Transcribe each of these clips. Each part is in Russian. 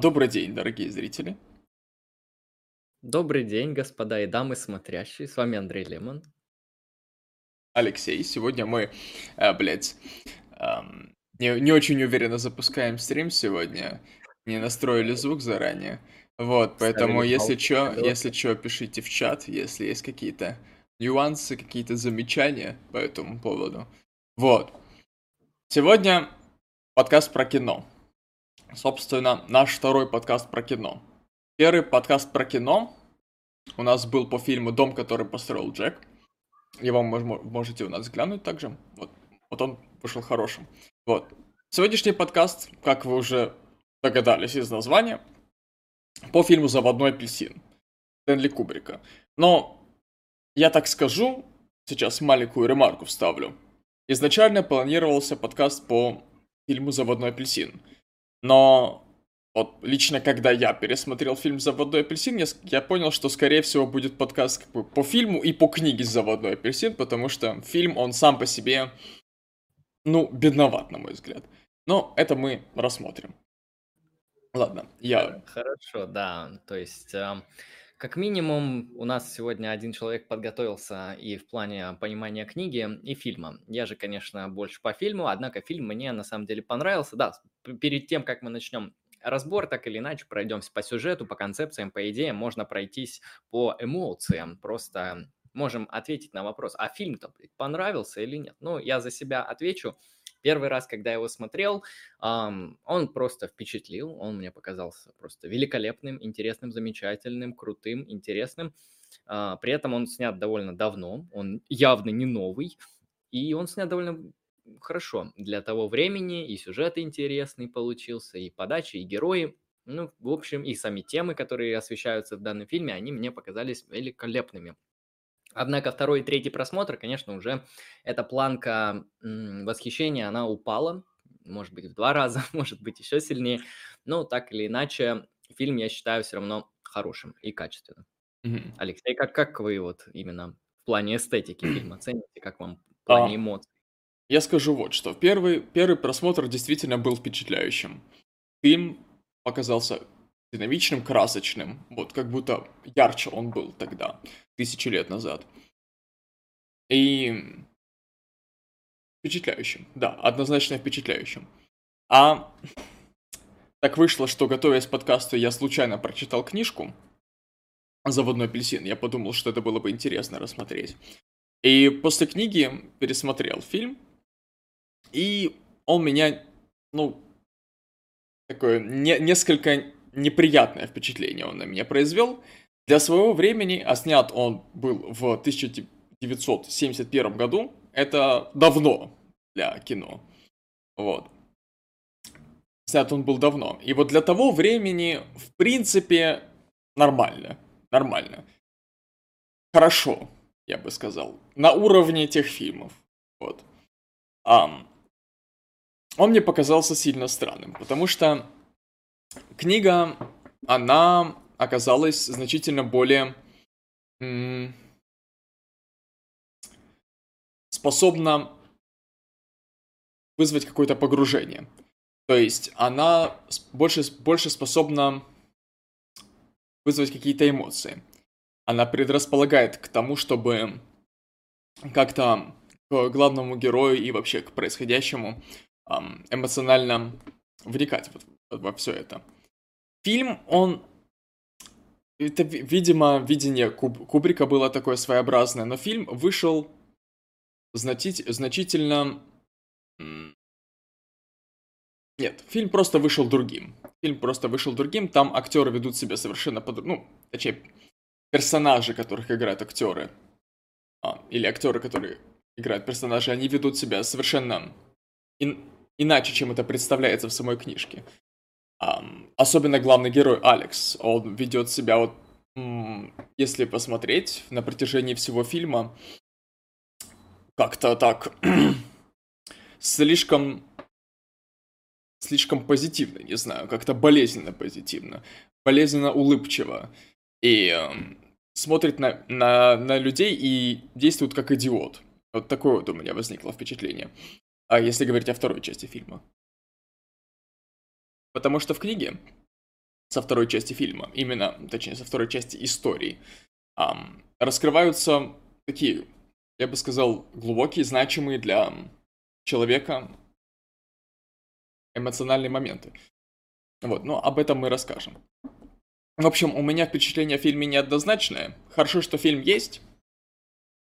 Добрый день, дорогие зрители. Добрый день, господа и дамы смотрящие. С вами Андрей Лемон. Алексей. Сегодня мы, а, блядь, ам, не, не очень уверенно запускаем стрим сегодня. Не настроили звук заранее. Вот, поэтому Ставили если чё, если чё, пишите в чат, если есть какие-то нюансы, какие-то замечания по этому поводу. Вот. Сегодня подкаст про кино. Собственно, наш второй подкаст про кино. Первый подкаст про кино у нас был по фильму «Дом, который построил Джек». Его мож- мо- можете у нас глянуть также. Вот, вот он вышел хорошим. Вот. Сегодняшний подкаст, как вы уже догадались из названия, по фильму «Заводной апельсин» Стэнли Кубрика. Но я так скажу, сейчас маленькую ремарку вставлю. Изначально планировался подкаст по фильму «Заводной апельсин». Но вот лично когда я пересмотрел фильм «Заводной апельсин», я, я понял, что скорее всего будет подкаст как бы по фильму и по книге «Заводной апельсин», потому что фильм, он сам по себе, ну, бедноват, на мой взгляд. Но это мы рассмотрим. Ладно, я... Хорошо, да. То есть, ам, как минимум, у нас сегодня один человек подготовился и в плане понимания книги, и фильма. Я же, конечно, больше по фильму, однако фильм мне на самом деле понравился. Да, перед тем, как мы начнем разбор, так или иначе, пройдемся по сюжету, по концепциям, по идеям, можно пройтись по эмоциям. Просто можем ответить на вопрос, а фильм-то понравился или нет? Ну, я за себя отвечу. Первый раз, когда я его смотрел, он просто впечатлил, он мне показался просто великолепным, интересным, замечательным, крутым, интересным. А, При этом он снят довольно давно, он явно не новый, и он снят довольно хорошо для того времени, и сюжет интересный получился, и подача, и герои. Ну, в общем, и сами темы, которые освещаются в данном фильме, они мне показались великолепными. Однако второй и третий просмотр, конечно, уже эта планка восхищения, она упала, может быть, в два раза, может быть, еще сильнее. Но так или иначе, фильм я считаю все равно хорошим и качественным. Мгм. Алексей, как, как вы вот именно в плане эстетики фильма оцените, как вам в плане А, эмоций? Я скажу вот что. Первый, первый просмотр действительно был впечатляющим. Фильм показался динамичным, красочным. Вот как будто ярче он был тогда, тысячи лет назад. И впечатляющим. Да, однозначно впечатляющим. А так вышло, что готовясь к подкасту, я случайно прочитал книжку «Заводной апельсин». Я подумал, что это было бы интересно рассмотреть. И после книги пересмотрел фильм, и он меня, ну, такое не- несколько неприятное впечатление он на меня произвел. Для своего времени, а снят он был в 1971 году, это давно для кино. Вот. Снят он был давно. И вот для того времени, в принципе, нормально. Нормально. Хорошо, я бы сказал. На уровне тех фильмов. Вот. Ам, он мне показался сильно странным, потому что книга, она оказалась значительно более м, способна вызвать какое-то погружение. То есть она больше, больше способна вызвать какие-то эмоции. Она предрасполагает к тому, чтобы как-то к главному герою и вообще к происходящему эмоционально вникать вот во все это. Фильм, он... Это, ви- видимо, видение Куб- Кубрика было такое своеобразное, но фильм вышел значить- значительно... Нет, фильм просто вышел другим. Фильм просто вышел другим, там актеры ведут себя совершенно по Ну, точнее, персонажи, которых играют актеры, а, или актеры, которые играют персонажи, они ведут себя совершенно ин- иначе, чем это представляется в самой книжке. Ам, особенно главный герой Алекс, он ведет себя вот, если посмотреть на протяжении всего фильма, как-то так слишком слишком позитивно, не знаю, как-то болезненно позитивно, болезненно улыбчиво. И эм, смотрит на, на, на людей и действует как идиот. Вот такое вот у меня возникло впечатление. А если говорить о второй части фильма. Потому что в книге со второй части фильма, именно, точнее, со второй части истории, um, раскрываются такие, я бы сказал, глубокие, значимые для человека эмоциональные моменты. Вот, но об этом мы расскажем. В общем, у меня впечатление о фильме неоднозначное. Хорошо, что фильм есть.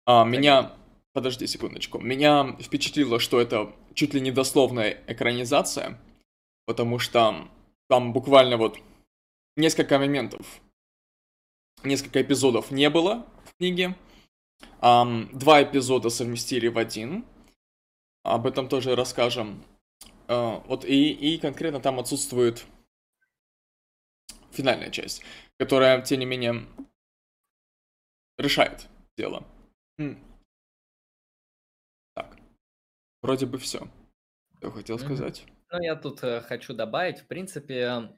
А, меня... Подожди секундочку. Меня впечатлило, что это чуть ли не дословная экранизация, потому что там буквально вот несколько моментов, несколько эпизодов не было в книге. Два эпизода совместили в один. Об этом тоже расскажем. Uh, вот и, и конкретно там отсутствует финальная часть, которая, тем не менее, решает дело. Вроде бы все. Что хотел сказать? Ну, я тут э, хочу добавить, в принципе,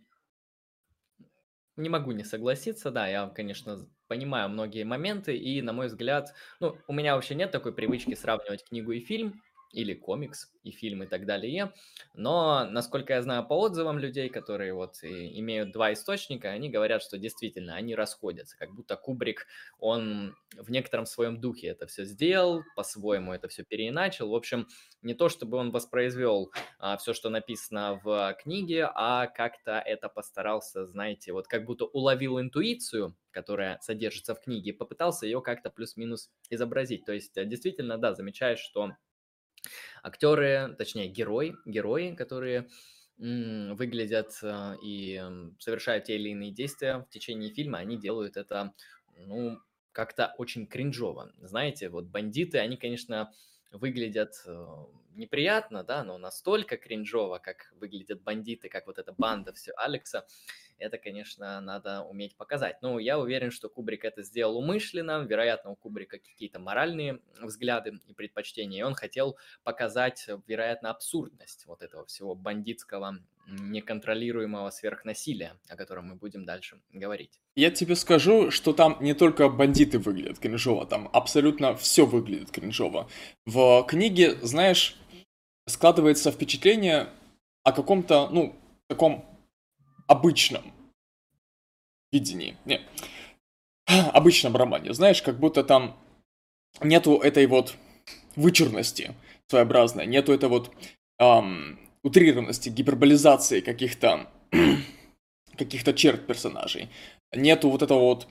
не могу не согласиться, да, я, конечно, понимаю многие моменты, и, на мой взгляд, ну, у меня вообще нет такой привычки сравнивать книгу и фильм, или комикс, и фильм, и так далее. Но, насколько я знаю по отзывам людей, которые вот имеют два источника, они говорят, что действительно они расходятся, как будто Кубрик, он в некотором своем духе это все сделал, по-своему это все переиначил. В общем, не то чтобы он воспроизвел а, все, что написано в книге, а как-то это постарался, знаете, вот как будто уловил интуицию, которая содержится в книге, и попытался ее как-то плюс-минус изобразить. То есть, действительно, да, замечаешь, что Актеры, точнее, герой, герои, которые выглядят а, и совершают те или иные действия в течение фильма, они делают это, ну, как-то очень кринжово. Знаете, вот бандиты, они, конечно, выглядят э, неприятно, да, но настолько кринжово, как выглядят бандиты, как вот эта банда все Алекса, это, конечно, надо уметь показать. Ну, я уверен, что Кубрик это сделал умышленно, вероятно, у Кубрика какие-то моральные взгляды и предпочтения, и он хотел показать, вероятно, абсурдность вот этого всего бандитского неконтролируемого сверхнасилия, о котором мы будем дальше говорить. Я тебе скажу, что там не только бандиты выглядят кринжово, там абсолютно все выглядит кринжово. В книге, знаешь, складывается впечатление о каком-то, ну, таком обычном видении. Не, обычном романе. Знаешь, как будто там нету этой вот вычурности своеобразной, нету этой вот эм, утрированности, гиперболизации каких-то каких-то черт персонажей. Нету вот этого вот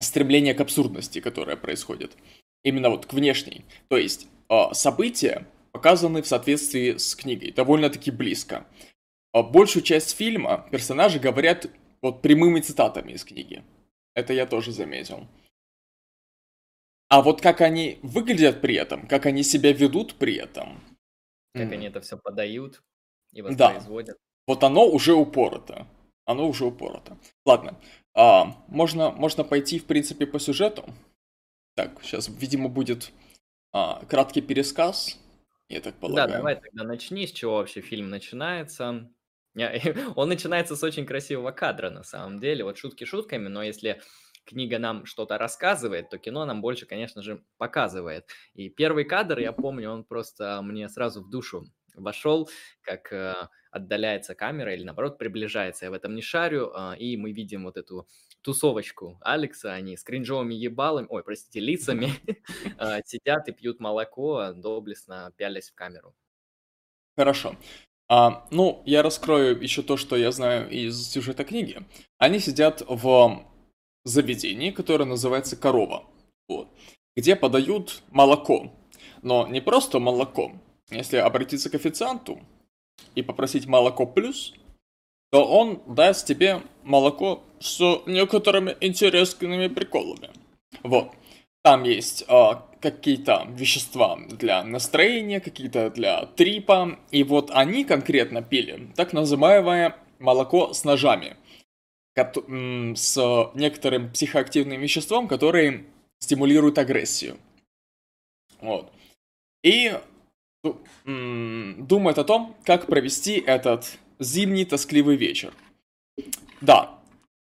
стремления к абсурдности, которое происходит. Именно вот к внешней. То есть э, события показаны в соответствии с книгой, довольно-таки близко. А большую часть фильма персонажи говорят вот прямыми цитатами из книги. Это я тоже заметил. А вот как они выглядят при этом, как они себя ведут при этом. Как mm. они это все подают и воспроизводят. Да. Вот оно уже упорото. Оно уже упорото. Ладно. А, можно, можно пойти, в принципе, по сюжету. Так, сейчас, видимо, будет а, краткий пересказ. Я так полагаю. Да, давай тогда начни, с чего вообще фильм начинается. Он начинается с очень красивого кадра, на самом деле. Вот шутки шутками, но если книга нам что-то рассказывает, то кино нам больше, конечно же, показывает. И первый кадр, я помню, он просто мне сразу в душу вошел, как э, отдаляется камера или, наоборот, приближается. Я в этом не шарю, э, и мы видим вот эту тусовочку Алекса, они с кринжовыми ебалами, ой, простите, лицами э, сидят и пьют молоко, доблестно пялясь в камеру. Хорошо. А, ну, я раскрою еще то, что я знаю из сюжета книги. Они сидят в заведении, которое называется «Корова», вот, где подают молоко. Но не просто молоко. Если обратиться к официанту и попросить молоко плюс, то он даст тебе молоко с некоторыми интересными приколами. Вот. Там есть э, какие-то вещества для настроения, какие-то для трипа. И вот они конкретно пили так называемое молоко с ножами. С некоторым психоактивным веществом, который стимулирует агрессию. Вот. И думает о том, как провести этот зимний тоскливый вечер. Да,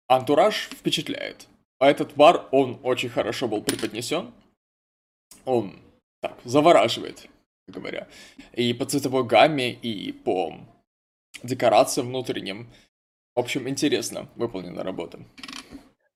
антураж впечатляет. А этот бар, он очень хорошо был преподнесен. Он так, завораживает, говоря. И по цветовой гамме, и по декорациям внутренним. В общем, интересно выполнена работа.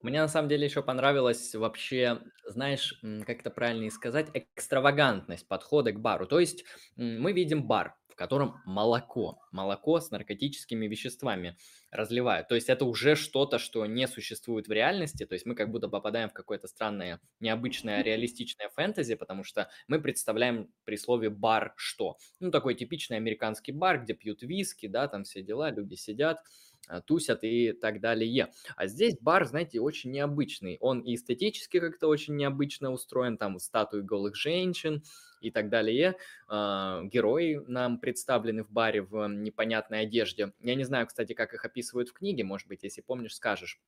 Мне на самом деле еще понравилось вообще, знаешь, как это правильно сказать, экстравагантность подхода к бару. То есть мы видим бар, котором молоко, молоко с наркотическими веществами разливают. То есть это уже что-то, что не существует в реальности. То есть мы как будто попадаем в какое-то странное, необычное, реалистичное фэнтези, потому что мы представляем при слове бар что? Ну, такой типичный американский бар, где пьют виски, да, там все дела, люди сидят, Э, тусят и так далее. А здесь бар, знаете, очень необычный. Он и эстетически как-то очень необычно устроен, там статуи голых женщин и так далее. А, герои нам представлены в баре в непонятной одежде. Я не знаю, кстати, как их описывают в книге, может быть, если помнишь, скажешь.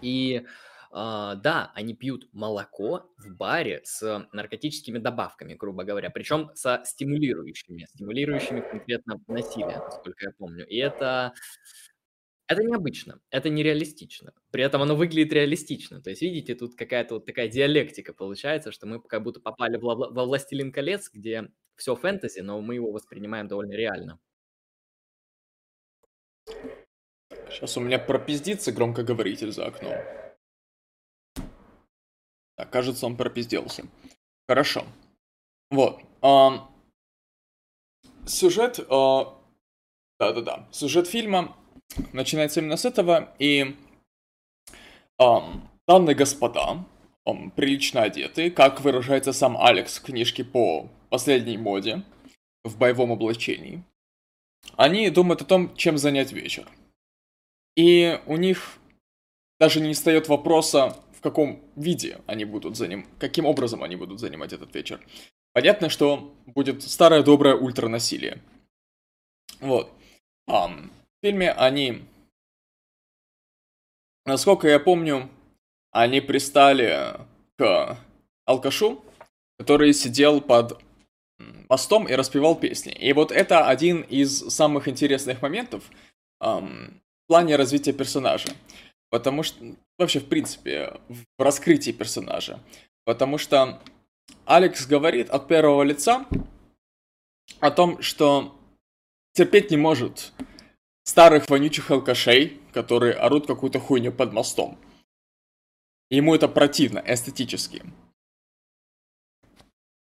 И Uh, да, они пьют молоко в баре с наркотическими добавками, грубо говоря, причем со стимулирующими, стимулирующими конкретно насилие, насколько я помню. И это это необычно, это нереалистично. При этом оно выглядит реалистично. То есть, видите, тут какая-то вот такая диалектика получается, что мы как будто попали во, «Властелин колец», где все фэнтези, но мы его воспринимаем довольно реально. Сейчас у меня пропиздится громкоговоритель за окном. Так, кажется, он пропизделся. Хорошо. Вот. А, сюжет... А, да-да-да. Сюжет фильма начинается именно с этого, и um, данные господа, um, прилично одеты, как выражается сам Алекс в книжке по последней моде, в боевом облачении, они думают о том, чем занять вечер. И у них даже не встает вопроса, в каком виде они будут заним... каким образом они будут занимать этот вечер. Понятно, что будет старое доброе ультранасилие. Вот. Um, в фильме они, насколько я помню, они пристали к алкашу, который сидел под мостом и распевал песни. И вот это один из самых интересных моментов эм, в плане развития персонажа. Потому что, вообще, в принципе, в раскрытии персонажа. Потому что Алекс говорит от первого лица о том, что терпеть не может старых вонючих алкашей, которые орут какую-то хуйню под мостом. Ему это противно, эстетически.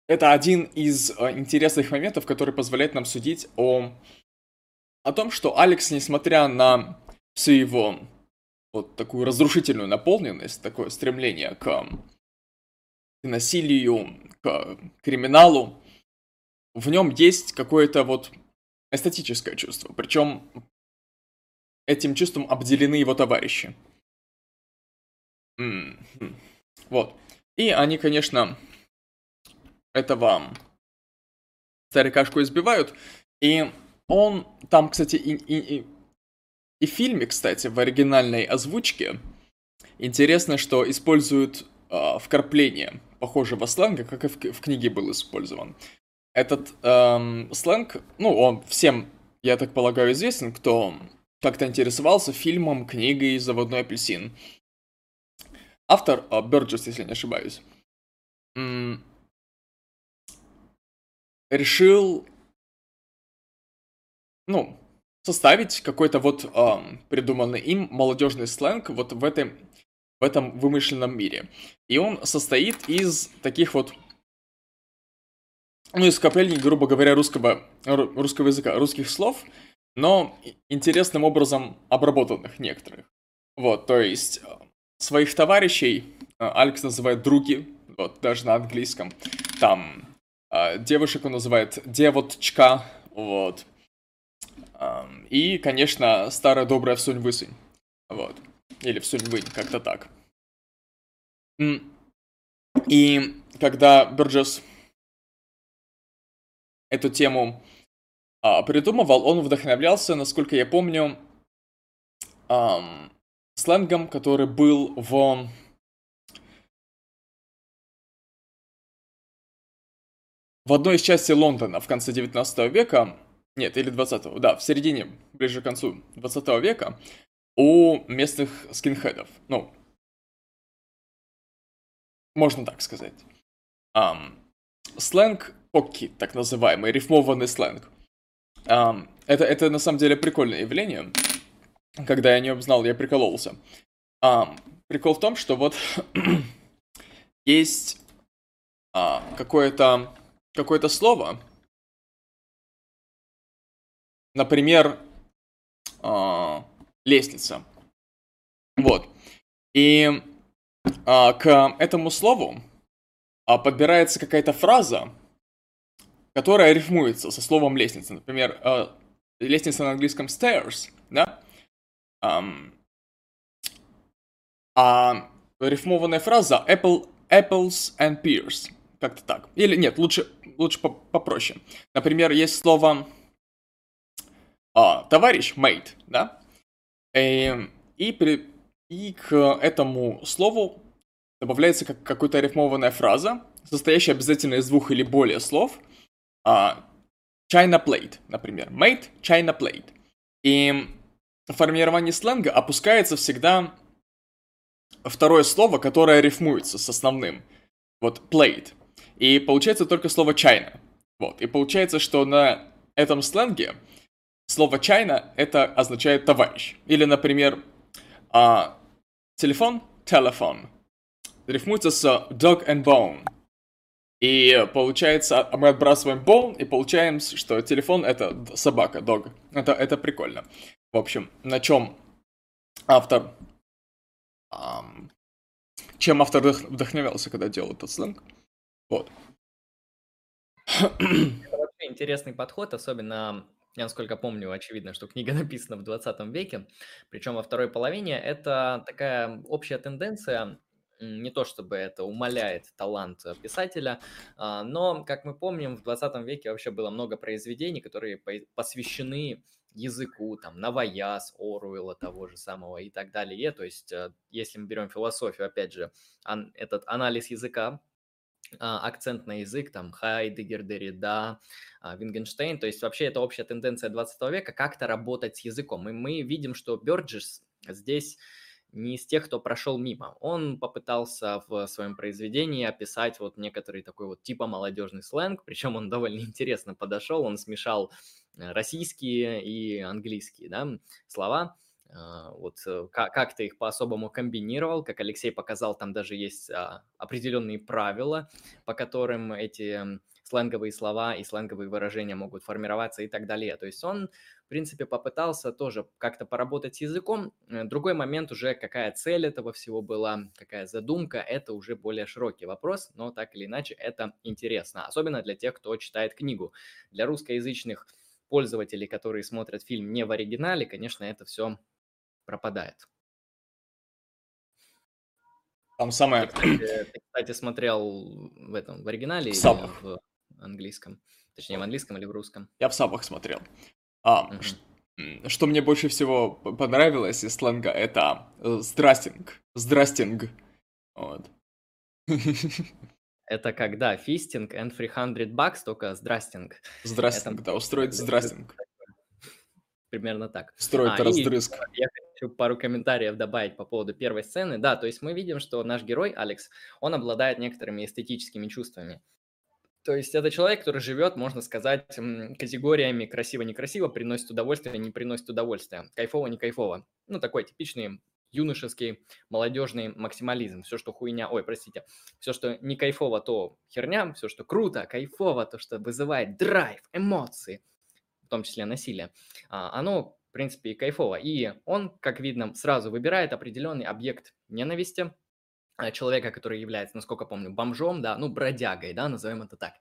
Это один из э, интересных моментов, который позволяет нам судить о, о том, что Алекс, несмотря на всю его вот такую разрушительную наполненность, такое стремление к, к насилию, к криминалу, в нем есть какое-то вот эстетическое чувство. Причем этим чувством обделены его товарищи. Mm-hmm. Вот. И они, конечно, этого старикашку избивают. И он там, кстати, и, и, и, и в фильме, кстати, в оригинальной озвучке, интересно, что используют э, вкрапление похожего сленга, как и в, в книге был использован. Этот эм, сленг, ну, он всем, я так полагаю, известен, кто как-то интересовался фильмом, книгой «Заводной апельсин». Автор uh, Бёрджес, если не ошибаюсь, решил, ну, составить какой-то вот um, придуманный им молодежный сленг вот в этом, в этом вымышленном мире. И он состоит из таких вот, ну, из скоплений, грубо говоря, русского, русского языка, русских слов – но интересным образом обработанных некоторых. Вот, то есть э, своих товарищей э, Алекс называет други, вот, даже на английском. Там э, девушек он называет девотчка, вот. И, конечно, старая добрая Всунь-Высунь, вот. Или Всунь-Вынь, как-то так. И когда Бюрджес эту тему а, придумывал, он вдохновлялся, насколько я помню, эм, сленгом, который был в в одной из частей Лондона в конце 19 века, нет, или 20 да, в середине, ближе к концу 20 века, у местных скинхедов. Ну, можно так сказать. Um, сленг покки, так называемый, рифмованный сленг. Um, это, это на самом деле прикольное явление. когда я не узнал, я прикололся. А, прикол в том, что вот есть а, какое-то какое-то слово, например, а, лестница. Вот. И а, к этому слову подбирается какая-то фраза, которая рифмуется со словом лестница. Например, а, лестница на английском stairs, да? Um, а рифмованная фраза apple, apples and pears. Как-то так. Или нет, лучше, лучше попроще. Например, есть слово а, товарищ, mate, да? И, эм, и, при, и к этому слову добавляется как, какая-то рифмованная фраза, состоящая обязательно из двух или более слов. А, China plate, например. Mate, China plate. И формирование сленга опускается всегда второе слово, которое рифмуется с основным. Вот plate. И получается только слово China. Вот. И получается, что на этом сленге слово China это означает товарищ. Или, например, а, телефон, телефон. Рифмуется с dog and bone. И получается, мы отбрасываем bone и получаем, что телефон это собака, dog. Это, это прикольно. В общем, на чем автор... Um, чем автор вдохновлялся, когда делал этот сленг. Вот. Это вообще интересный подход, особенно, я насколько помню, очевидно, что книга написана в 20 веке, причем во второй половине. Это такая общая тенденция, не то чтобы это умаляет талант писателя, а, но, как мы помним, в 20 веке вообще было много произведений, которые посвящены языку, там, Наваяз, Оруэлла того же самого и так далее. То есть, э, если мы берем философию, опять же, этот анализ языка, а, акцент на язык, там, Хайдегер, Деррида, а, Вингенштейн, то есть вообще это общая тенденция 20 века, как-то работать с языком. И мы видим, что Бёрджес здесь не из тех, кто прошел мимо. Он попытался в своем произведении описать вот некоторый такой вот типа молодежный сленг, причем он довольно интересно подошел, он смешал э, российские и английские да, слова, а, вот э, как-то их по-особому комбинировал, как Алексей показал, там даже есть а, определенные правила, по которым эти сленговые слова и сленговые выражения могут формироваться и так далее. То есть он, в принципе, попытался тоже как-то поработать с языком. Э, другой момент уже, какая цель этого всего была, какая задумка, это уже более широкий вопрос, но так или иначе это интересно, особенно для тех, кто читает книгу. Для русскоязычных пользователей, которые смотрят фильм не в оригинале, конечно, это все пропадает. Там самое... Ты, кстати, ты, кстати, смотрел в этом, в оригинале в или в английском? Точнее, в английском или в русском? Я в сабах смотрел. А, угу. что, что мне больше всего понравилось из сленга, это э, здрастинг. Здрастинг. Вот. Это когда фистинг and 300 бакс, только здрастинг. Здрастинг, это... да, устроить здрастинг. Примерно так. Строить а, раздрызг. Я хочу пару комментариев добавить по поводу первой сцены. Да, то есть мы видим, что наш герой, Алекс, он обладает некоторыми эстетическими чувствами. То есть это человек, который живет, можно сказать, категориями красиво-некрасиво, приносит удовольствие, не приносит удовольствия, кайфово-не кайфово. Ну, такой типичный юношеский, молодежный максимализм. Все, что хуйня, ой, простите, все, что не кайфово, то херня, все, что круто, кайфово, то, что вызывает драйв, эмоции, в том числе насилие, а, оно в принципе, и кайфово. И он, как видно, сразу выбирает определенный объект ненависти а, человека, который является, насколько помню, бомжом, да, ну, бродягой, да, назовем это так.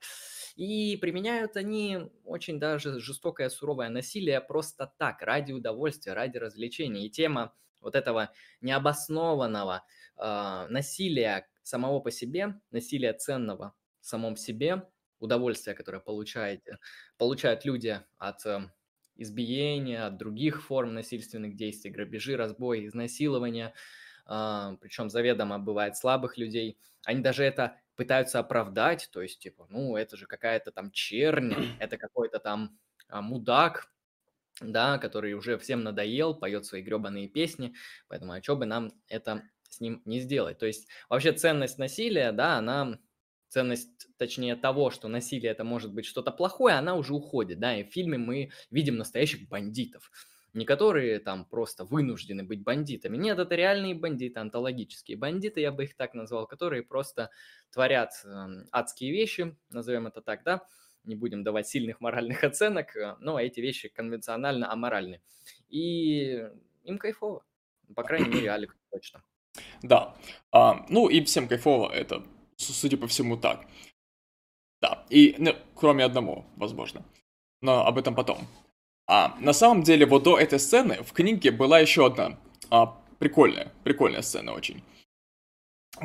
И применяют они очень даже жестокое, суровое насилие просто так, ради удовольствия, ради развлечения. И тема вот этого необоснованного э, насилия самого по себе, насилия ценного в самом себе, удовольствия, которое получаете, получают люди от э, избиения, от других форм насильственных действий, грабежи, разбои, изнасилования, причем заведомо бывает слабых людей. Они даже это пытаются оправдать, то есть, типа, ну, это же какая-то там черня, это какой-то там а, мудак, да, который уже всем надоел, поет свои гребаные песни, поэтому а что бы нам это с ним не сделать? То есть вообще ценность насилия, да, она ценность, точнее, того, что насилие это может быть что-то плохое, она уже уходит, да, и в фильме мы видим настоящих бандитов. Не которые там просто вынуждены быть бандитами. Нет, это реальные бандиты, антологические бандиты, я бы их так назвал, которые просто творят э, адские вещи, назовем это так, да, не будем давать сильных моральных оценок, э, но эти вещи конвенционально аморальны. И им кайфово. По крайней мере, Алик точно. Да. А, ну и всем кайфово, это, судя по всему, так. Да, и ну, кроме одного, возможно. Но об этом потом. А, на самом деле, вот до этой сцены в книге была еще одна а, прикольная, прикольная сцена очень.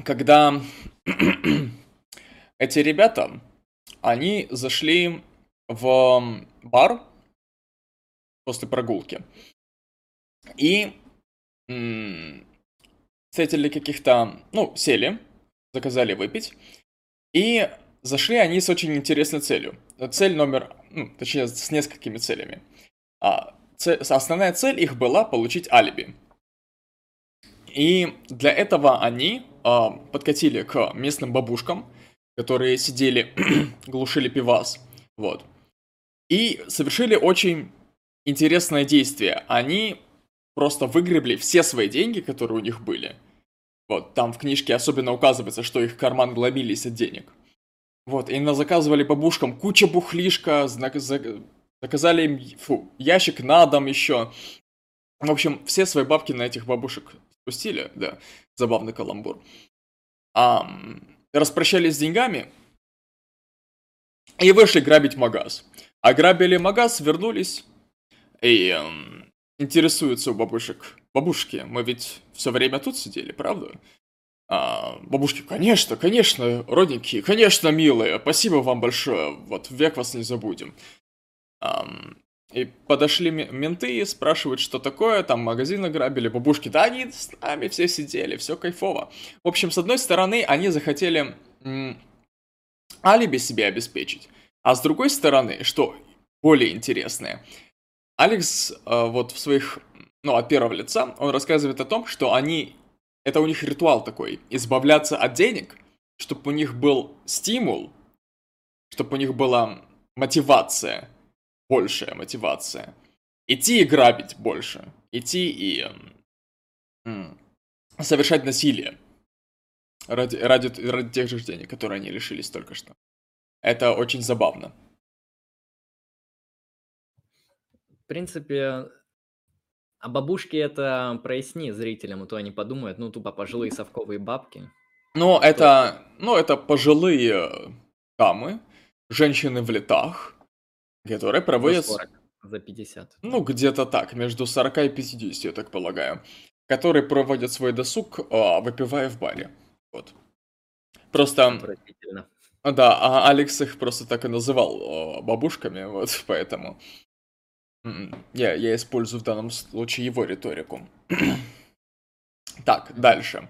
Когда эти ребята, они зашли в бар после прогулки. И встретили каких-то, ну, сели, заказали выпить, и зашли они с очень интересной целью. Цель номер, ну, точнее, с несколькими целями. А, цель, основная цель их была получить алиби. И для этого они а, подкатили к местным бабушкам, которые сидели, глушили пивас, вот. И совершили очень интересное действие. Они просто выгребли все свои деньги, которые у них были. Вот, там в книжке особенно указывается, что их карман гломились от денег. Вот, и на заказывали бабушкам куча бухлишка, заказали им фу, ящик на дом еще. В общем, все свои бабки на этих бабушек спустили, да, забавный каламбур. А, распрощались с деньгами и вышли грабить магаз. Ограбили магаз, вернулись и эм, интересуются у бабушек. Бабушки, мы ведь все время тут сидели, правда? А, бабушки, конечно, конечно, родненькие, конечно, милые, спасибо вам большое, вот век вас не забудем. И подошли менты, спрашивают, что такое, там магазин ограбили, бабушки, да они с нами все сидели, все кайфово. В общем, с одной стороны, они захотели м- алиби себе обеспечить, а с другой стороны, что более интересное, Алекс э, вот в своих, ну, от первого лица, он рассказывает о том, что они, это у них ритуал такой, избавляться от денег, чтобы у них был стимул, чтобы у них была мотивация, большая мотивация. Идти и грабить больше. Идти и м, совершать насилие. Ради, ради, ради тех же денег, которые они лишились только что. Это очень забавно. принципе, а бабушки это проясни зрителям, а то они подумают, ну, тупо пожилые совковые бабки. Ну, это, ну, это пожилые дамы, женщины в летах, которые проводят... За 40, за 50. Ну, где-то так, между 40 и 50, я так полагаю. Которые проводят свой досуг, а, выпивая в баре. Вот. Просто... Да, а Алекс их просто так и называл бабушками, вот, поэтому... Я, я использую в данном случае его риторику. так, дальше.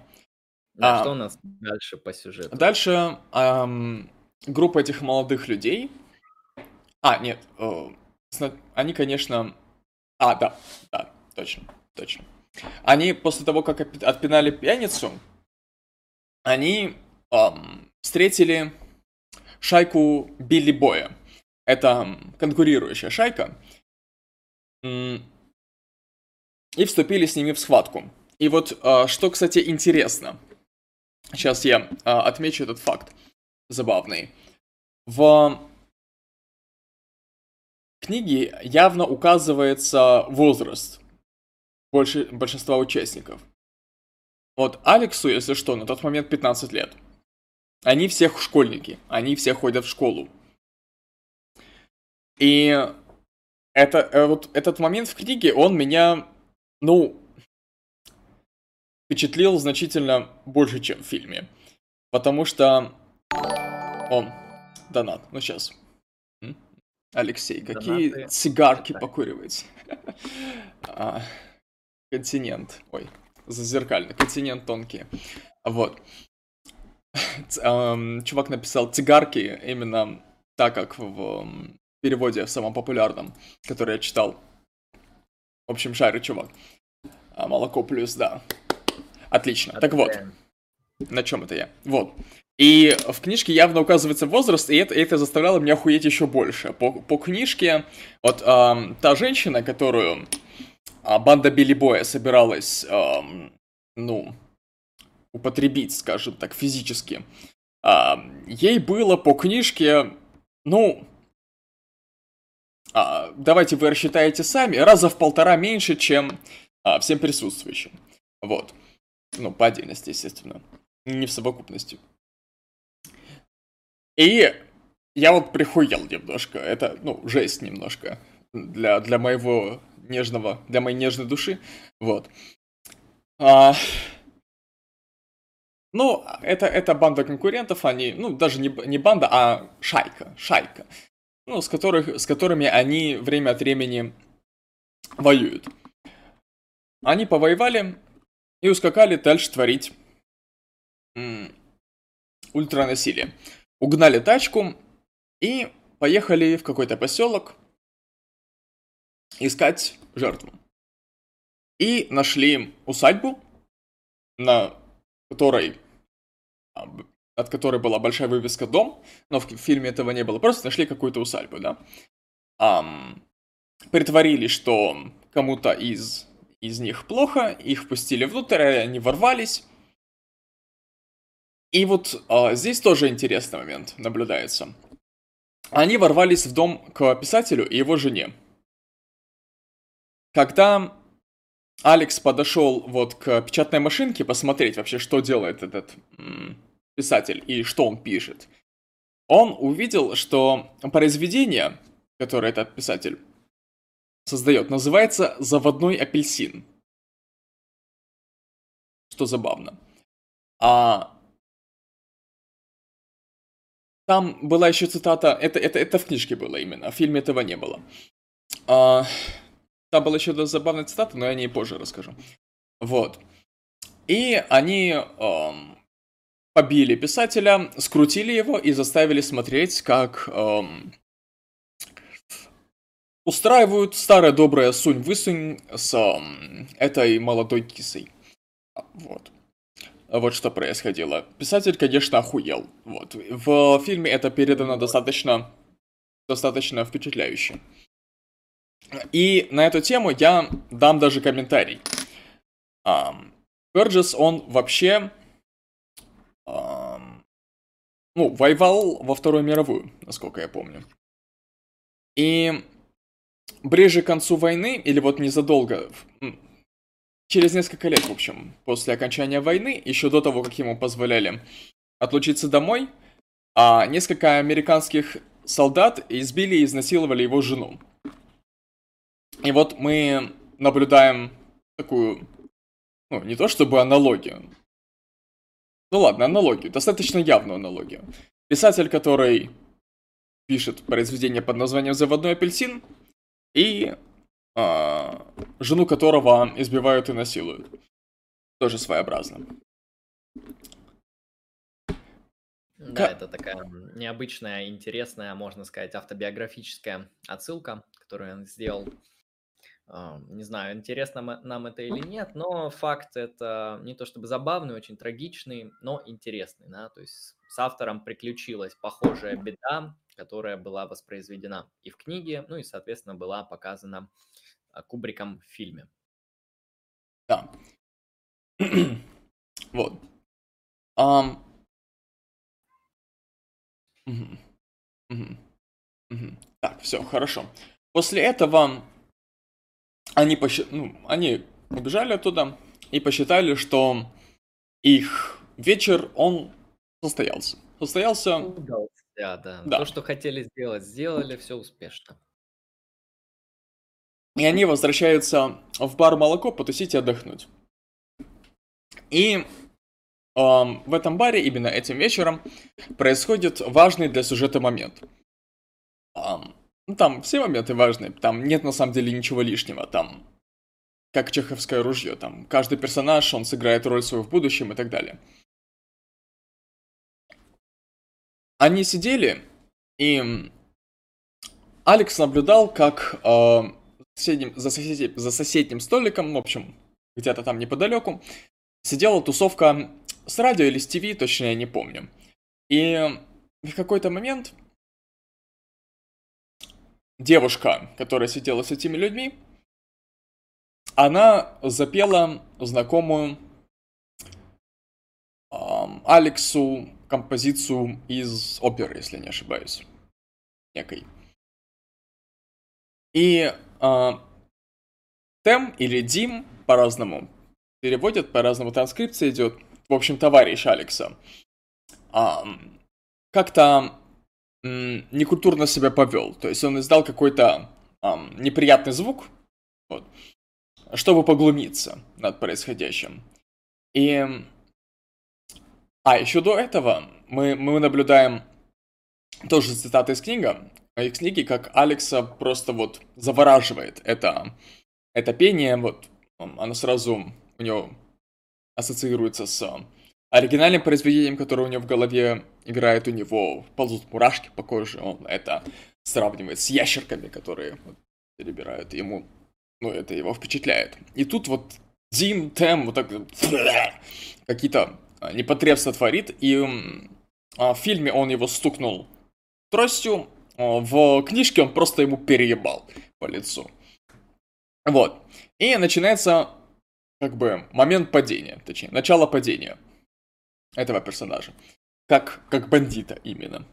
А, что у нас дальше по сюжету? Дальше эм, группа этих молодых людей. А, нет, э, они, конечно... А, да, да, точно, точно. Они после того, как отпинали пьяницу, они эм, встретили шайку Билли Боя. Это конкурирующая шайка, и вступили с ними в схватку. И вот а, что, кстати, интересно. Сейчас я а, отмечу этот факт забавный. В книге явно указывается возраст больше, большинства участников. Вот Алексу, если что, на тот момент 15 лет. Они всех школьники, они все ходят в школу. И это, э, вот этот момент в книге, он меня, ну, впечатлил значительно больше, чем в фильме. Потому что... О, донат, ну сейчас. Алексей, какие Донаты. цигарки да. покуриваете? а, континент. Ой, зазеркально. Континент тонкий. Вот. Чувак написал цигарки именно так, как в переводе самом популярном, который я читал. В общем, шарю, чувак. А, молоко плюс, да. Отлично. Так вот, на чем это я? Вот. И в книжке явно указывается возраст, и это, это заставляло меня охуеть еще больше. По, по книжке, вот эм, та женщина, которую а банда Билли Боя собиралась, эм, ну, употребить, скажем так, физически, э, ей было по книжке, ну, э, давайте вы рассчитаете сами, раза в полтора меньше, чем э, всем присутствующим. Вот. Ну, по отдельности, естественно. Не в совокупности. И я вот прихуел немножко. Это, ну, жесть немножко. Для, для моего нежного, для моей нежной души. Вот. А, ну, это, это банда конкурентов, они, ну, даже не, не банда, а шайка, шайка. Ну, с, которых, с которыми они время от времени воюют. Они повоевали и ускакали дальше творить ультранасилие. Угнали тачку и поехали в какой-то поселок искать жертву. И нашли усадьбу, на которой, от которой была большая вывеска «Дом», но в фильме этого не было, просто нашли какую-то усадьбу, да. Um, притворили, что кому-то из, из них плохо, их впустили внутрь, они ворвались. И вот uh, здесь тоже интересный момент наблюдается. Они ворвались в дом к писателю и его жене. Когда Алекс подошел вот к печатной машинке посмотреть вообще, что делает этот м- писатель и что он пишет, он увидел, что произведение, которое этот писатель создает, называется «Заводной апельсин». Что забавно. А там была еще цитата, это, это, это в книжке было именно, в фильме этого не было. А, там была еще забавная цитата, но я о ней позже расскажу. Вот. И они эм, побили писателя, скрутили его и заставили смотреть, как эм, устраивают старая добрая сунь-высунь с эм, этой молодой кисой. Вот. Вот что происходило. Писатель, конечно, охуел. Вот. В фильме это передано достаточно, достаточно впечатляюще. И на эту тему я дам даже комментарий. Берджес, он вообще ну, воевал во Вторую мировую, насколько я помню. И ближе к концу войны, или вот незадолго, через несколько лет, в общем, после окончания войны, еще до того, как ему позволяли отлучиться домой, а несколько американских солдат избили и изнасиловали его жену. И вот мы наблюдаем такую, ну, не то чтобы аналогию. Ну ладно, аналогию, достаточно явную аналогию. Писатель, который пишет произведение под названием «Заводной апельсин», и э, жену которого избивают и насилуют. Тоже своеобразно. Да, это такая необычная, интересная, можно сказать, автобиографическая отсылка, которую он сделал не знаю, интересно нам это или нет, но факт это не то чтобы забавный, очень трагичный, но интересный, да, то есть с автором приключилась похожая беда, которая была воспроизведена и в книге, ну и, соответственно, была показана Кубриком в фильме. Да. вот. Um... Угу. Угу. Угу. Так, все, хорошо. После этого они, посчит... ну, они убежали оттуда и посчитали, что их вечер, он состоялся. Состоялся... Да, да, да. То, что хотели сделать, сделали, все успешно. И они возвращаются в бар молоко потусить и отдохнуть. И эм, в этом баре именно этим вечером происходит важный для сюжета момент. Эм, ну, там все моменты важны, там нет на самом деле ничего лишнего, там как чеховское ружье, там каждый персонаж, он сыграет роль свою в будущем и так далее. Они сидели, и Алекс наблюдал, как соседним, за, соседним, за соседним столиком, в общем, где-то там неподалеку, сидела тусовка с радио или с ТВ, точно я не помню. И в какой-то момент девушка, которая сидела с этими людьми, она запела знакомую эм, Алексу композицию из оперы, если не ошибаюсь, некой. И э, Тем или Дим по-разному переводят, по-разному транскрипция идет. В общем, товарищ Алекса. Э, как-то некультурно себя повел. То есть он издал какой-то эм, неприятный звук, вот, чтобы поглумиться над происходящим. И... А, еще до этого мы, мы наблюдаем тоже цитаты из книги, из книги, как Алекса просто вот завораживает это, это пение, вот оно сразу у него ассоциируется с оригинальным произведением, которое у него в голове играет, у него ползут мурашки по коже, он это сравнивает с ящерками, которые вот, перебирают ему, ну, это его впечатляет. И тут вот Дим Тем вот так какие-то а, непотребства творит, и а, в фильме он его стукнул тростью, в книжке он просто ему переебал по лицу. Вот. И начинается, как бы, момент падения, точнее, начало падения этого персонажа. Как, как бандита именно.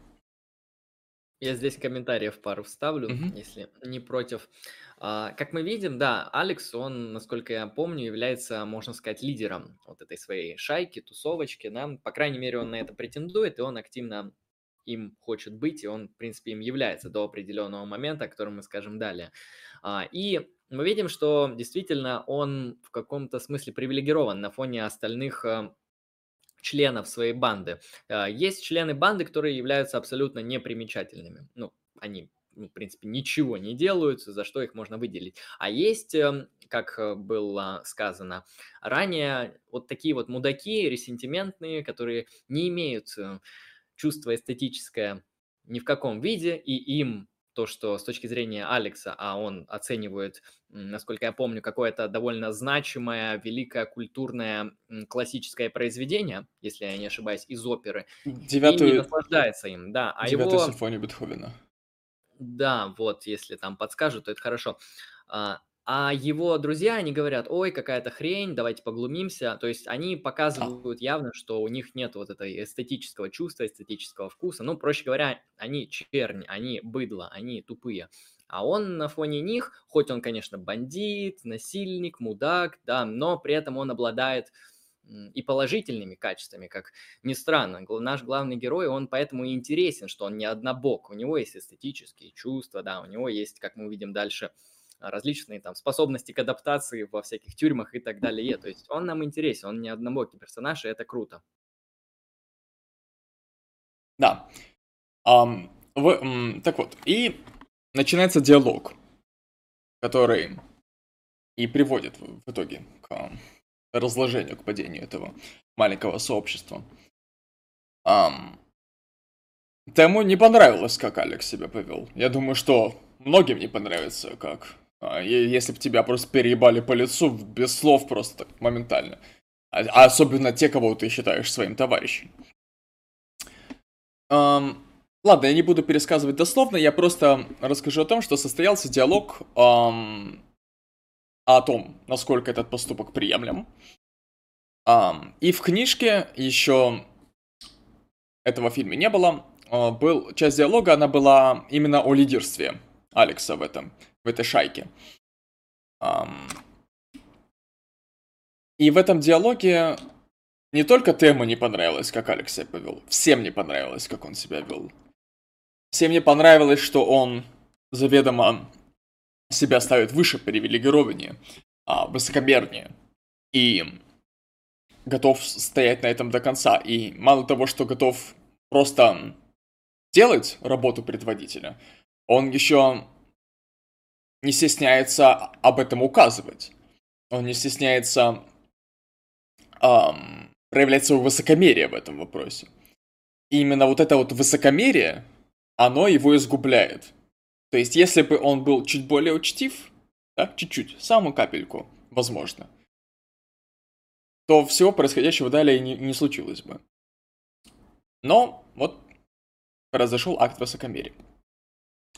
Я здесь комментариев пару вставлю, угу. если не против. А, как мы видим, да, Алекс, он, насколько я помню, является, можно сказать, лидером вот этой своей шайки, тусовочки, да, по крайней мере, он на это претендует, и он активно им хочет быть, и он, в принципе, им является до определенного момента, о котором мы скажем далее. А, и мы видим, что действительно он в каком-то смысле привилегирован на фоне остальных а, членов своей банды. А, есть члены банды, которые являются абсолютно непримечательными. Ну, они ну, в принципе, ничего не делают, за что их можно выделить. А есть, эм, как э, было сказано ранее, вот такие вот мудаки, ресентиментные, которые не имеют чувства эстетическое ни в каком виде, и им то, что с точки зрения Алекса, а он оценивает, насколько я помню, какое-то довольно значимое, великое культурное классическое произведение, если я не ошибаюсь, из оперы. Девятую... И не наслаждается им, да. А Девятую его... симфонию Бетховена. Да, вот, если там подскажут, то это хорошо. А, его друзья, они говорят, ой, какая-то хрень, давайте поглумимся. То есть они показывают явно, что у них нет вот этой эстетического чувства, эстетического вкуса. Ну, проще говоря, они чернь, они быдло, они тупые. А он на фоне них, хоть он, конечно, бандит, насильник, мудак, да, но при этом он обладает и положительными качествами, как ни странно. Наш главный герой, он поэтому и интересен, что он не однобок. У него есть эстетические чувства, да, у него есть, как мы увидим дальше, различные там способности к адаптации во всяких тюрьмах и так далее. То есть он нам интересен, он не однобокий персонаж, и это круто. Да. Um, в, um, так вот, и начинается диалог, который и приводит в, итоге к разложению, к падению этого маленького сообщества. Um, Тему не понравилось, как Алекс себя повел. Я думаю, что многим не понравится, как если бы тебя просто переебали по лицу без слов просто моментально. А, а особенно те, кого ты считаешь своим товарищем. Um, ладно, я не буду пересказывать дословно, я просто расскажу о том, что состоялся диалог um, о том, насколько этот поступок приемлем. Um, и в книжке еще этого фильма не было. Uh, был часть диалога, она была именно о лидерстве Алекса в этом в этой шайке. И в этом диалоге не только Тему не понравилось, как Алекс себя повел, всем не понравилось, как он себя вел. Всем не понравилось, что он заведомо себя ставит выше привилегированнее, а, высокомернее. И готов стоять на этом до конца. И мало того, что готов просто делать работу предводителя, он еще не стесняется об этом указывать. Он не стесняется эм, проявлять свое высокомерие в этом вопросе. И именно вот это вот высокомерие, оно его изгубляет. То есть, если бы он был чуть более учтив, да, чуть-чуть, самую капельку, возможно, то всего происходящего далее не, не случилось бы. Но вот произошел акт высокомерия.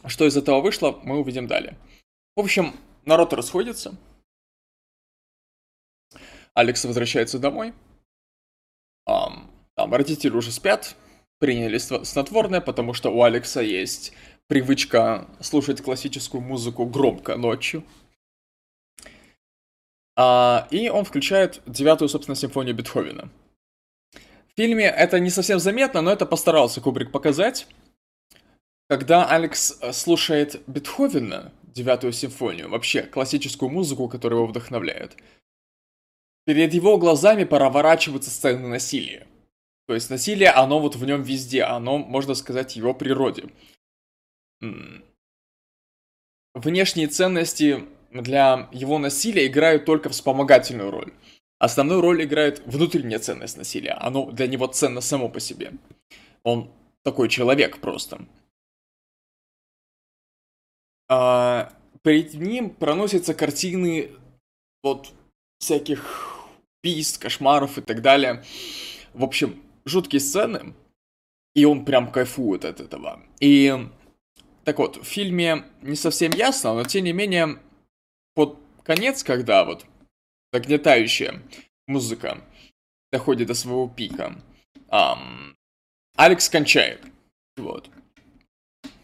Что из этого вышло, мы увидим далее. В общем, народ расходится. Алекс возвращается домой. Um, там родители уже спят, приняли снотворное, потому что у Алекса есть привычка слушать классическую музыку громко ночью. А, и он включает девятую, собственно, симфонию Бетховена. В фильме это не совсем заметно, но это постарался Кубрик показать. Когда Алекс э, слушает Бетховена, девятую симфонию, вообще классическую музыку, которая его вдохновляет, перед его глазами проворачиваются сцены насилия. То есть насилие, оно вот в нем везде, оно, можно сказать, его природе. Внешние ценности для его насилия играют только вспомогательную роль. Основную роль играет внутренняя ценность насилия. Оно для него ценно само по себе. Он такой человек просто. Перед ним проносятся картины вот всяких убийств, кошмаров и так далее. В общем, жуткие сцены, и он прям кайфует от этого. И так вот, в фильме не совсем ясно, но тем не менее под конец, когда вот нагнетающая музыка доходит до своего пика, эм, Алекс кончает. Вот.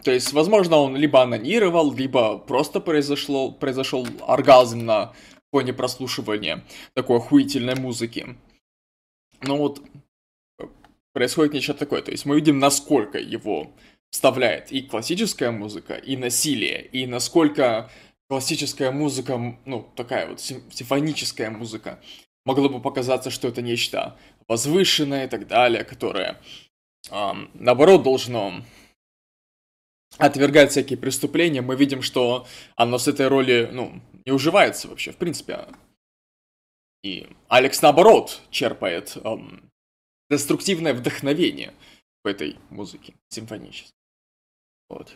То есть, возможно, он либо анонировал, либо просто произошло, произошел оргазм на фоне прослушивания такой охуительной музыки. Но вот происходит нечто такое. То есть мы видим, насколько его вставляет и классическая музыка, и насилие, и насколько классическая музыка, ну, такая вот симфоническая музыка, могло бы показаться, что это нечто возвышенное и так далее, которое, эм, наоборот, должно отвергать всякие преступления. Мы видим, что оно с этой роли, ну, не уживается вообще, в принципе. И Алекс, наоборот, черпает эм, деструктивное вдохновение в этой музыке симфонической. Вот.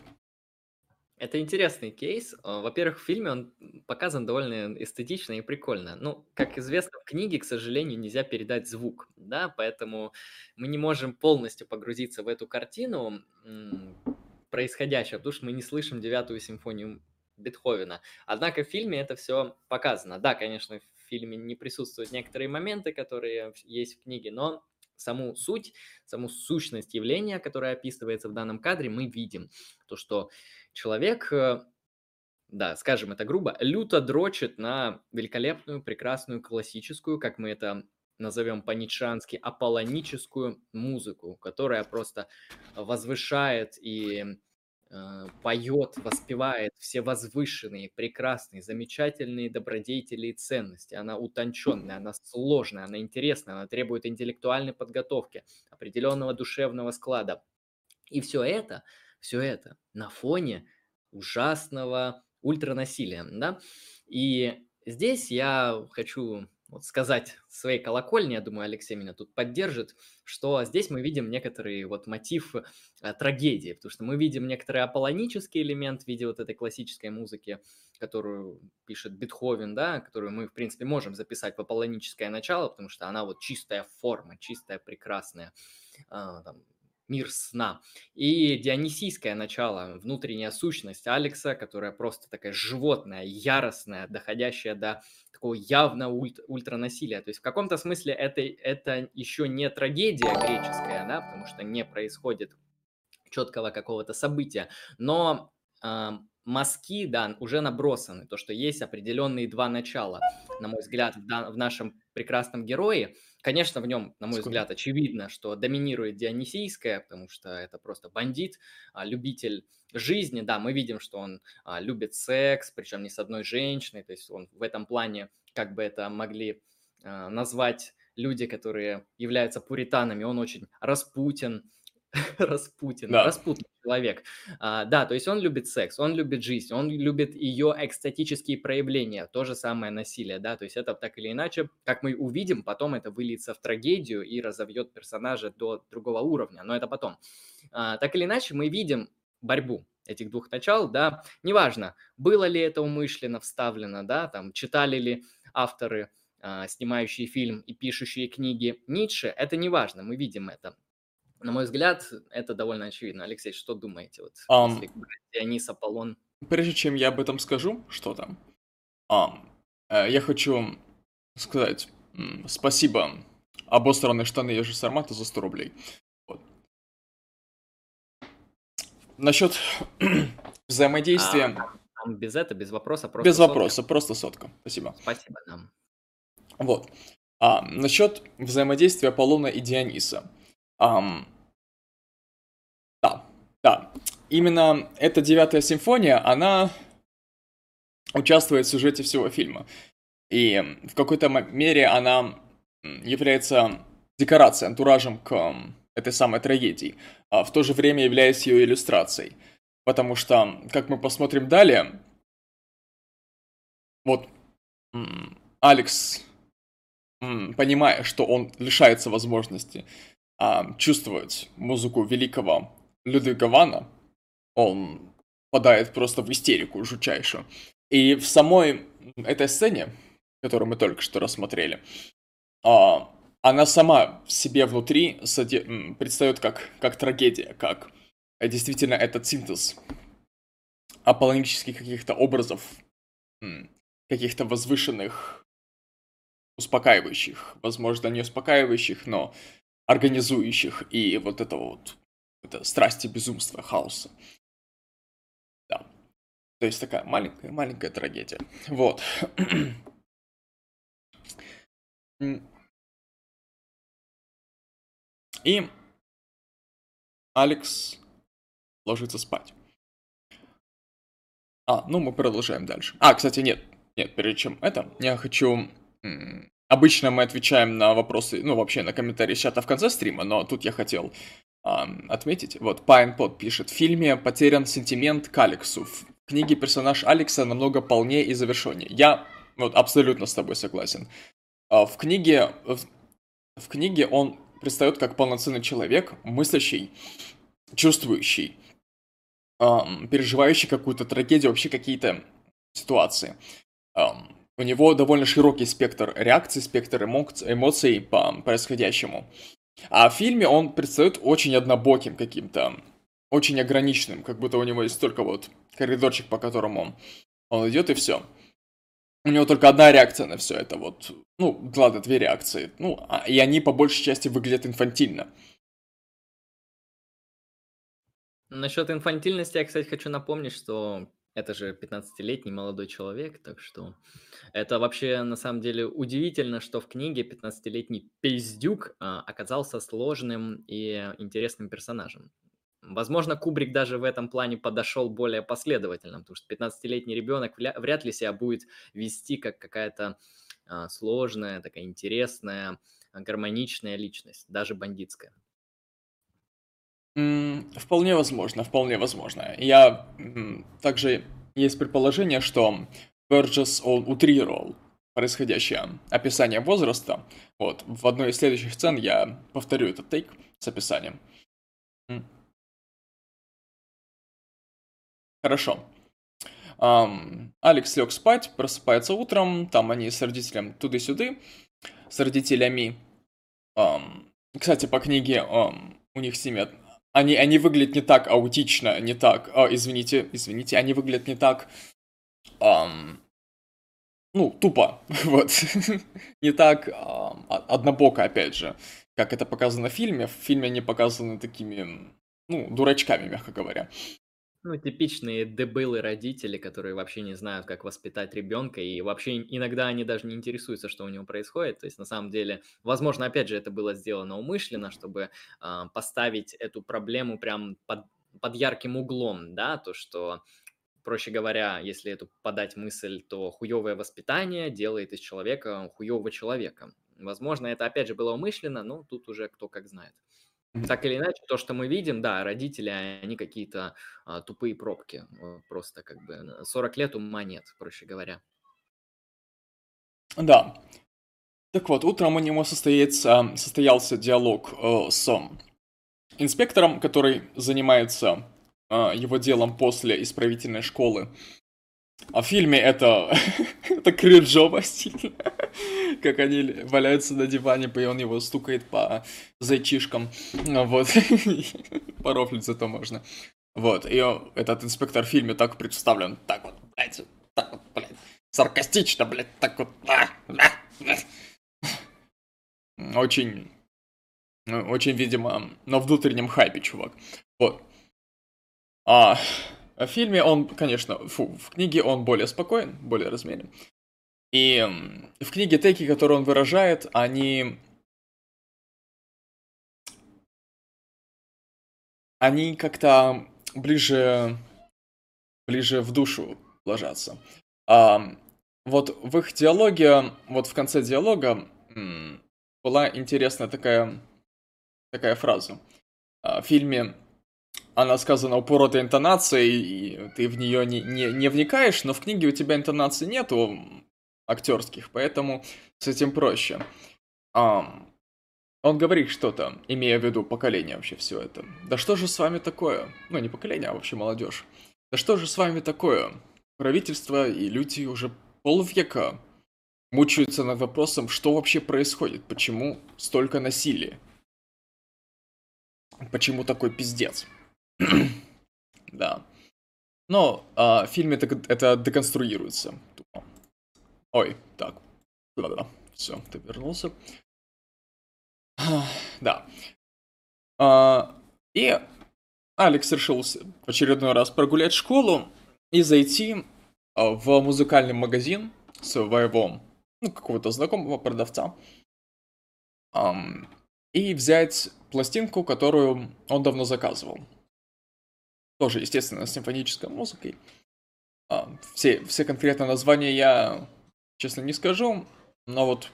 Это интересный кейс. А, во-первых, в фильме он показан довольно эстетично и прикольно. Ну, как известно, в книге, к сожалению, нельзя передать звук, да, поэтому мы не можем полностью погрузиться в эту картину происходящего, потому что мы не слышим девятую симфонию Бетховена. Однако в фильме это все показано. Да, конечно, в фильме не присутствуют некоторые моменты, которые есть в книге, но саму суть, саму сущность явления, которое описывается в данном кадре, мы видим. То, что человек, э, да, скажем это грубо, люто дрочит на великолепную, прекрасную, классическую, как мы это назовем по-ницшански, аполлоническую музыку, которая просто возвышает и э, поет, воспевает все возвышенные, прекрасные, замечательные добродетели и ценности. Она утонченная, она сложная, она интересная, она требует интеллектуальной подготовки, определенного душевного склада. И все это все это на фоне ужасного ультранасилия, да. И здесь я хочу вот сказать своей колокольни, я думаю, Алексей меня тут поддержит, что здесь мы видим некоторый вот мотив а, трагедии, потому что мы видим некоторый аполлонический элемент в виде вот этой классической музыки, которую пишет Бетховен, да, которую мы, в принципе, можем записать в аполлоническое начало, потому что она вот чистая форма, чистая, прекрасная, а, там, мир сна. И дионисийское начало, внутренняя сущность Алекса, которая просто такая животная, яростная, доходящая до такого явно ульт, ультранасилия. То есть в каком-то смысле это, это еще не трагедия греческая, да, потому что не происходит четкого какого-то события, но э, мазки, да, уже набросаны, то, что есть определенные два начала, на мой взгляд, в, дан- в нашем прекрасном герое – Конечно, в нем, на мой взгляд, очевидно, что доминирует Дионисийская, потому что это просто бандит, а, любитель жизни. Да, мы видим, что он а, любит секс, причем не с одной женщиной. То есть он в этом плане, как бы это могли а, назвать люди, которые являются пуританами, он очень распутен, Распутин, да. распутный человек. А, да, то есть он любит секс, он любит жизнь, он любит ее экстатические проявления, то же самое насилие, да, то есть это так или иначе, как мы увидим, потом это выльется в трагедию и разовьет персонажа до другого уровня, но это потом. А, так или иначе, мы видим борьбу этих двух начал, да, неважно, было ли это умышленно вставлено, да, там, читали ли авторы, а, снимающие фильм и пишущие книги Ницше, это не важно, мы видим это. На мой взгляд, это довольно очевидно. Алексей, что думаете? Вот, um, если Дионис, Аполлон. Прежде чем я об этом скажу, что там, um, я хочу сказать спасибо. Обосранные штаны Ежи Сармата за 100 рублей. Вот. Насчет взаимодействия... А, без этого, без вопроса, просто Без сотка. вопроса, просто сотка. Спасибо. Спасибо нам. Вот. А, насчет взаимодействия Аполлона и Диониса. Um, да, да. Именно эта девятая симфония, она участвует в сюжете всего фильма. И в какой-то мере она является декорацией, антуражем к этой самой трагедии, а в то же время являясь ее иллюстрацией. Потому что, как мы посмотрим далее, вот Алекс, понимая, что он лишается возможности а, чувствовать музыку великого Людвига Вана, он падает просто в истерику жутчайшую. И в самой этой сцене, которую мы только что рассмотрели, а, она сама в себе внутри соде... предстает как, как трагедия, как действительно этот синтез аполлонических каких-то образов, каких-то возвышенных, успокаивающих, возможно, не успокаивающих, но организующих и вот этого вот это страсти безумства, хаоса. Да. То есть такая маленькая, маленькая трагедия. Вот. И Алекс ложится спать. А, ну мы продолжаем дальше. А, кстати, нет, нет, перед чем это, я хочу... Обычно мы отвечаем на вопросы, ну вообще на комментарии чата в конце стрима, но тут я хотел отметить. Вот, Пайнпод пишет, в фильме потерян сентимент к Алексу. В книге персонаж Алекса намного полнее и завершеннее. Я вот абсолютно с тобой согласен. А, в книге, в, в книге он предстает как полноценный человек, мыслящий, чувствующий, эм, переживающий какую-то трагедию, вообще какие-то ситуации. Эм, у него довольно широкий спектр реакций, спектр эмоций, по происходящему. А в фильме он предстает очень однобоким каким-то, очень ограниченным, как будто у него есть только вот коридорчик, по которому он идет и все. У него только одна реакция на все это, вот, ну, ладно, две реакции, ну, а, и они по большей части выглядят инфантильно. Насчет инфантильности я, кстати, хочу напомнить, что это же 15-летний молодой человек, так что это вообще на самом деле удивительно, что в книге 15-летний пиздюк а, оказался сложным и интересным персонажем. Возможно, Кубрик даже в этом плане подошел более последовательно, потому что 15-летний ребенок вряд ли себя будет вести как какая-то а, сложная, такая интересная, гармоничная личность, даже бандитская. Вполне возможно, вполне возможно. Я также есть предположение, что Берджес он утрировал происходящее описание возраста. Вот, в одной из следующих сцен я повторю этот тейк с описанием. Хорошо. Um, Алекс лег спать, просыпается утром, там они с родителем туды-сюды, с родителями. Um, кстати, по книге um, у них семья они, они выглядят не так аутично, не так... О, извините, извините, они выглядят не так... Эм, ну, тупо, вот. не так эм, однобоко, опять же, как это показано в фильме. В фильме они показаны такими, ну, дурачками, мягко говоря. Ну, типичные дебилы родители, которые вообще не знают, как воспитать ребенка, и вообще иногда они даже не интересуются, что у него происходит. То есть, на самом деле, возможно, опять же, это было сделано умышленно, чтобы э, поставить эту проблему прям под, под ярким углом, да, то, что проще говоря, если эту подать мысль, то хуевое воспитание делает из человека хуевого человека. Возможно, это опять же было умышленно, но тут уже кто как знает. Так или иначе, то, что мы видим, да, родители, они какие-то а, тупые пробки. Просто как бы 40 лет ума нет, проще говоря. Да. Так вот, утром у него состоится, состоялся диалог э, с инспектором, который занимается э, его делом после исправительной школы. А в фильме это, это кринжово сильно. как они валяются на диване, и он его стукает по зайчишкам. Ну вот. Порофлить зато можно. Вот. И этот инспектор в фильме так представлен. Так вот, блядь. Так вот, блядь. Саркастично, блядь. Так вот. А, а, а. очень, очень, видимо, на внутреннем хайпе, чувак. Вот. А в фильме он, конечно, фу, в книге он более спокоен, более размерен. И в книге теки, которые он выражает, они... Они как-то ближе, ближе в душу ложатся. А, вот в их диалоге, вот в конце диалога была интересная такая, такая фраза. А, в фильме она сказана упоротой интонацией, и ты в нее не, не, не вникаешь, но в книге у тебя интонации нету актерских, поэтому с этим проще. Um, он говорит что-то, имея в виду поколение вообще все это. Да что же с вами такое? Ну, не поколение, а вообще молодежь. Да что же с вами такое? Правительство и люди уже полвека мучаются над вопросом, что вообще происходит, почему столько насилия. Почему такой пиздец? да. Но а, в фильме это, это деконструируется. Ой, так. Да-да, все, ты вернулся. Да. А, и Алекс решил в очередной раз прогулять школу и зайти а, в музыкальный магазин своего, ну, какого-то знакомого продавца. Um, и взять пластинку, которую он давно заказывал. Тоже, естественно, с симфонической музыкой. Uh, все, все конкретно названия я, честно, не скажу, но вот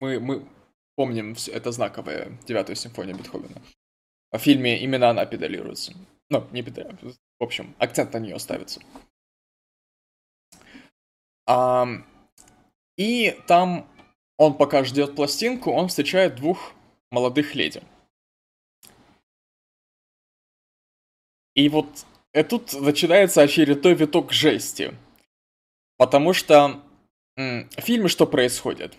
мы, мы помним, это знаковая девятая симфония Бетховена. В фильме именно она педалируется. Ну, не педалируется. В общем, акцент на нее ставится. А, и там он пока ждет пластинку, он встречает двух молодых леди. И вот и тут начинается очередной виток жести. Потому что в фильме что происходит?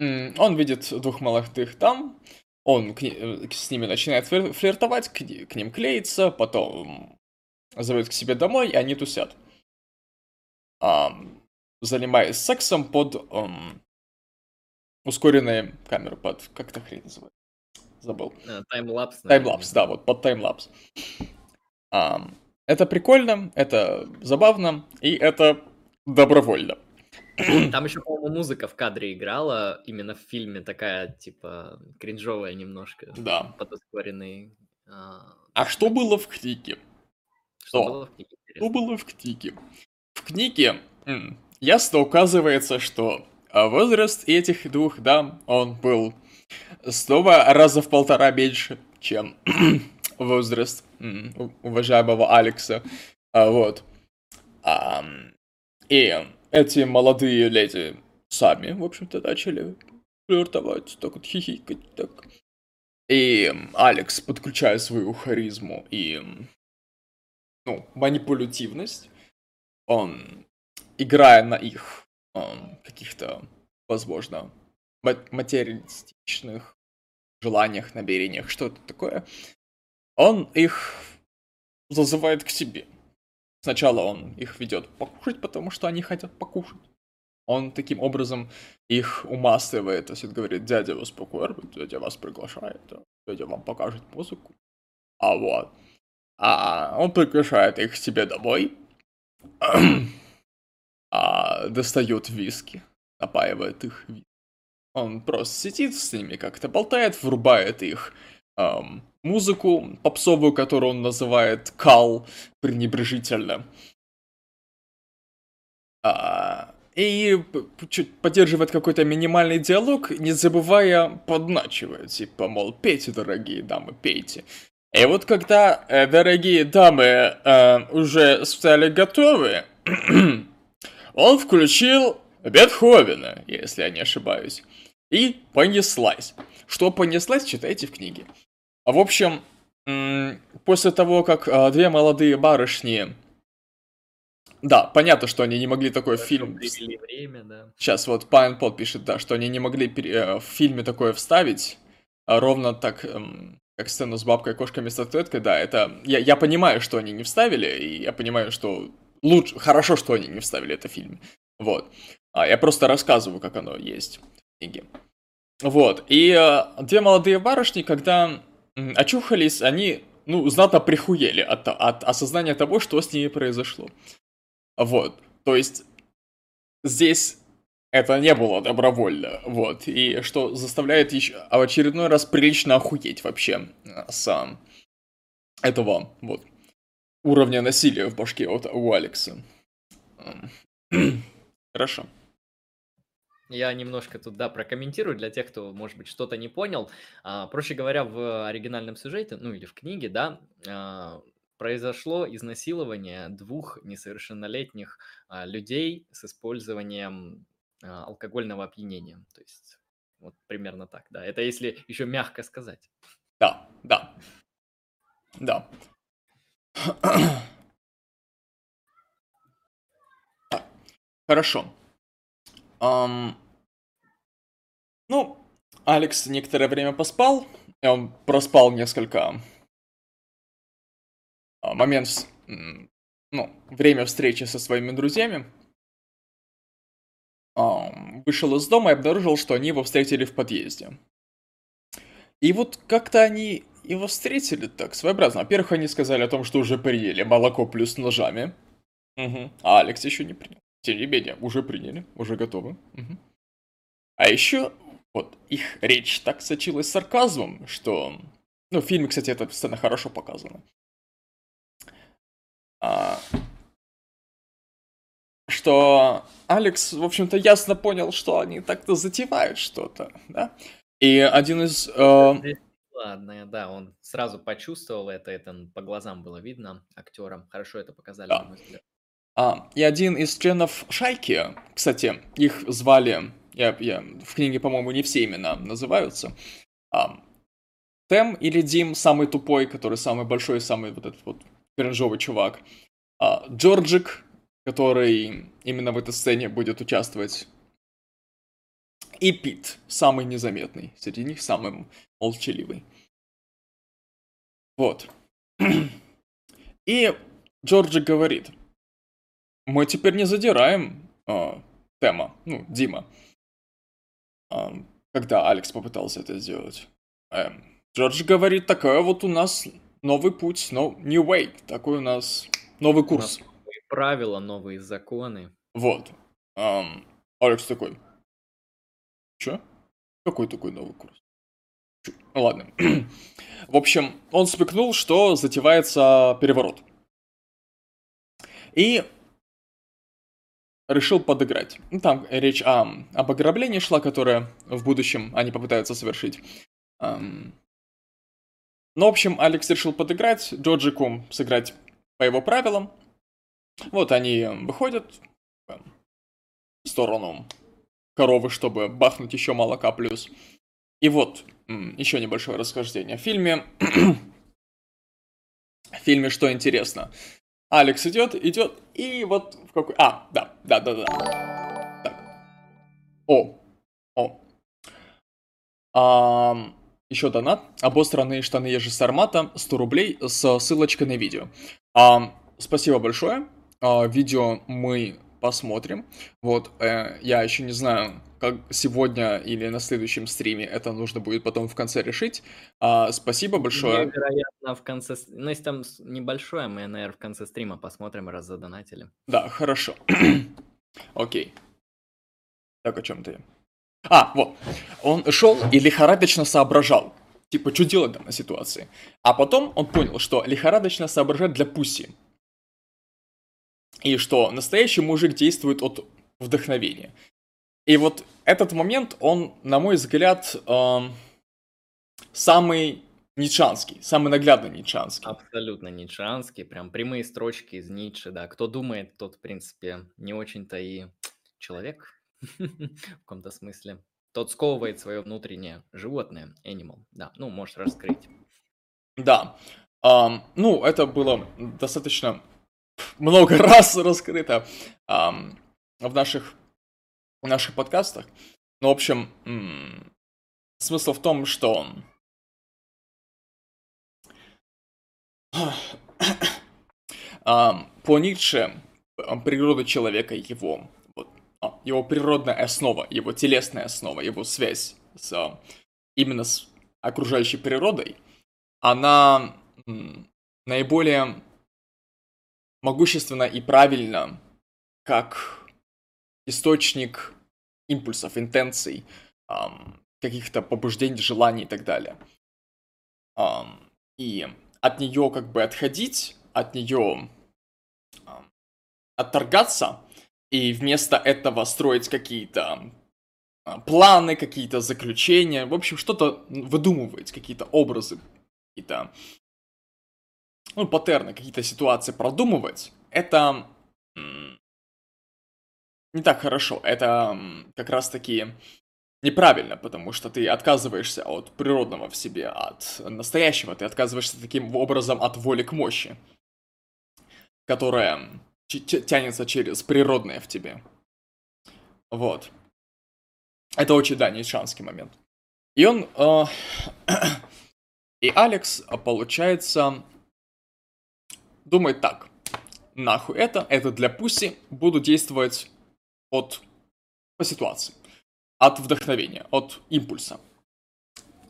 Он видит двух молодых там, он к, с ними начинает флиртовать, к, к ним клеится, потом зовет к себе домой, и они тусят. А, занимаясь сексом под um, ускоренной камерой, под... Как это хрень называется? Забыл. Э, таймлапс. Таймлапс, да, вот под таймлапс. Это прикольно, это забавно, и это добровольно. Там еще, по-моему, музыка в кадре играла, именно в фильме такая, типа, кринжовая немножко. Да. Под ускоренный... А, а что было в книге? Что, что было в книге? Что было в книге? В книге ясно указывается, что а, возраст этих двух дам, он был снова раза в полтора меньше, чем возраст уважаемого Алекса. А, вот. И эти молодые леди сами, в общем-то, начали флиртовать, так вот хихикать, так. И Алекс, подключая свою харизму и, ну, манипулятивность, он играя на их um, каких-то, возможно, материалистичных желаниях, намерениях, что-то такое, он их зазывает к себе. Сначала он их ведет покушать, потому что они хотят покушать. Он таким образом их умасливает, то есть говорит, дядя вас покормит, дядя вас приглашает, дядя вам покажет музыку. А вот. А он приглашает их к себе домой, а, достает виски, напаивает их Он просто сидит с ними, как-то болтает, врубает их эм, музыку попсовую, которую он называет кал пренебрежительно. А, и поддерживает какой-то минимальный диалог, не забывая подначивать, типа, мол, пейте, дорогие дамы, пейте. И вот когда, э, дорогие дамы, э, уже стали готовы, он включил Бетховена, если я не ошибаюсь. И понеслась. Что понеслась, читайте в книге. А в общем, после того, как а, две молодые барышни... Да, понятно, что они не могли такой фильм... время, да. Сейчас вот Пайн Пол пишет, да, что они не могли э, в фильме такое вставить, а ровно так, эм, как сцену с бабкой, кошками, статуэткой, да, это... Я, я понимаю, что они не вставили, и я понимаю, что лучше, хорошо, что они не вставили это в фильм. Вот. А я просто рассказываю, как оно есть в книге. Вот, и э, две молодые барышни, когда очухались, они, ну, знатно прихуели от, от осознания того, что с ними произошло. Вот, то есть здесь это не было добровольно, вот, и что заставляет еще в очередной раз прилично охуеть вообще э, с этого, вот, уровня насилия в башке вот у Алекса. Хорошо. Я немножко тут, да, прокомментирую для тех, кто, может быть, что-то не понял. А, проще говоря, в оригинальном сюжете, ну или в книге, да, а, произошло изнасилование двух несовершеннолетних а, людей с использованием а, алкогольного опьянения. То есть вот примерно так, да. Это если еще мягко сказать. Да, да. Да. Хорошо. Um, ну, Алекс некоторое время поспал, и он проспал несколько а, момент, ну, время встречи со своими друзьями. Um, вышел из дома и обнаружил, что они его встретили в подъезде. И вот как-то они его встретили так своеобразно. Во-первых, они сказали о том, что уже приняли молоко плюс ножами. Угу. А Алекс еще не принял. Тем не менее, уже приняли, уже готовы. Угу. А еще вот их речь так сочилась сарказмом, что... Ну, в фильме, кстати, эта сцена хорошо показана. А... Что Алекс, в общем-то, ясно понял, что они так-то затевают что-то, да? И один из... Э... Ладно, да, он сразу почувствовал это, это по глазам было видно актерам. Хорошо это показали, да. на мой взгляд. А, и один из членов шайки, кстати, их звали, я, я в книге, по-моему, не все имена называются, а, Тем или Дим, самый тупой, который самый большой, самый вот этот вот кринжовый чувак, а, Джорджик, который именно в этой сцене будет участвовать, и Пит, самый незаметный, среди них самый молчаливый. Вот. И Джорджик говорит – мы теперь не задираем э, Тема, ну, Дима. Э, когда Алекс попытался это сделать. Э, Джордж говорит, такая вот у нас новый путь, no, new way, такой у нас новый курс. новые правила, новые законы. Вот. Эм, Алекс такой, чё? Какой такой новый курс? Чё? Ладно. В общем, он смекнул, что затевается переворот. И решил подыграть. Ну, там речь о, об ограблении шла, которое в будущем они попытаются совершить. Um, ну, в общем, Алекс решил подыграть, Джоджику сыграть по его правилам. Вот они выходят в сторону коровы, чтобы бахнуть еще молока плюс. И вот, еще небольшое расхождение. В фильме... в фильме что интересно? Алекс идет, идет, и вот в какой... А, да, да, да, да. Так. О, о. А, еще донат. Обосранные штаны Ежи Сармата, 100 рублей с ссылочкой на видео. А, спасибо большое. А, видео мы посмотрим. Вот, э, я еще не знаю, как сегодня или на следующем стриме это нужно будет потом в конце решить. А, спасибо большое. Мне, вероятно, в конце... Ну, если там небольшое, мы, наверное, в конце стрима посмотрим, раз задонатили. Да, хорошо. Окей. Так, о чем ты? А, вот. Он шел и лихорадочно соображал. Типа, что делать в данной ситуации? А потом он понял, что лихорадочно соображать для пуси. И что настоящий мужик действует от вдохновения. И вот этот момент, он, на мой взгляд, э, самый Ницшанский, самый наглядный Ницшанский. Абсолютно Ницшанский, прям прямые строчки из Ницше, да. Кто думает, тот, в принципе, не очень-то и человек в каком-то смысле. Тот сковывает свое внутреннее животное, animal, да, ну, можешь раскрыть. Да, um, ну, это было достаточно много раз раскрыто um, в наших, в наших подкастах. Ну, в общем, смысл в том, что по Ницше природа человека, его, вот, а, его природная основа, его телесная основа, его связь с именно с окружающей природой, она наиболее могущественна и правильна как источник импульсов, интенций, каких-то побуждений, желаний и так далее. И от нее как бы отходить, от нее отторгаться и вместо этого строить какие-то а, планы, какие-то заключения, в общем, что-то выдумывать, какие-то образы, какие-то, ну, паттерны, какие-то ситуации продумывать, это не так хорошо. Это как раз-таки неправильно, потому что ты отказываешься от природного в себе, от настоящего, ты отказываешься таким образом от воли к мощи, которая тянется через природное в тебе. Вот. Это очень, да, нишанский момент. И он... Э, и Алекс, получается, думает так. Нахуй это, это для пуси, буду действовать от... по ситуации. От вдохновения, от импульса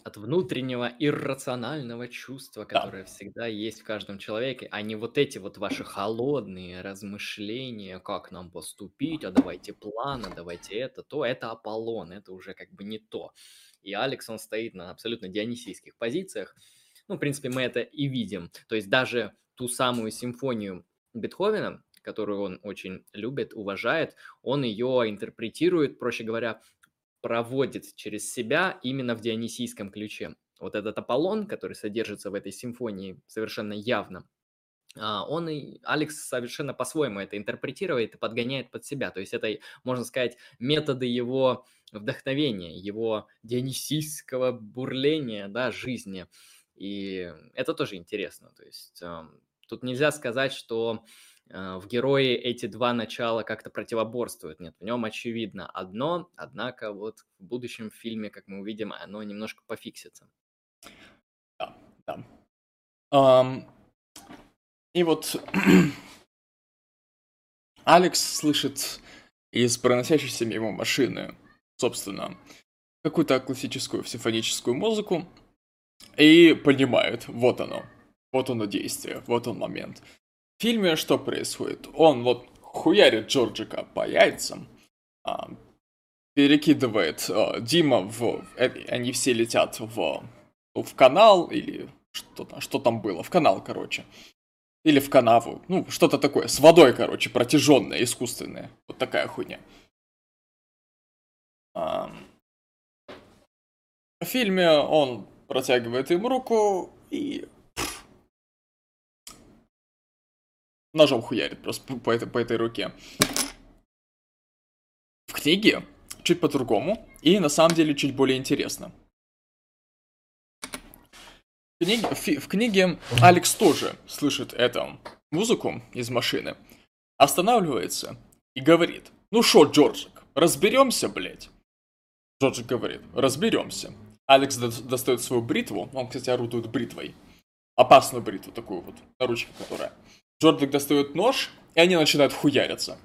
от внутреннего иррационального чувства, которое да. всегда есть в каждом человеке, а не вот эти вот ваши холодные размышления, как нам поступить, а давайте планы, давайте это, то, это Аполлон, это уже как бы не то. И Алекс, он стоит на абсолютно дионисийских позициях. Ну, в принципе, мы это и видим. То есть даже ту самую симфонию Бетховена, которую он очень любит, уважает, он ее интерпретирует, проще говоря, проводит через себя именно в дионисийском ключе. Вот этот Аполлон, который содержится в этой симфонии совершенно явно, а, он и Алекс совершенно по-своему это интерпретирует и подгоняет под себя. То есть это, можно сказать, методы его вдохновения, его дионисийского бурления, да, жизни. И это тоже интересно. То есть тут нельзя сказать, что в герое эти два начала как-то противоборствуют. Нет, в нем очевидно одно, однако вот в будущем фильме, как мы увидим, оно немножко пофиксится. Да, да. Um, и вот Алекс слышит из проносящейся мимо машины, собственно, какую-то классическую симфоническую музыку и понимает, вот оно, вот оно действие, вот он момент. Фильме что происходит? Он вот хуярит Джорджика по яйцам, а, перекидывает а, Дима в... Э, они все летят в, в канал или что что там было, в канал, короче. Или в канаву. Ну, что-то такое. С водой, короче, протяженное, искусственное. Вот такая хуйня. А... В фильме он протягивает им руку и ножом хуярит просто по этой, по этой руке. В книге чуть по-другому и на самом деле чуть более интересно. В книге, в, в книге Алекс тоже слышит эту музыку из машины, останавливается и говорит, ну шо, Джорджик, разберемся, блядь? Джорджик говорит, разберемся. Алекс достает свою бритву, он, кстати, орудует бритвой. Опасную бритву такую вот, на ручке которая. Джордвик достает нож, и они начинают хуяриться.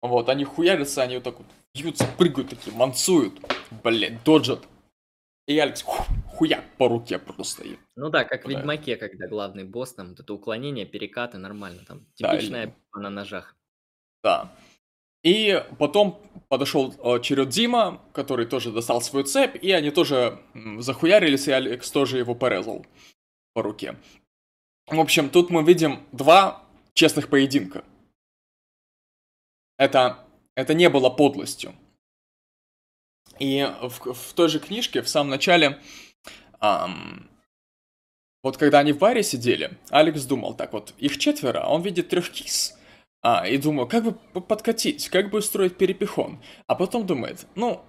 Вот, они хуярятся, они вот так вот бьются, прыгают такие, мансуют. Блять, доджат. И Алекс ху, хуяк по руке просто. Ну да, как в Ведьмаке, когда главный босс, там, вот это уклонение, перекаты, нормально. Там типичная да, на ножах. Да. И потом подошел э, черед Дима, который тоже достал свою цепь, и они тоже захуярились, и Алекс тоже его порезал по руке. В общем, тут мы видим два честных поединка. Это, это не было подлостью. И в, в той же книжке, в самом начале, эм, вот когда они в баре сидели, Алекс думал так вот, их четверо, а он видит трех кис, а, и думаю, как бы подкатить, как бы устроить перепихон. А потом думает, ну,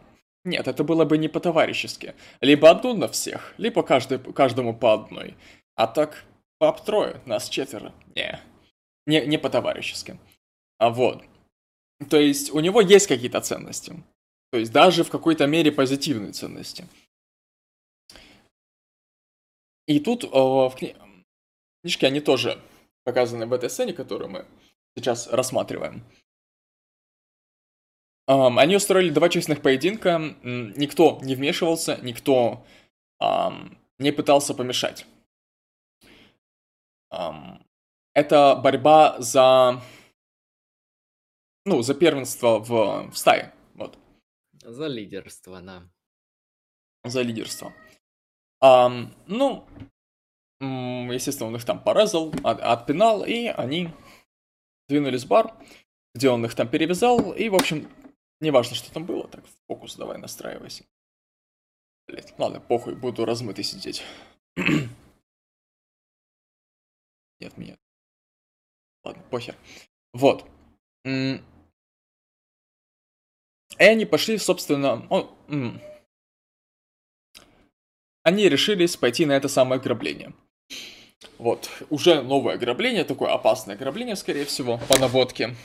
нет, это было бы не по-товарищески. Либо одну на всех, либо каждый, каждому по одной. А так, Пап трое, нас четверо. Не, не, не по-товарищески. А вот. То есть у него есть какие-то ценности. То есть даже в какой-то мере позитивные ценности. И тут о, в кни... книжке они тоже показаны в этой сцене, которую мы сейчас рассматриваем. Um, они устроили два честных поединка, никто не вмешивался, никто um, не пытался помешать. Um, это борьба за, ну, за первенство в, в стае, вот. За лидерство, да. За лидерство. Um, ну, естественно, он их там порезал, от, отпинал, и они двинулись в бар, где он их там перевязал, и, в общем, неважно, что там было, так, фокус давай настраивайся. Блять, ладно, похуй, буду размытый сидеть. Нет, меня. Ладно, похер. Вот. И они пошли, собственно... Они решились пойти на это самое ограбление. Вот, уже новое ограбление, такое опасное ограбление, скорее всего, по наводке.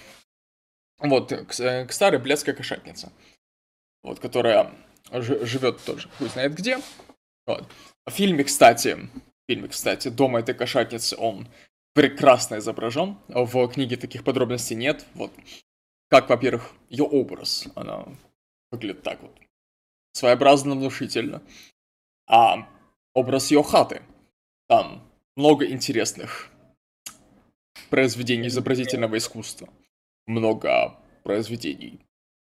Вот, к, э, к старой блядской кошатнице. Вот, которая живет тоже, хуй знает где. Вот. В фильме, кстати, в фильме, кстати, дома этой кошатницы, он прекрасно изображен. В книге таких подробностей нет. Вот. Как, во-первых, ее образ, она выглядит так вот. Своеобразно внушительно. А образ ее хаты. Там много интересных произведений изобразительного искусства. Много произведений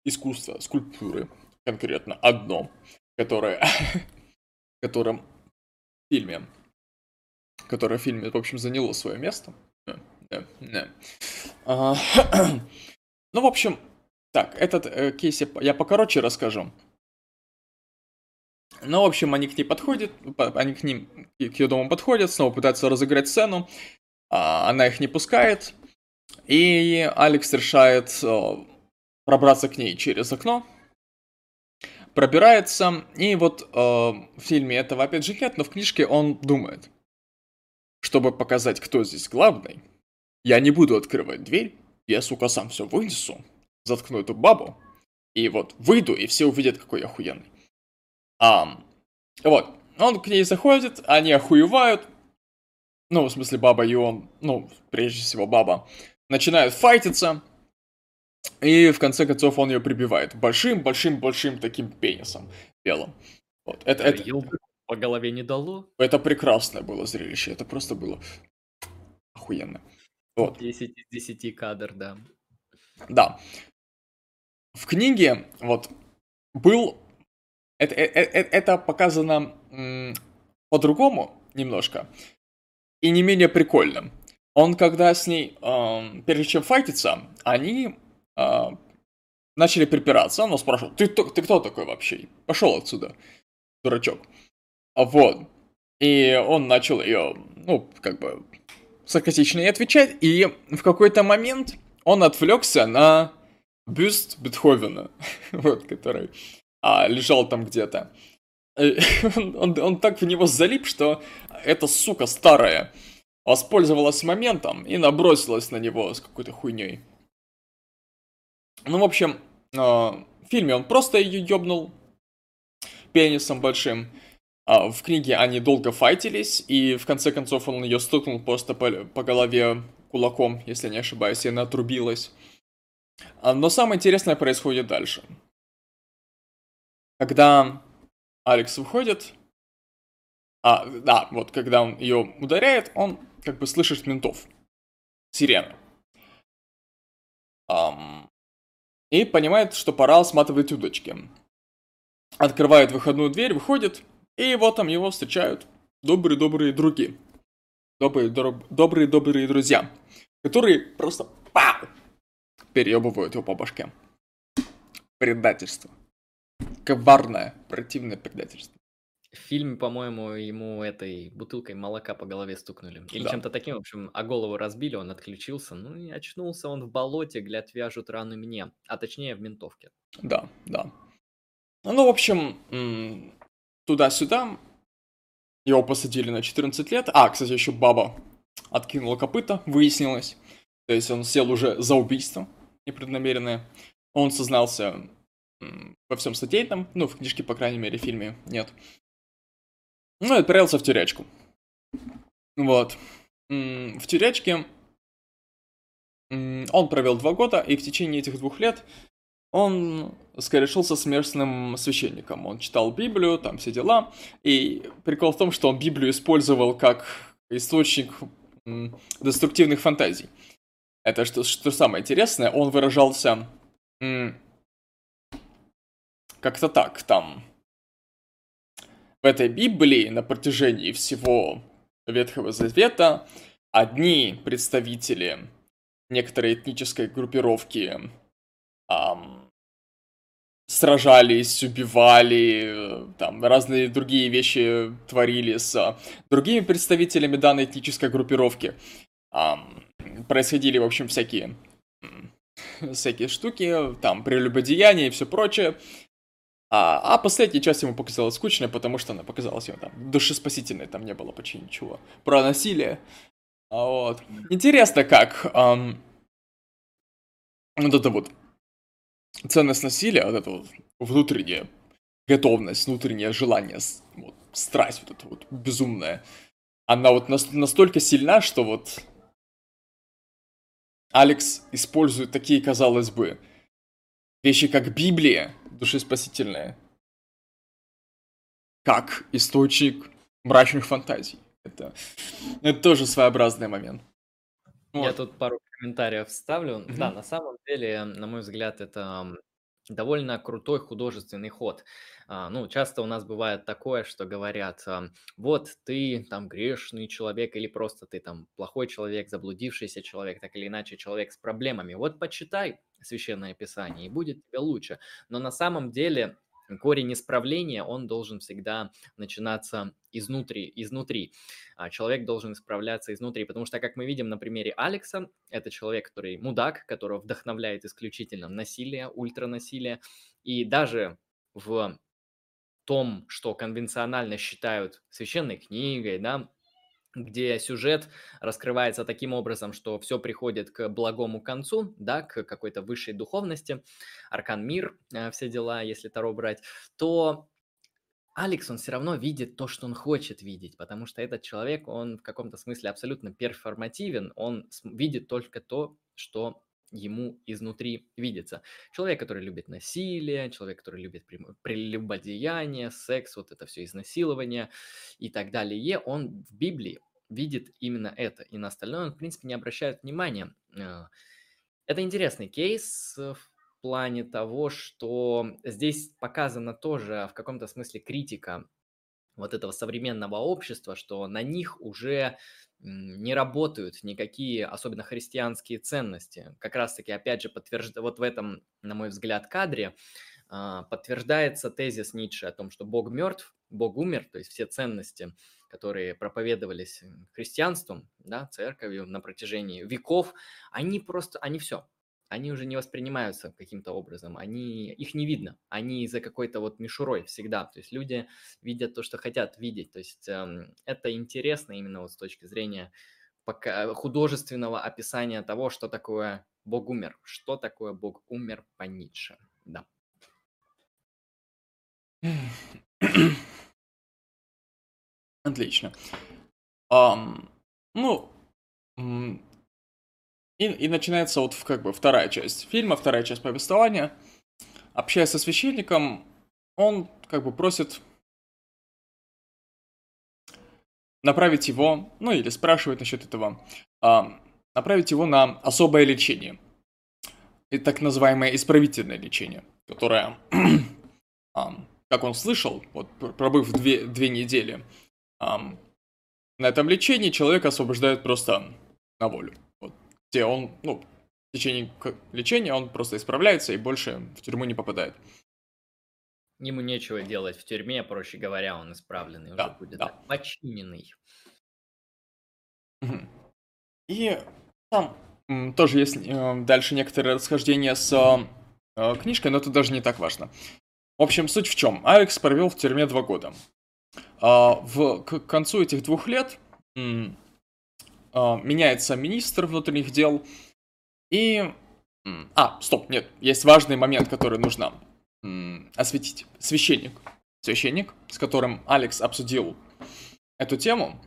искусства, скульптуры. Конкретно одно, которое, которым в фильме, которое в фильме, в общем, заняло свое место. А, ну, в общем, так, этот э, кейс я, я покороче расскажу. Ну, в общем, они к ней подходят, они к ним, к ее дому подходят, снова пытаются разыграть сцену, а, она их не пускает, и Алекс решает э, пробраться к ней через окно, пробирается, и вот э, в фильме этого опять же нет, но в книжке он думает, чтобы показать, кто здесь главный, я не буду открывать дверь, я, сука, сам все вынесу, заткну эту бабу, и вот выйду, и все увидят, какой я охуенный. А, вот, он к ней заходит, они охуевают, ну, в смысле, баба и он, ну, прежде всего, баба, начинают файтиться, и в конце концов он ее прибивает большим-большим-большим таким пенисом белым. Вот, это, это... По голове не дало? Это прекрасное было зрелище, это просто было охуенно. Вот. 10 из 10 кадр, да. Да. В книге вот был это, это, э, это показано по-другому немножко. И не менее прикольно. Он, когда с ней, э, прежде чем файтиться, они э, начали припираться. Он спрашивал, ты, ты кто такой вообще? Пошел отсюда, дурачок. А вот. И он начал ее, ну, как бы, саркастично ей отвечать. И в какой-то момент он отвлекся на бюст Бетховена, вот, который а, лежал там где-то. Он, он, он так в него залип, что эта сука старая воспользовалась моментом и набросилась на него с какой-то хуйней. Ну, в общем, э, в фильме он просто ее ёбнул пенисом большим. А в книге они долго файтились, и в конце концов он ее стукнул просто по, по голове кулаком, если не ошибаюсь, и она отрубилась. А, но самое интересное происходит дальше. Когда Алекс выходит, а, да, вот когда он ее ударяет, он как бы слышит ментов. Сирены. Um, и понимает, что пора сматывать удочки. Открывает выходную дверь, выходит, и вот там его встречают добрые-добрые други. Добрые-добрые друзья, которые просто пау, переебывают его по башке. Предательство. Коварное, противное предательство. В фильме, по-моему, ему этой бутылкой молока по голове стукнули. Или да. чем-то таким, в общем, а голову разбили, он отключился. Ну и очнулся он в болоте, глядь, вяжут раны мне. А точнее, в ментовке. Да, да. Ну, в общем, туда-сюда. Его посадили на 14 лет. А, кстати, еще баба откинула копыта, выяснилось. То есть он сел уже за убийство непреднамеренное. Он сознался во всем содеянном. Ну, в книжке, по крайней мере, в фильме нет. Ну, и отправился в тюрячку. Вот. В тюрячке он провел два года, и в течение этих двух лет он скорешился с местным священником. Он читал Библию, там все дела. И прикол в том, что он Библию использовал как источник деструктивных фантазий. Это что, что самое интересное, он выражался как-то так, там. В этой Библии на протяжении всего Ветхого Завета одни представители некоторой этнической группировки эм, сражались, убивали, там разные другие вещи творили с другими представителями данной этнической группировки. Происходили, в общем, всякие всякие штуки, там, прелюбодеяния и все прочее. А, а последняя часть ему показалась скучной, потому что она показалась ему там душеспасительной, там не было почти ничего. Про насилие. А вот. Интересно, как эм, вот это вот ценность насилия, вот это вот внутренняя готовность, внутреннее желание, вот, страсть вот эта вот безумная, она вот настолько сильна, что вот Алекс использует такие, казалось бы, вещи, как Библия, душеспасительная, как источник мрачных фантазий. Это, это тоже своеобразный момент. Вот. Я тут пару комментариев вставлю. Mm-hmm. Да, на самом деле, на мой взгляд, это довольно крутой художественный ход. А, ну, часто у нас бывает такое, что говорят, вот ты там грешный человек или просто ты там плохой человек, заблудившийся человек, так или иначе человек с проблемами. Вот почитай Священное Писание, и будет тебе лучше. Но на самом деле корень исправления, он должен всегда начинаться изнутри, изнутри. А человек должен исправляться изнутри, потому что, как мы видим на примере Алекса, это человек, который мудак, которого вдохновляет исключительно насилие, ультранасилие, и даже в том, что конвенционально считают священной книгой, да, где сюжет раскрывается таким образом, что все приходит к благому концу, да, к какой-то высшей духовности, аркан мир, э, все дела, если Таро брать, то Алекс, он все равно видит то, что он хочет видеть, потому что этот человек, он в каком-то смысле абсолютно перформативен, он видит только то, что ему изнутри видится. Человек, который любит насилие, человек, который любит прелюбодеяние, секс, вот это все изнасилование и так далее, он в Библии видит именно это, и на остальное он, в принципе, не обращает внимания. Э, это интересный кейс в плане того, что здесь показана тоже в каком-то смысле критика вот этого современного общества, что на них уже не работают никакие, особенно христианские ценности. Как раз-таки, опять же, подтвержд... вот в этом, на мой взгляд, кадре а, подтверждается тезис Ницше о том, что Бог мертв, Бог умер, то есть все ценности, которые проповедовались христианством, да, церковью на протяжении веков, они просто, они все, они уже не воспринимаются каким-то образом, они, их не видно, они за какой-то вот мишурой всегда, то есть люди видят то, что хотят видеть, то есть эм, это интересно именно вот с точки зрения пока художественного описания того, что такое Бог умер, что такое Бог умер по Ницше, да. Отлично. Um, ну, и, и начинается вот как бы вторая часть фильма, вторая часть повествования. Общаясь со священником, он как бы просит направить его, ну или спрашивает насчет этого, а, направить его на особое лечение. И так называемое исправительное лечение, которое, а, как он слышал, вот пробыв две, две недели, а, на этом лечении человека освобождают просто на волю где он, ну, в течение лечения он просто исправляется и больше в тюрьму не попадает. Ему нечего делать в тюрьме, проще говоря, он исправленный да, уже будет, да. починенный. И там тоже есть э, дальше некоторые расхождения с э, книжкой, но это даже не так важно. В общем, суть в чем. Алекс провел в тюрьме два года. А, в, к концу этих двух лет меняется министр внутренних дел, и... А, стоп, нет, есть важный момент, который нужно осветить. Священник. Священник, с которым Алекс обсудил эту тему,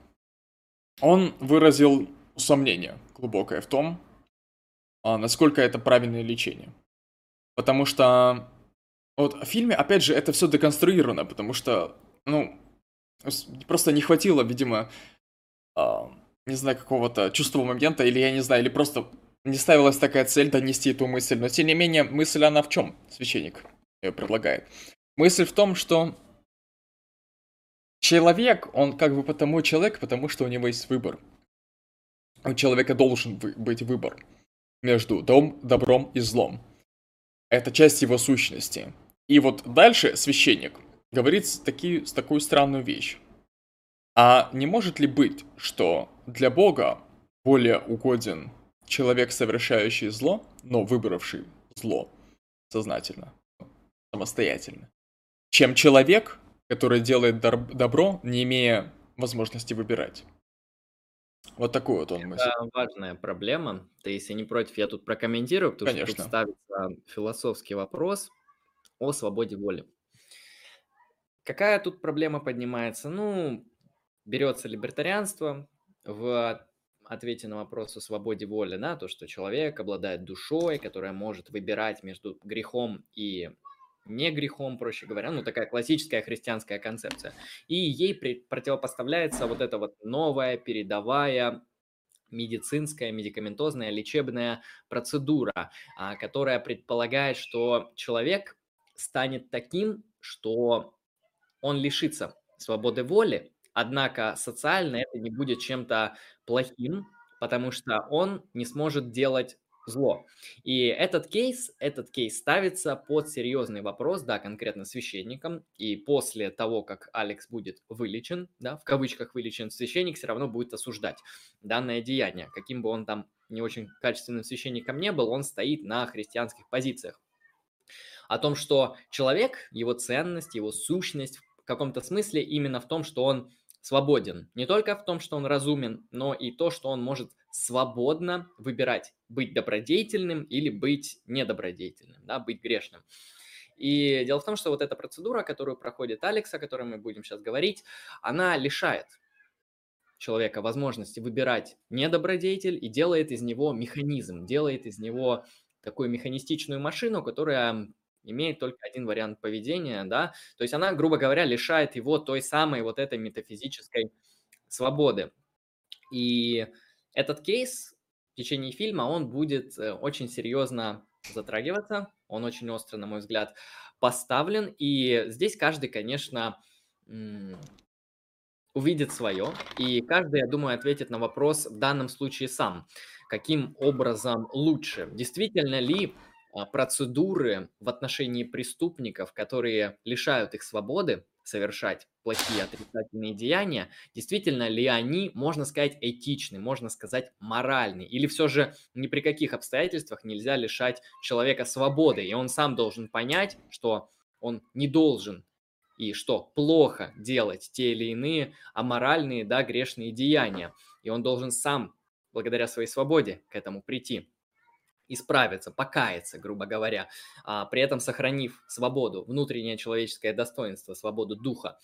он выразил сомнение глубокое в том, а, насколько это правильное лечение. Потому что вот в фильме, опять же, это все деконструировано, потому что, ну, просто не хватило, видимо, э, не знаю, какого-то чувствового момента, или я не знаю, или просто не ставилась такая цель донести эту мысль. Но, тем не менее, мысль она в чем, священник ее предлагает? Мысль в том, что человек, он как бы потому человек, потому что у него есть выбор. У человека должен быть выбор между дом, добром и злом. Это часть его сущности. И вот дальше священник говорит таки, с такую странную вещь. А не может ли быть, что для Бога более угоден человек, совершающий зло, но выбравший зло сознательно, самостоятельно, чем человек, который делает добро, не имея возможности выбирать? Вот такую вот он мысль. Это важная проблема. Ты, если не против, я тут прокомментирую, потому Конечно. что тут ставится философский вопрос о свободе воли. Какая тут проблема поднимается? Ну, берется либертарианство в ответе на вопрос о свободе воли, да, то, что человек обладает душой, которая может выбирать между грехом и не грехом, проще говоря, ну, такая классическая христианская концепция. И ей противопоставляется вот эта вот новая, передовая, медицинская, медикаментозная, лечебная процедура, а, которая предполагает, что человек станет таким, что он лишится свободы воли, однако социально это не будет чем-то плохим, потому что он не сможет делать зло. И этот кейс, этот кейс ставится под серьезный вопрос, да, конкретно священником, и после того, как Алекс будет вылечен, да, в кавычках вылечен, священник все равно будет осуждать данное деяние, каким бы он там не очень качественным священником не был, он стоит на христианских позициях. О том, что человек, его ценность, его сущность в каком-то смысле именно в том, что он свободен. Не только в том, что он разумен, но и то, что он может свободно выбирать, быть добродетельным или быть недобродетельным, да, быть грешным. И дело в том, что вот эта процедура, которую проходит Алекс, о которой мы будем сейчас говорить, она лишает человека возможности выбирать недобродетель и делает из него механизм, делает из него такую механистичную машину, которая имеет только один вариант поведения, да, то есть она, грубо говоря, лишает его той самой вот этой метафизической свободы. И этот кейс в течение фильма, он будет э, очень серьезно затрагиваться, он очень остро, на мой взгляд, поставлен, и здесь каждый, конечно, увидит свое, и каждый, я думаю, ответит на вопрос в данном случае сам, каким образом лучше, действительно ли процедуры в отношении преступников, которые лишают их свободы совершать плохие отрицательные деяния, действительно ли они, можно сказать, этичны, можно сказать, моральны, или все же ни при каких обстоятельствах нельзя лишать человека свободы, и он сам должен понять, что он не должен и что плохо делать те или иные аморальные, да, грешные деяния, и он должен сам, благодаря своей свободе, к этому прийти исправиться, покаяться, грубо говоря, а, при этом сохранив свободу, внутреннее человеческое достоинство, свободу духа.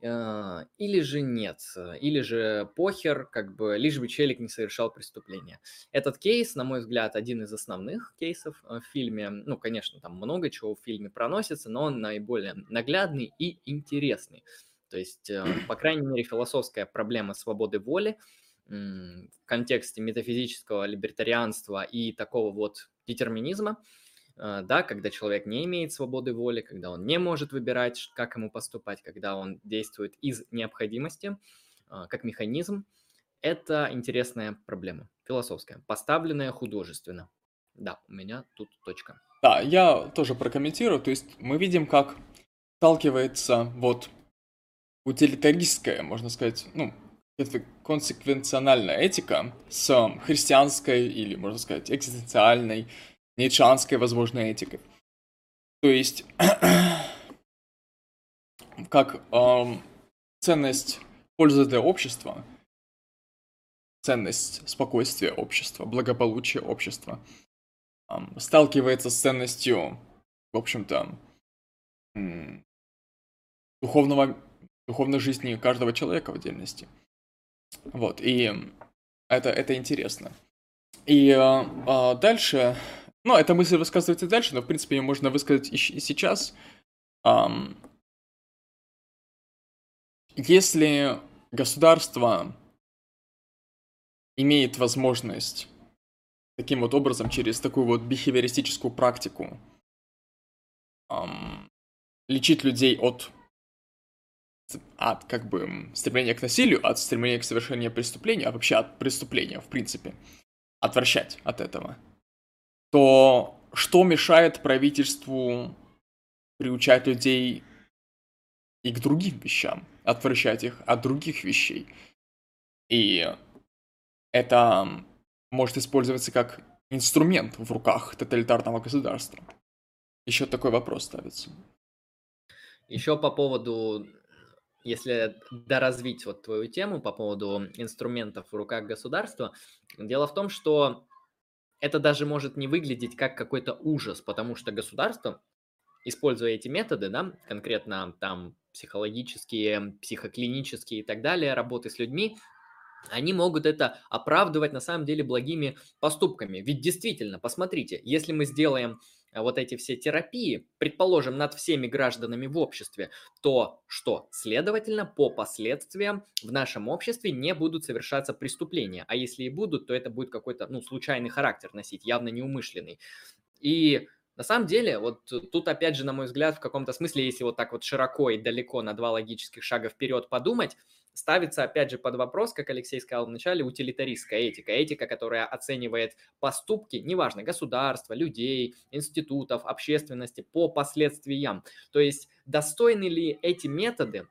А, или же нет, или же похер, как бы, лишь бы челик не совершал преступления. Этот кейс, на мой взгляд, один из основных кейсов э, в фильме. Ну, конечно, там много чего в фильме проносится, но он наиболее наглядный и интересный. То есть, э, по крайней мере, философская проблема свободы воли – в контексте метафизического либертарианства и такого вот детерминизма, э, да, когда человек не имеет свободы воли, когда он не может выбирать, как ему поступать, когда он действует из необходимости, э, как механизм, это интересная проблема, философская, поставленная художественно. Да, у меня тут точка. Да, я тоже прокомментирую. То есть мы видим, как сталкивается вот утилитаристская, можно сказать, ну, консеквенциональная этика с христианской или, можно сказать, экзистенциальной, ницшанской, возможно, этикой. То есть, как эм, ценность пользы для общества, ценность спокойствия общества, благополучия общества эм, сталкивается с ценностью, в общем-то, духовного, духовной жизни каждого человека в отдельности. Вот, и это, это интересно. И а, дальше, Ну, эта мысль высказывается и дальше, но, в принципе, ее можно высказать и сейчас. Um, если государство имеет возможность таким вот образом, через такую вот бихевиористическую практику, um, лечить людей от, от как бы стремления к насилию, от стремления к совершению преступления, а вообще от преступления, в принципе, отвращать от этого, то что мешает правительству приучать людей и к другим вещам, отвращать их от других вещей. И это может использоваться как инструмент в руках тоталитарного государства. Еще такой вопрос ставится. Еще по поводу, если доразвить вот твою тему по поводу инструментов в руках государства, дело в том, что это даже может не выглядеть как какой-то ужас, потому что государство, используя эти методы, да, конкретно там психологические, психоклинические и так далее, работы с людьми, они могут это оправдывать на самом деле благими поступками. Ведь действительно, посмотрите, если мы сделаем вот эти все терапии, предположим, над всеми гражданами в обществе, то что? Следовательно, по последствиям в нашем обществе не будут совершаться преступления. А если и будут, то это будет какой-то, ну, случайный характер носить, явно неумышленный. И на самом деле, вот тут опять же, на мой взгляд, в каком-то смысле, если вот так вот широко и далеко на два логических шага вперед подумать, ставится опять же под вопрос, как Алексей сказал в начале, утилитаристская этика. Этика, которая оценивает поступки, неважно, государства, людей, институтов, общественности по последствиям. То есть достойны ли эти методы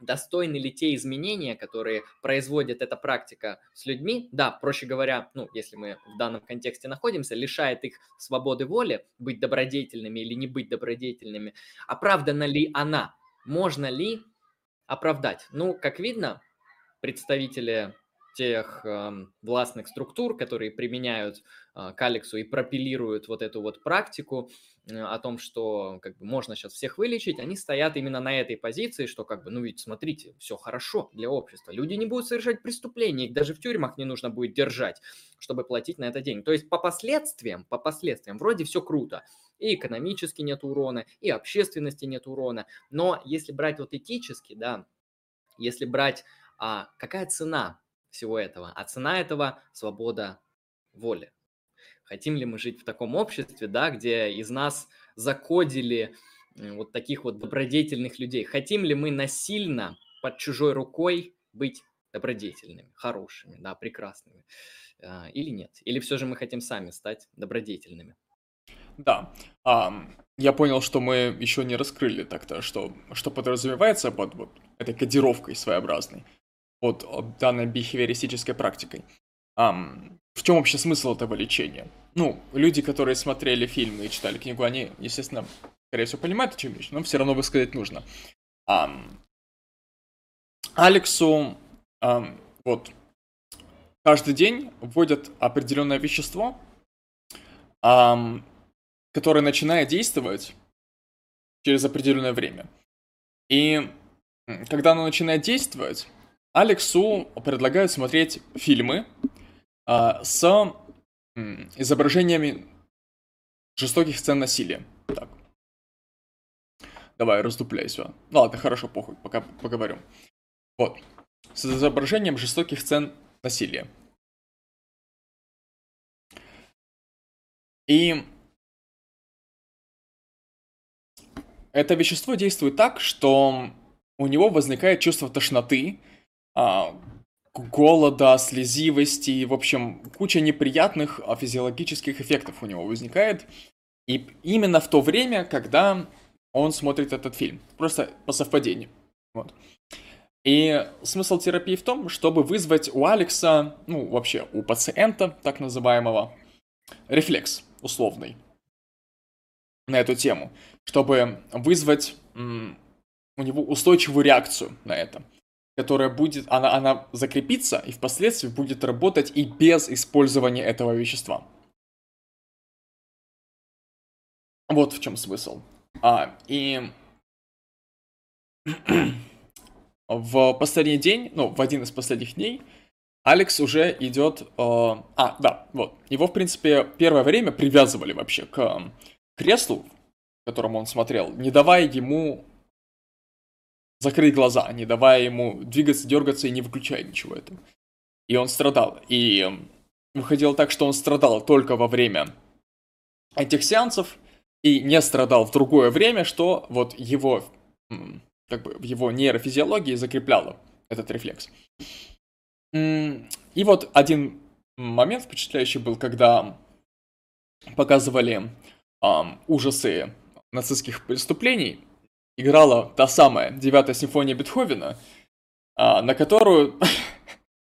достойны ли те изменения, которые производит эта практика с людьми, да, проще говоря, ну, если мы в данном контексте находимся, лишает их свободы воли быть добродетельными или не быть добродетельными, оправдана ли она, можно ли оправдать? Ну, как видно, представители тех э, властных структур, которые применяют э, к Алексу и пропилируют вот эту вот практику э, о том, что как бы можно сейчас всех вылечить, они стоят именно на этой позиции, что как бы, ну ведь смотрите, все хорошо для общества, люди не будут совершать преступления, их даже в тюрьмах не нужно будет держать, чтобы платить на это деньги. То есть по последствиям, по последствиям вроде все круто, и экономически нет урона, и общественности нет урона, но если брать вот этически, да, если брать а какая цена всего этого. А цена этого – свобода воли. Хотим ли мы жить в таком обществе, да, где из нас закодили вот таких вот добродетельных людей? Хотим ли мы насильно под чужой рукой быть добродетельными, хорошими, да, прекрасными? А, или нет? Или все же мы хотим сами стать добродетельными? Да. А, я понял, что мы еще не раскрыли так-то, что, что подразумевается под вот этой кодировкой своеобразной под данной бихевиористической практикой. Um, в чем вообще смысл этого лечения? Ну, люди, которые смотрели фильмы и читали книгу, они, естественно, скорее всего, понимают, о чем речь, но все равно высказать нужно. Um, Алексу um, вот каждый день вводят определенное вещество, um, которое начинает действовать через определенное время. И когда оно начинает действовать, Алексу предлагают смотреть фильмы а, с м, изображениями жестоких сцен насилия. Так. Давай, раздупляйся. Ну ладно, хорошо, похуй, пока поговорю. Вот. С изображением жестоких сцен насилия. И это вещество действует так, что у него возникает чувство тошноты, а, голода, слезивости, в общем, куча неприятных а, физиологических эффектов у него возникает. И именно в то время, когда он смотрит этот фильм. Просто по совпадению. Вот. И смысл терапии в том, чтобы вызвать у Алекса, ну, вообще у пациента, так называемого, рефлекс условный на эту тему, чтобы вызвать у него устойчивую реакцию на это которая будет, она, она закрепится и впоследствии будет работать и без использования этого вещества. Вот в чем смысл. А, и в последний день, ну, в один из последних дней, Алекс уже идет... Э, а, да, вот. Его, в принципе, первое время привязывали вообще к креслу, в котором он смотрел, не давая ему закрыть глаза, не давая ему двигаться, дергаться и не выключая ничего этого. И он страдал. И эм, выходило так, что он страдал только во время этих сеансов и не страдал в другое время, что вот его, как бы в его нейрофизиологии закрепляло этот рефлекс. И вот один момент впечатляющий был, когда показывали эм, ужасы нацистских преступлений, играла та самая девятая симфония Бетховена, э, на которую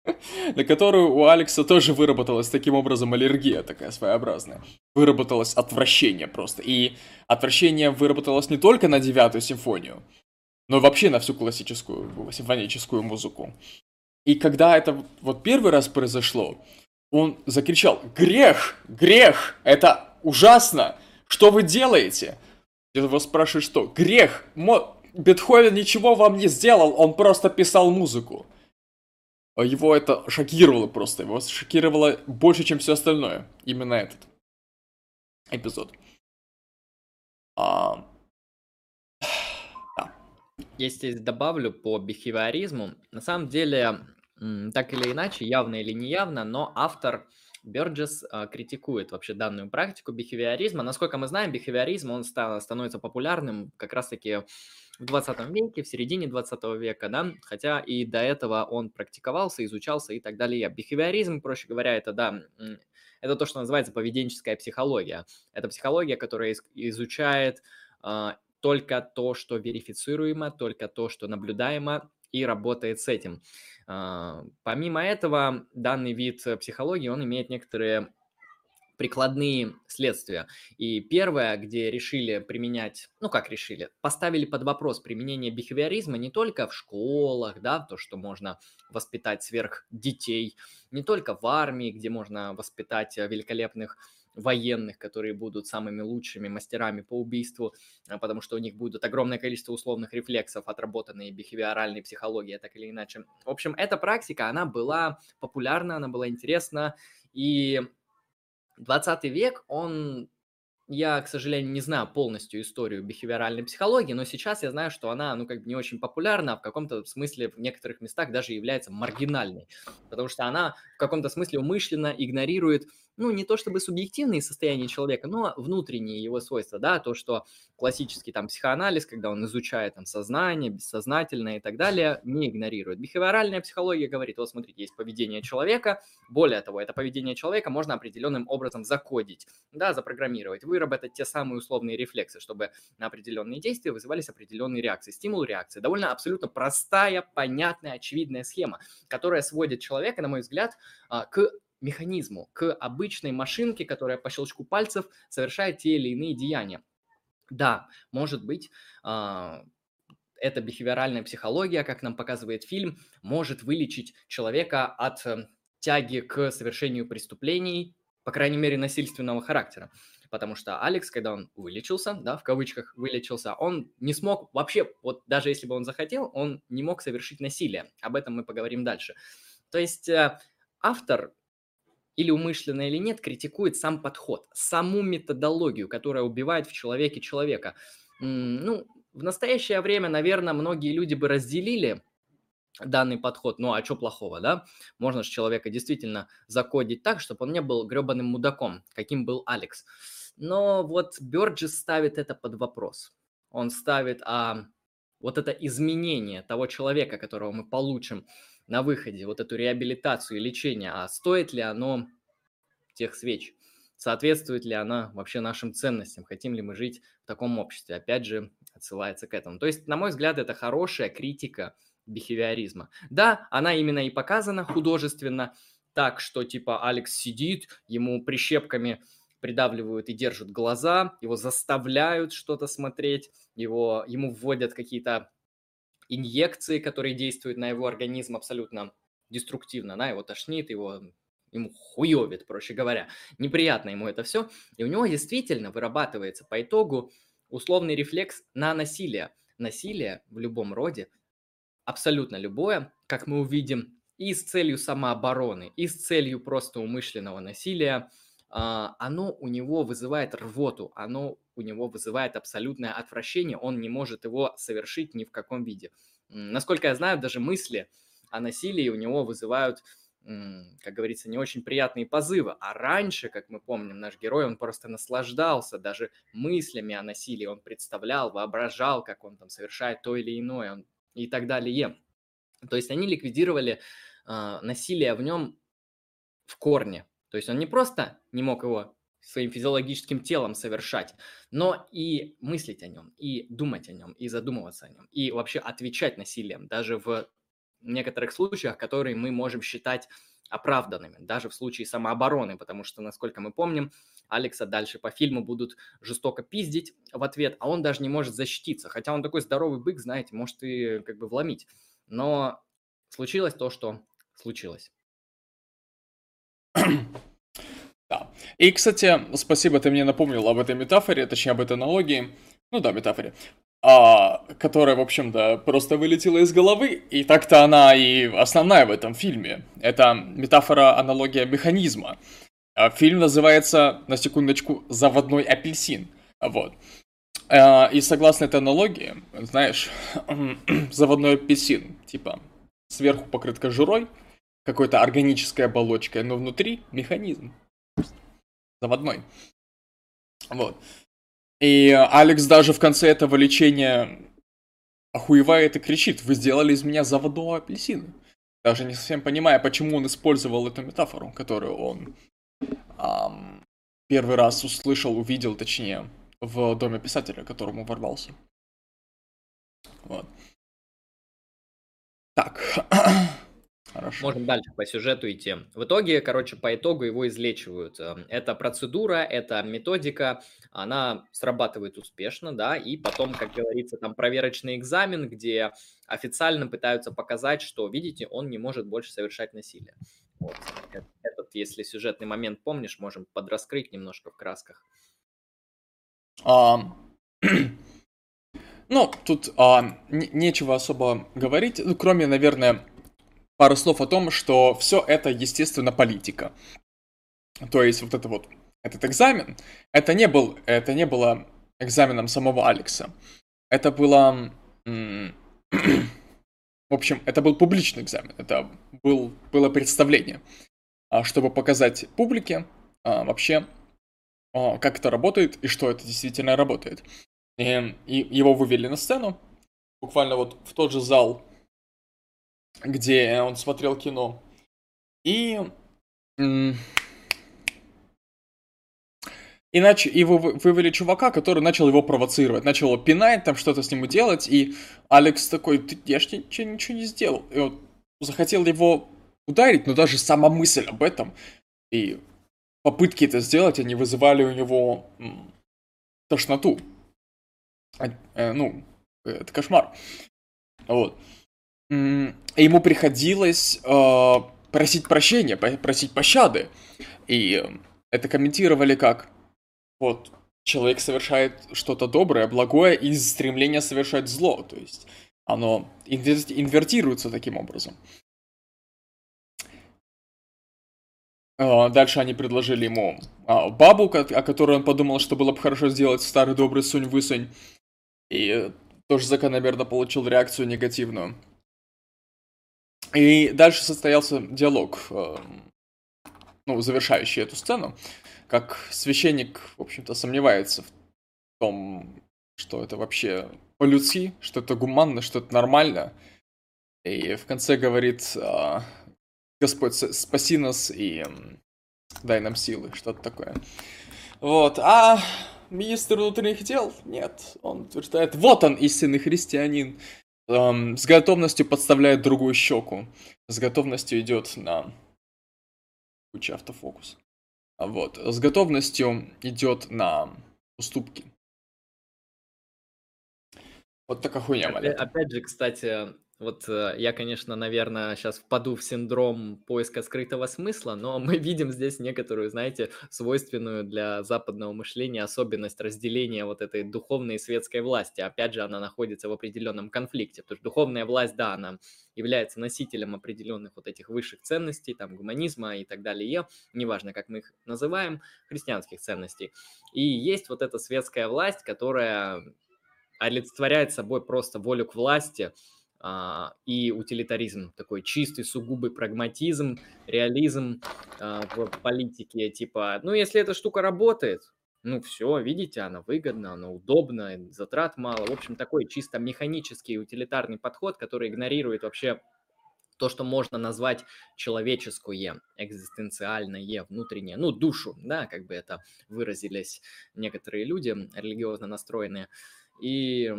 на которую у Алекса тоже выработалась таким образом аллергия такая своеобразная. Выработалось отвращение просто. И отвращение выработалось не только на девятую симфонию, но вообще на всю классическую симфоническую музыку. И когда это вот первый раз произошло, он закричал «Грех! Грех! Это ужасно! Что вы делаете?» Я его спрашиваю, что? «Грех! Мо... Бетховен ничего вам не сделал, он просто писал музыку». А его это шокировало просто, его шокировало больше, чем все остальное. Именно этот эпизод. А... Да. Если добавлю по бихевиоризму, на самом деле, так или иначе, явно или неявно, но автор Бёрджес а, критикует вообще данную практику бихевиоризма. Насколько мы знаем, бихевиоризм, он становится популярным как раз-таки в 20 веке, в середине 20 века, да, хотя и до этого он практиковался, изучался и так далее. Бихевиоризм, проще говоря, это, да, это то, что называется поведенческая психология. Это психология, которая изучает э, только то, что верифицируемо, только то, что наблюдаемо, и работает с этим. Э, помимо этого, данный вид психологии, он имеет некоторые прикладные следствия. И первое, где решили применять, ну как решили, поставили под вопрос применение бихевиоризма не только в школах, да, то, что можно воспитать сверх детей, не только в армии, где можно воспитать э, великолепных военных, которые будут самыми лучшими мастерами по убийству, а, потому что у них будет огромное количество условных рефлексов, отработанные бихевиоральной психологией, так или иначе. В общем, эта практика, она была популярна, она была интересна, и 20 век, он я, к сожалению, не знаю полностью историю бихевиоральной психологии, но сейчас я знаю, что она, ну, как бы не очень популярна, а в каком-то смысле в некоторых местах даже является маргинальной, потому что она в каком-то смысле умышленно игнорирует ну, не то чтобы субъективные состояния человека, но внутренние его свойства, да, то, что классический там психоанализ, когда он изучает там сознание, бессознательное и так далее, не игнорирует. Бихевиоральная психология говорит, вот смотрите, есть поведение человека, более того, это поведение человека можно определенным образом закодить, да, запрограммировать, выработать те самые условные рефлексы, чтобы на определенные действия вызывались определенные реакции, стимул реакции. Довольно абсолютно простая, понятная, очевидная схема, которая сводит человека, на мой взгляд, а, к механизму, к обычной машинке, которая по щелчку пальцев совершает те или иные деяния. Да, может быть, а, эта бихевиоральная психология, как нам показывает фильм, может вылечить человека от э, тяги к совершению преступлений, по крайней мере, насильственного характера. Потому что Алекс, когда он вылечился, да, в кавычках вылечился, он не смог вообще, вот даже если бы он захотел, он не мог совершить насилие. Об этом мы поговорим дальше. То есть э, автор или умышленно или нет, критикует сам подход, саму методологию, которая убивает в человеке человека. Ну, в настоящее время, наверное, многие люди бы разделили данный подход. Ну, а что плохого, да? Можно же человека действительно закодить так, чтобы он не был гребаным мудаком, каким был Алекс. Но вот Бёрджес ставит это под вопрос. Он ставит, а вот это изменение того человека, которого мы получим на выходе, вот эту реабилитацию и лечение, а стоит ли оно тех свеч? Соответствует ли она вообще нашим ценностям? Хотим ли мы жить в таком обществе? Опять же, отсылается к этому. То есть, на мой взгляд, это хорошая критика бихевиоризма. Да, она именно и показана художественно, так что типа Алекс сидит, ему прищепками придавливают и держат глаза, его заставляют что-то смотреть, его, ему вводят какие-то инъекции, которые действуют на его организм абсолютно деструктивно, на его тошнит, его ему хуевит, проще говоря. Неприятно ему это все. И у него действительно вырабатывается по итогу условный рефлекс на насилие. Насилие в любом роде, абсолютно любое, как мы увидим и с целью самообороны, и с целью просто умышленного насилия, оно у него вызывает рвоту, оно у него вызывает абсолютное отвращение, он не может его совершить ни в каком виде. Насколько я знаю, даже мысли о насилии у него вызывают как говорится, не очень приятные позывы. А раньше, как мы помним, наш герой, он просто наслаждался даже мыслями о насилии. Он представлял, воображал, как он там совершает то или иное и так далее. То есть они ликвидировали э, насилие в нем в корне. То есть он не просто не мог его своим физиологическим телом совершать, но и мыслить о нем, и думать о нем, и задумываться о нем, и вообще отвечать насилием, даже в некоторых случаях, которые мы можем считать оправданными, даже в случае самообороны, потому что, насколько мы помним, Алекса дальше по фильму будут жестоко пиздить в ответ, а он даже не может защититься, хотя он такой здоровый бык, знаете, может и как бы вломить. Но случилось то, что случилось. Да. И, кстати, спасибо, ты мне напомнил об этой метафоре, точнее, об этой аналогии. Ну да, метафоре а, которая, в общем-то, просто вылетела из головы, и так-то она и основная в этом фильме. Это метафора, аналогия механизма. А, фильм называется, на секундочку, «Заводной апельсин». Вот. А, и согласно этой аналогии, знаешь, заводной апельсин, типа, сверху покрыт кожурой, какой-то органической оболочкой, но внутри механизм. Заводной. Вот. И Алекс даже в конце этого лечения охуевает и кричит, вы сделали из меня заводного апельсина. Даже не совсем понимая, почему он использовал эту метафору, которую он эм, первый раз услышал, увидел, точнее, в доме писателя, к которому ворвался. Вот. Так. Хорошо. Можем дальше по сюжету идти. В итоге, короче, по итогу его излечивают. Эм, это процедура, это методика, она срабатывает успешно, да, и потом, как говорится, там проверочный экзамен, где официально пытаются показать, что, видите, он не может больше совершать насилие. Вот. Этот, если сюжетный момент помнишь, можем подраскрыть немножко в красках. А, ну, тут а, нечего особо говорить, ну, кроме, наверное, пару слов о том, что все это, естественно, политика. То есть вот это вот, этот экзамен, это не, был, это не было экзаменом самого Алекса. Это было... в общем, это был публичный экзамен. Это был, было представление, а, чтобы показать публике а, вообще, а, как это работает и что это действительно работает. И, и его вывели на сцену, буквально вот в тот же зал, где он смотрел кино. И... Иначе вы, вывели чувака, который начал его провоцировать, начал его пинать, там что-то с ним делать, и Алекс такой, Ты, я ж ничего, ничего не сделал. И он захотел его ударить, но даже сама мысль об этом и попытки это сделать, они вызывали у него тошноту. Э, ну, это кошмар. Вот ему приходилось э, просить прощения, просить пощады. И это комментировали как вот человек совершает что-то доброе, благое из стремления совершать зло. То есть оно инвертируется таким образом. Э, дальше они предложили ему а, бабу, о которой он подумал, что было бы хорошо сделать старый добрый Сунь-Высунь. И тоже закономерно получил реакцию негативную. И дальше состоялся диалог, э, ну, завершающий эту сцену, как священник, в общем-то, сомневается в том, что это вообще по-людски, что это гуманно, что это нормально. И в конце говорит, э, Господь, спаси нас и дай нам силы, что-то такое. Вот, а министр внутренних дел? Нет, он утверждает, вот он, истинный христианин эм, с готовностью подставляет другую щеку. С готовностью идет на куча автофокус. А вот. С готовностью идет на уступки. Вот такая хуйня опять, опять же, кстати, Вот э, я, конечно, наверное, сейчас впаду в синдром поиска скрытого смысла, но мы видим здесь некоторую, знаете, свойственную для западного мышления особенность разделения вот этой духовной и светской власти. Опять же, она находится в определенном конфликте, потому что духовная власть, да, она является носителем определенных вот этих высших ценностей, там, гуманизма и так далее, неважно, как мы их называем, христианских ценностей. И есть вот эта светская власть, которая олицетворяет собой просто волю к власти – и утилитаризм, такой чистый, сугубый прагматизм, реализм а, в политике, типа, ну, если эта штука работает, ну, все, видите, она выгодна, она удобна, затрат мало. В общем, такой чисто механический, утилитарный подход, который игнорирует вообще то, что можно назвать человеческое, экзистенциальное, внутреннее, ну, душу, да, как бы это выразились некоторые люди, религиозно настроенные. И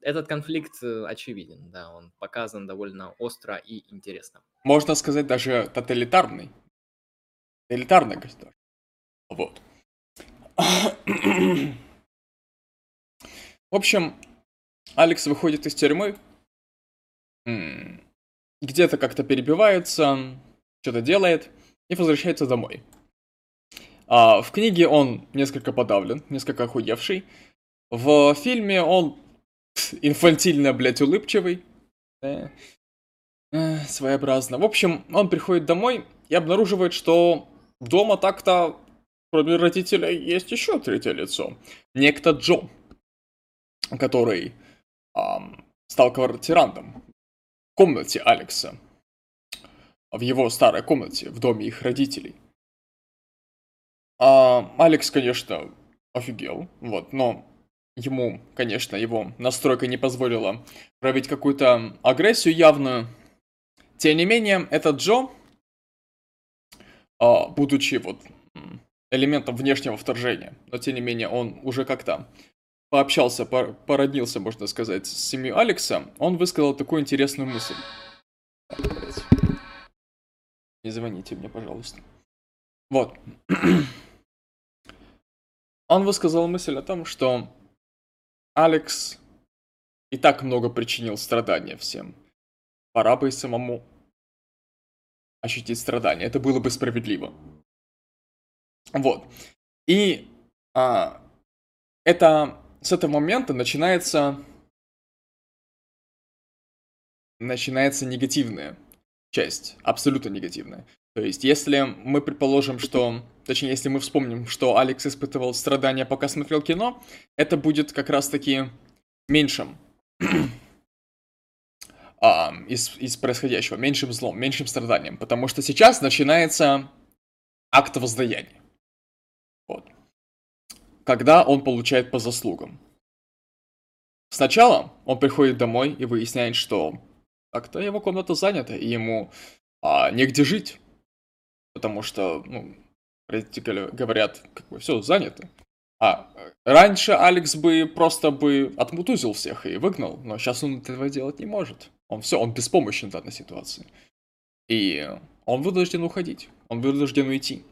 этот конфликт э, очевиден, да, он показан довольно остро и интересно. Можно сказать, даже тоталитарный. Тоталитарное государство. Вот. В общем, Алекс выходит из тюрьмы, где-то как-то перебивается, что-то делает и возвращается домой. А в книге он несколько подавлен, несколько охуевший, в фильме он инфантильно, блядь, улыбчивый. Да. Э, своеобразно. В общем, он приходит домой и обнаруживает, что дома так-то, кроме родителей, есть еще третье лицо. Некто Джо, который эм, стал квартирантом в комнате Алекса. В его старой комнате, в доме их родителей. А, Алекс, конечно, офигел, вот, но ему, конечно, его настройка не позволила проявить какую-то агрессию явную. Тем не менее, этот Джо, а, будучи вот элементом внешнего вторжения, но тем не менее он уже как-то пообщался, породнился, можно сказать, с семьей Алекса, он высказал такую интересную мысль. Не звоните мне, пожалуйста. Вот. Он высказал мысль о том, что Алекс и так много причинил страдания всем. Пора бы и самому ощутить страдания. Это было бы справедливо. Вот. И а, это с этого момента начинается начинается негативная часть, абсолютно негативная. То есть, если мы предположим, что... Точнее, если мы вспомним, что Алекс испытывал страдания, пока смотрел кино, это будет как раз-таки меньшим а, из, из происходящего, меньшим злом, меньшим страданием. Потому что сейчас начинается акт воздаяния. Вот. Когда он получает по заслугам. Сначала он приходит домой и выясняет, что так-то его комната занята, и ему а, негде жить потому что, ну, родители говорят, как бы, все занято. А раньше Алекс бы просто бы отмутузил всех и выгнал, но сейчас он этого делать не может. Он все, он беспомощен в данной ситуации. И он вынужден уходить, он вынужден уйти.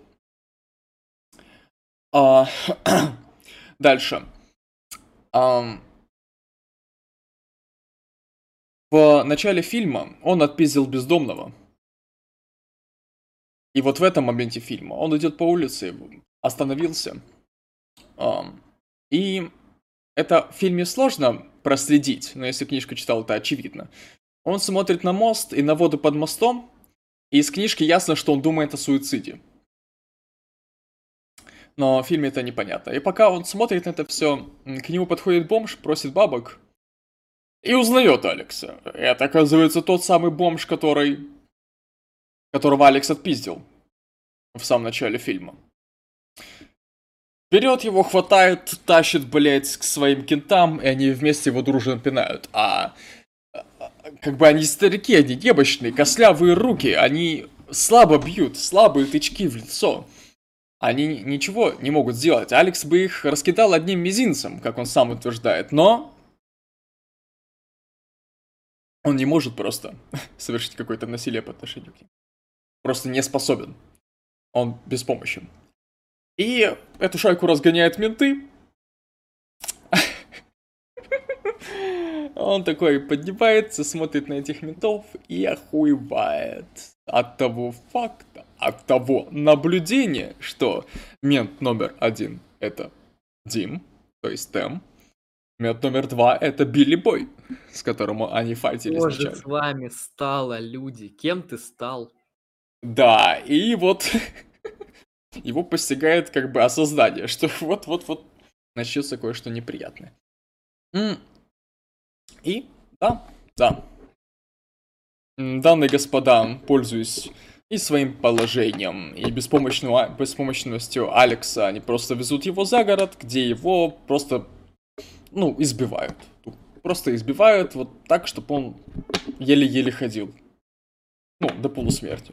А, дальше. А, в начале фильма он отпиздил бездомного, и вот в этом моменте фильма он идет по улице, остановился. И это в фильме сложно проследить, но если книжку читал, это очевидно. Он смотрит на мост и на воду под мостом, и из книжки ясно, что он думает о суициде. Но в фильме это непонятно. И пока он смотрит на это все, к нему подходит бомж, просит бабок, и узнает Алекса. Это, оказывается, тот самый бомж, который которого Алекс отпиздил в самом начале фильма. Берет его, хватает, тащит, блядь, к своим кентам, и они вместе его дружно пинают. А как бы они старики, они дебочные, кослявые руки, они слабо бьют, слабые тычки в лицо. Они ничего не могут сделать. Алекс бы их раскидал одним мизинцем, как он сам утверждает, но... Он не может просто совершить какое-то насилие по отношению к ним просто не способен. Он беспомощен. И эту шайку разгоняют менты. Он такой поднимается, смотрит на этих ментов и охуевает от того факта, от того наблюдения, что мент номер один это Дим, то есть Тем, мент номер два это Билли Бой, с которым они файтились Что же с вами стало, люди? Кем ты стал? Да, и вот его постигает как бы осознание, что вот-вот-вот начнется кое-что неприятное. И, да, да. Данные господа, пользуясь и своим положением, и беспомощностью Алекса, они просто везут его за город, где его просто, ну, избивают. Просто избивают вот так, чтобы он еле-еле ходил. Ну, до полусмерти.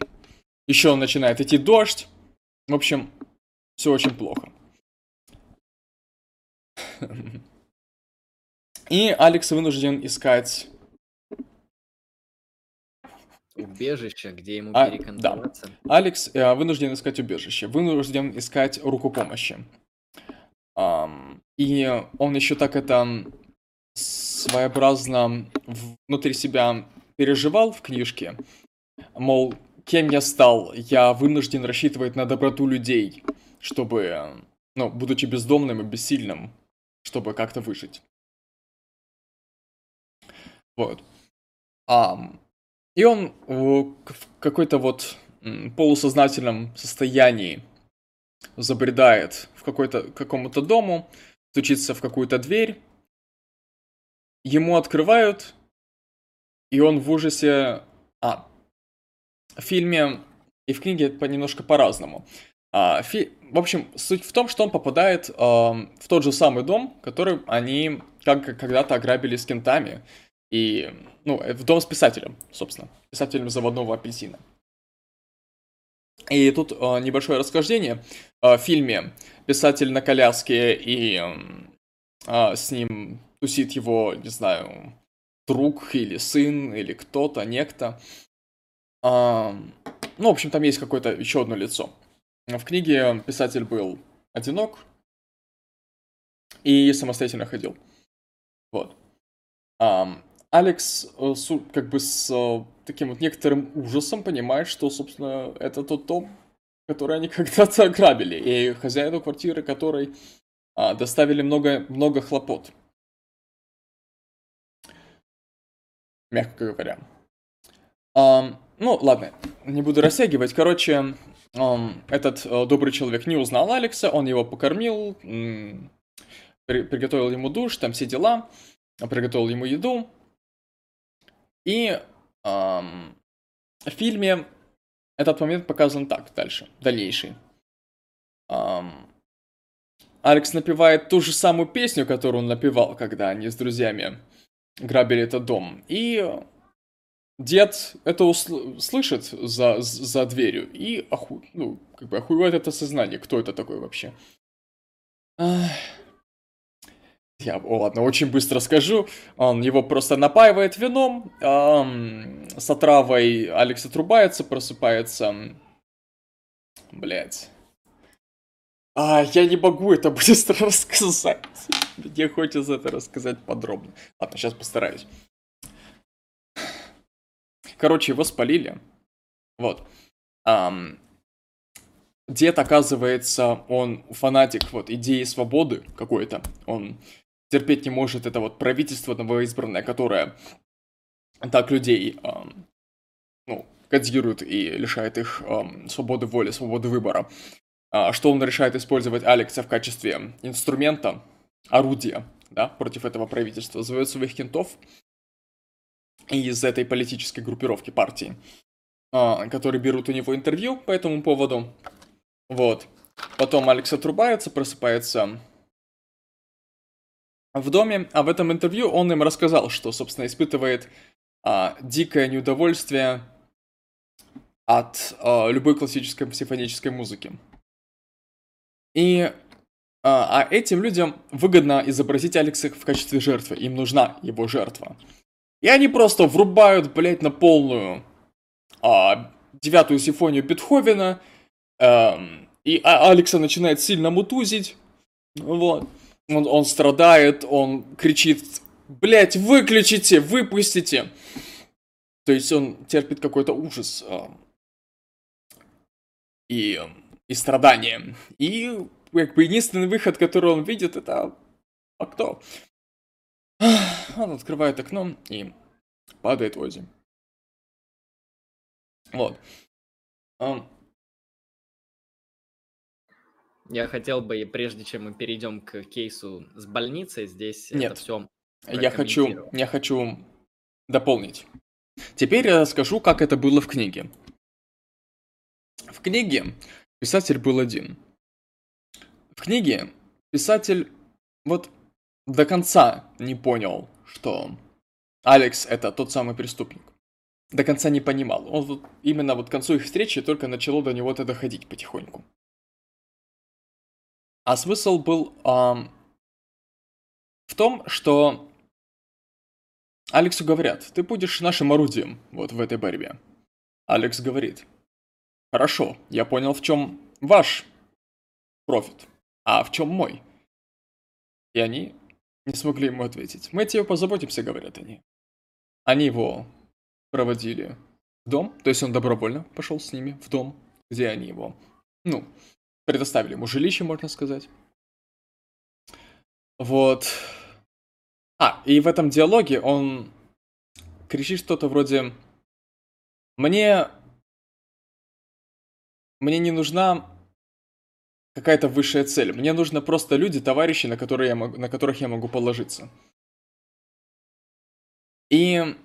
Еще начинает идти дождь. В общем, все очень плохо. И Алекс вынужден искать... Убежище, где ему а, перекантоваться. Да. Алекс э, вынужден искать убежище, вынужден искать руку помощи. Um, и он еще так это своеобразно внутри себя переживал в книжке. Мол, кем я стал? Я вынужден рассчитывать на доброту людей, чтобы, ну, будучи бездомным и бессильным, чтобы как-то выжить. Вот. А, и он в какой-то вот полусознательном состоянии забредает в какой-то какому-то дому, стучится в какую-то дверь, ему открывают, и он в ужасе... А, фильме и в книге это немножко по-разному. А, фи... В общем, суть в том, что он попадает э, в тот же самый дом, который они как когда-то ограбили с кентами. И, ну, в дом с писателем, собственно, писателем заводного апельсина. И тут э, небольшое расхождение. Э, в фильме писатель на коляске и э, с ним тусит его, не знаю, друг или сын или кто-то, некто. Ну, в общем, там есть какое-то еще одно лицо. В книге писатель был одинок и самостоятельно ходил. Вот. Алекс э, как бы с э, таким вот некоторым ужасом понимает, что, собственно, это тот дом, который они когда-то ограбили, и хозяину квартиры, который а, доставили много, много хлопот. Мягко говоря. Ну, ладно, не буду растягивать. Короче, um, этот uh, добрый человек не узнал Алекса, он его покормил, м- при- приготовил ему душ, там все дела, приготовил ему еду, и эм, в фильме этот момент показан так дальше, дальнейший. Эм, Алекс напевает ту же самую песню, которую он напевал, когда они с друзьями грабили этот дом. И дед это усл- слышит за, за дверью и оху... ну, как бы охуевает это сознание, кто это такой вообще. Я, о, ладно, очень быстро скажу. Он его просто напаивает вином. Эм, с отравой Алекс отрубается, просыпается. Блять. А, я не могу это быстро рассказать. Мне хочется это рассказать подробно. Ладно, сейчас постараюсь. Короче, его спалили. Вот. Um, дед, оказывается, он фанатик вот идеи свободы какой-то. Он терпеть не может это вот правительство новоизбранное, которое так людей, эм, ну, кодирует и лишает их эм, свободы воли, свободы выбора. А, что он решает использовать Алекса в качестве инструмента, орудия, да, против этого правительства, зовет своих кентов из этой политической группировки партии, э, которые берут у него интервью по этому поводу. Вот. Потом Алекс отрубается, просыпается в доме, а в этом интервью он им рассказал, что, собственно, испытывает а, дикое неудовольствие от а, любой классической симфонической музыки. И а, а этим людям выгодно изобразить Алекса в качестве жертвы, им нужна его жертва. И они просто врубают, блядь, на полную а, девятую симфонию Бетховена, а, и а, Алекса начинает сильно мутузить, вот. Он, он страдает, он кричит блять, выключите, выпустите. То есть он терпит какой-то ужас э, и, и страдания. И как бы единственный выход, который он видит, это окно. Он открывает окно и падает в озеро. Вот. Я хотел бы, прежде чем мы перейдем к кейсу с больницей, здесь Нет. это все я хочу, я хочу дополнить. Теперь я расскажу, как это было в книге. В книге писатель был один. В книге писатель вот до конца не понял, что Алекс это тот самый преступник. До конца не понимал. Он вот, именно вот к концу их встречи только начало до него это доходить потихоньку. А смысл был эм, в том, что Алексу говорят, ты будешь нашим орудием вот в этой борьбе. Алекс говорит, хорошо, я понял, в чем ваш профит, а в чем мой. И они не смогли ему ответить. Мы тебе позаботимся, говорят они. Они его проводили в дом, то есть он добровольно пошел с ними в дом, где они его, ну, предоставили ему жилище, можно сказать. Вот. А, и в этом диалоге он кричит что-то вроде «Мне... Мне не нужна какая-то высшая цель. Мне нужны просто люди, товарищи, на, которые я могу, на которых я могу положиться». И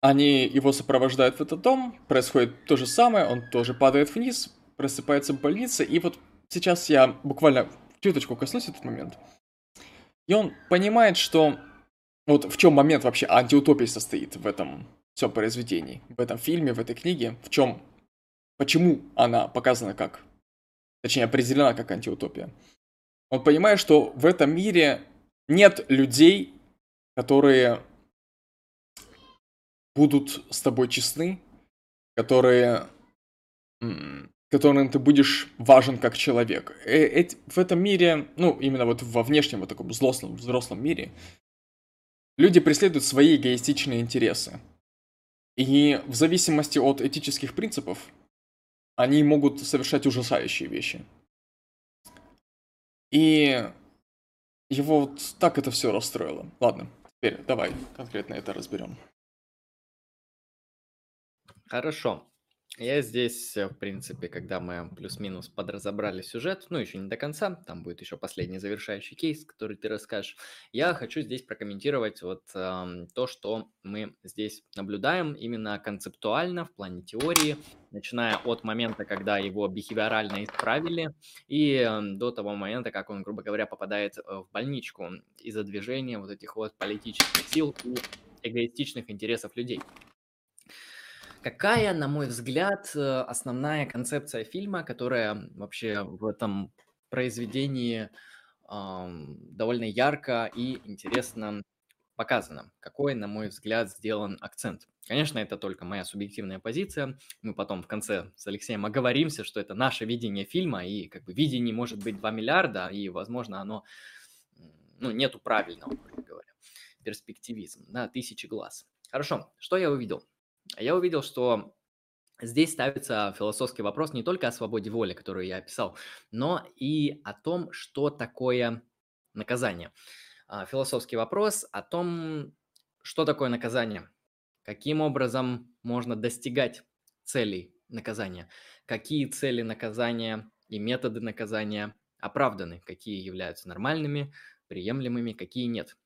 они его сопровождают в этот дом, происходит то же самое, он тоже падает вниз, просыпается в больнице, и вот сейчас я буквально чуточку коснусь этот момент. И он понимает, что вот в чем момент вообще антиутопии состоит в этом всем произведении, в этом фильме, в этой книге, в чем, почему она показана как, точнее определена как антиутопия. Он понимает, что в этом мире нет людей, которые будут с тобой честны, которые которым ты будешь важен как человек. Э, в этом мире, ну, именно вот во внешнем, вот таком взрослом, взрослом мире, люди преследуют свои эгоистичные интересы. И в зависимости от этических принципов, они могут совершать ужасающие вещи. И его вот так это все расстроило. Ладно, теперь давай конкретно это разберем. Хорошо. Я здесь, э, в принципе, когда мы плюс-минус подразобрали сюжет, ну, еще не до конца, там будет еще последний завершающий кейс, который ты расскажешь, я хочу здесь прокомментировать вот эм, то, что мы здесь наблюдаем именно концептуально в плане теории, начиная от момента, когда его бихевиорально исправили, и э, до того момента, как он, грубо говоря, попадает э, в больничку из-за движения вот этих вот политических сил и эгоистичных интересов людей. Какая, на мой взгляд, э, основная концепция фильма, которая вообще в этом произведении ам, довольно ярко и интересно показана? Какой, на мой взгляд, сделан акцент? Конечно, это только моя субъективная позиция. Мы потом в конце с Алексеем оговоримся, что это наше видение фильма, и как бы видений может быть 2 миллиарда, и, возможно, оно, ну, нету правильного, грубо говоря. Перспективизм, да, тысячи глаз. Хорошо, что я увидел? Я увидел, что здесь ставится философский вопрос не только о свободе воли, которую я описал, но и о том, что такое наказание. А, философский вопрос о том, что такое наказание, каким образом можно достигать целей наказания, какие цели наказания и методы наказания оправданы, какие являются нормальными, приемлемыми, какие нет.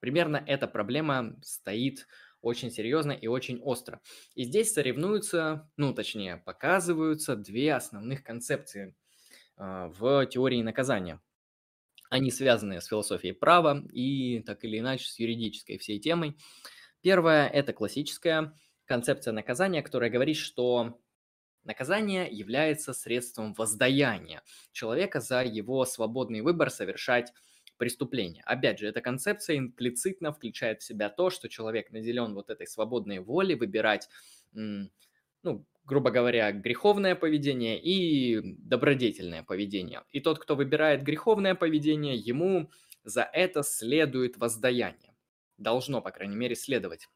Примерно эта проблема стоит очень серьезно и очень остро. И здесь соревнуются, ну, точнее, показываются две основных концепции э, в теории наказания. Они связаны с философией права и так или иначе с юридической всей темой. Первая – это классическая концепция наказания, которая говорит, что наказание является средством воздаяния человека за его свободный выбор совершать преступления. Опять же, эта концепция имплицитно включает в себя то, что человек наделен вот этой свободной волей выбирать, ну, грубо говоря, греховное поведение и добродетельное поведение. И тот, кто выбирает греховное поведение, ему за это следует воздаяние. должно, по крайней мере, следовать.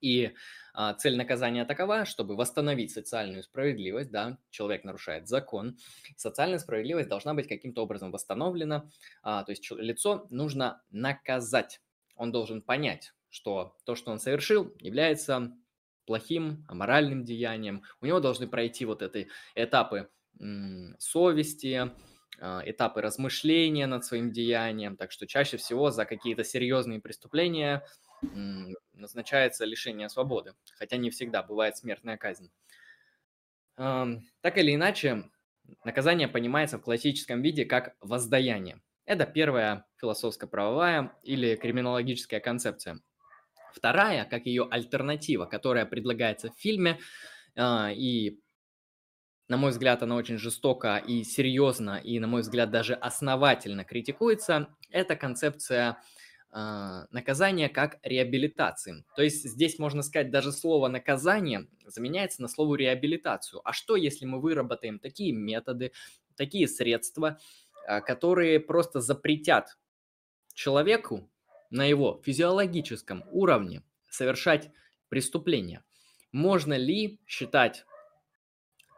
И а, цель наказания такова, чтобы восстановить социальную справедливость, да, человек нарушает закон, социальная справедливость должна быть каким-то образом восстановлена, а, то есть лицо нужно наказать, он должен понять, что то, что он совершил, является плохим, аморальным деянием, у него должны пройти вот эти этапы совести, а, этапы размышления над своим деянием, так что чаще всего за какие-то серьезные преступления назначается лишение свободы, хотя не всегда бывает смертная казнь. Так или иначе, наказание понимается в классическом виде как воздаяние. Это первая философско-правовая или криминологическая концепция. Вторая, как ее альтернатива, которая предлагается в фильме, а, и, на мой взгляд, она очень жестоко и серьезно, и, на мой взгляд, даже основательно критикуется, это концепция наказание как реабилитации. То есть здесь можно сказать, даже слово наказание заменяется на слово реабилитацию. А что, если мы выработаем такие методы, такие средства, а, которые просто запретят человеку на его физиологическом уровне совершать преступления? Можно ли считать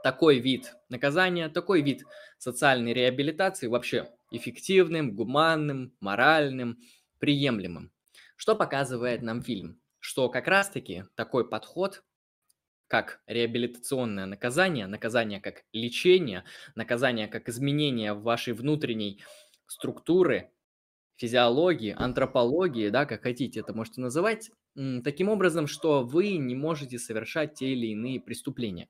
такой вид наказания, такой вид социальной реабилитации вообще эффективным, гуманным, моральным, приемлемым. Что показывает нам фильм? Что как раз-таки такой подход, как реабилитационное наказание, наказание как лечение, наказание как изменение вашей внутренней структуры, физиологии, антропологии, да, как хотите это можете называть, таким образом, что вы не можете совершать те или иные преступления.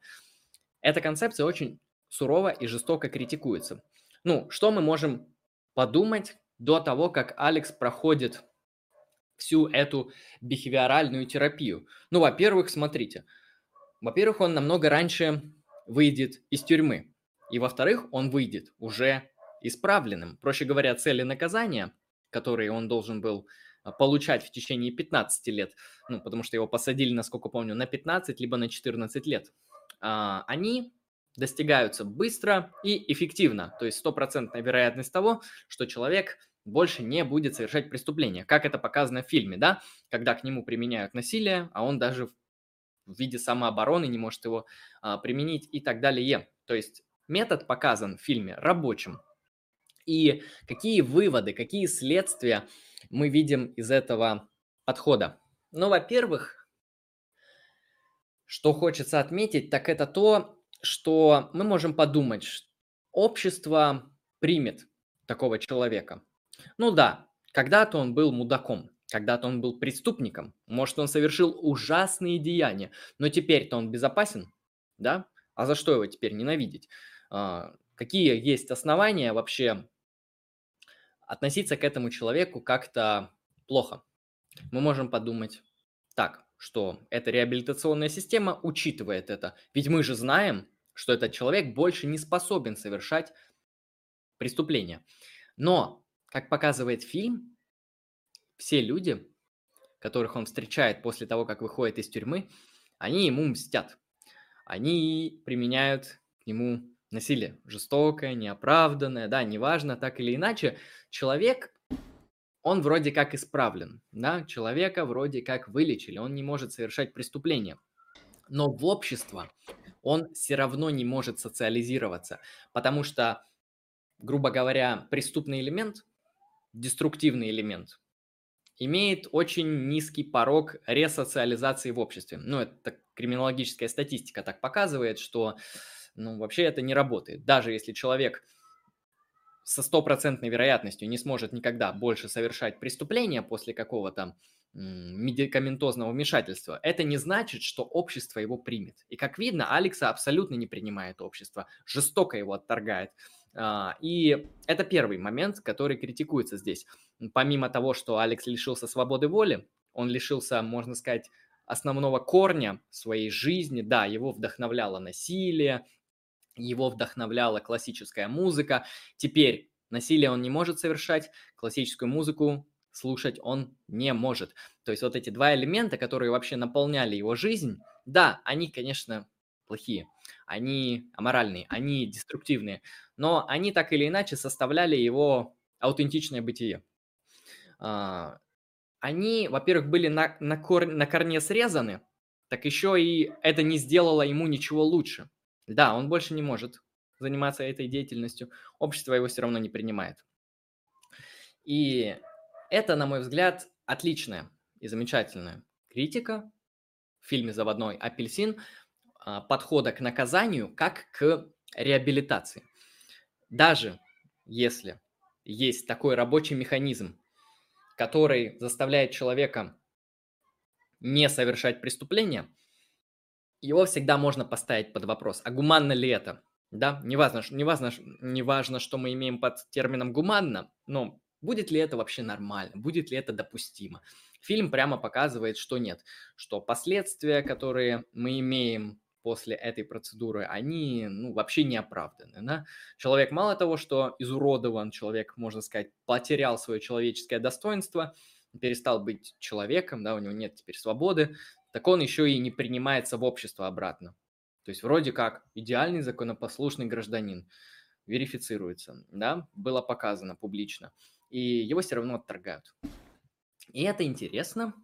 Эта концепция очень сурово и жестоко критикуется. Ну, что мы можем подумать, до того, как Алекс проходит всю эту бихевиоральную терапию. Ну, во-первых, смотрите. Во-первых, он намного раньше выйдет из тюрьмы. И во-вторых, он выйдет уже исправленным. Проще говоря, цели наказания, которые он должен был а, получать в течение 15 лет, ну, потому что его посадили, насколько помню, на 15, либо на 14 лет, а, они достигаются быстро и эффективно. То есть стопроцентная вероятность того, что человек больше не будет совершать преступления, как это показано в фильме, да, когда к нему применяют насилие, а он даже в виде самообороны не может его а, применить и так далее. То есть метод показан в фильме рабочим. И какие выводы, какие следствия мы видим из этого подхода? Ну, во-первых, что хочется отметить, так это то, что мы можем подумать, что общество примет такого человека. Ну да, когда-то он был мудаком, когда-то он был преступником, может, он совершил ужасные деяния, но теперь-то он безопасен, да? А за что его теперь ненавидеть? А, какие есть основания вообще относиться к этому человеку как-то плохо? Мы можем подумать так, что эта реабилитационная система учитывает это. Ведь мы же знаем, что этот человек больше не способен совершать преступления. Но как показывает фильм, все люди, которых он встречает после того, как выходит из тюрьмы, они ему мстят. Они применяют к нему насилие. Жестокое, неоправданное, да, неважно, так или иначе. Человек, он вроде как исправлен, да, человека вроде как вылечили, он не может совершать преступления. Но в общество он все равно не может социализироваться, потому что, грубо говоря, преступный элемент деструктивный элемент, имеет очень низкий порог ресоциализации в обществе. Ну, это криминологическая статистика так показывает, что ну, вообще это не работает. Даже если человек со стопроцентной вероятностью не сможет никогда больше совершать преступления после какого-то медикаментозного вмешательства, это не значит, что общество его примет. И как видно, Алекса абсолютно не принимает общество, жестоко его отторгает. А, и это первый момент, который критикуется здесь. Помимо того, что Алекс лишился свободы воли, он лишился, можно сказать, основного корня своей жизни. Да, его вдохновляло насилие, его вдохновляла классическая музыка. Теперь насилие он не может совершать, классическую музыку слушать он не может. То есть вот эти два элемента, которые вообще наполняли его жизнь, да, они, конечно, плохие, они аморальные, они деструктивные, но они так или иначе составляли его аутентичное бытие. А, они, во-первых, были на, на, кор, на корне срезаны, так еще и это не сделало ему ничего лучше. Да, он больше не может заниматься этой деятельностью, общество его все равно не принимает. И это, на мой взгляд, отличная и замечательная критика в фильме «Заводной апельсин» а, подхода к наказанию как к реабилитации. Даже если есть такой рабочий механизм, который заставляет человека не совершать преступление, его всегда можно поставить под вопрос, а гуманно ли это? Да, неважно, неважно, неважно, что мы имеем под термином гуманно, но будет ли это вообще нормально, будет ли это допустимо. Фильм прямо показывает, что нет, что последствия, которые мы имеем после этой процедуры, они ну, вообще не оправданы. Да? Человек мало того, что изуродован, человек, можно сказать, потерял свое человеческое достоинство, перестал быть человеком, да, у него нет теперь свободы, так он еще и не принимается в общество обратно. То есть вроде как идеальный законопослушный гражданин верифицируется, да, было показано публично, и его все равно отторгают. И это интересно,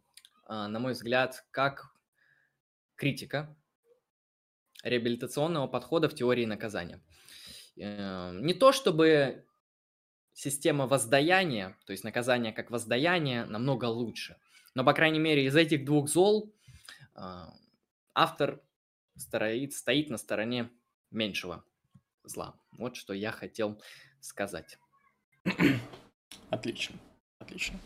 а, на мой взгляд, как критика реабилитационного подхода в теории наказания. Эм, не то чтобы система воздаяния, то есть наказание как воздаяние, намного лучше. Но, по крайней мере, из этих двух зол автор стоит, стоит на стороне меньшего зла. Вот что я хотел сказать. Отлично, отлично.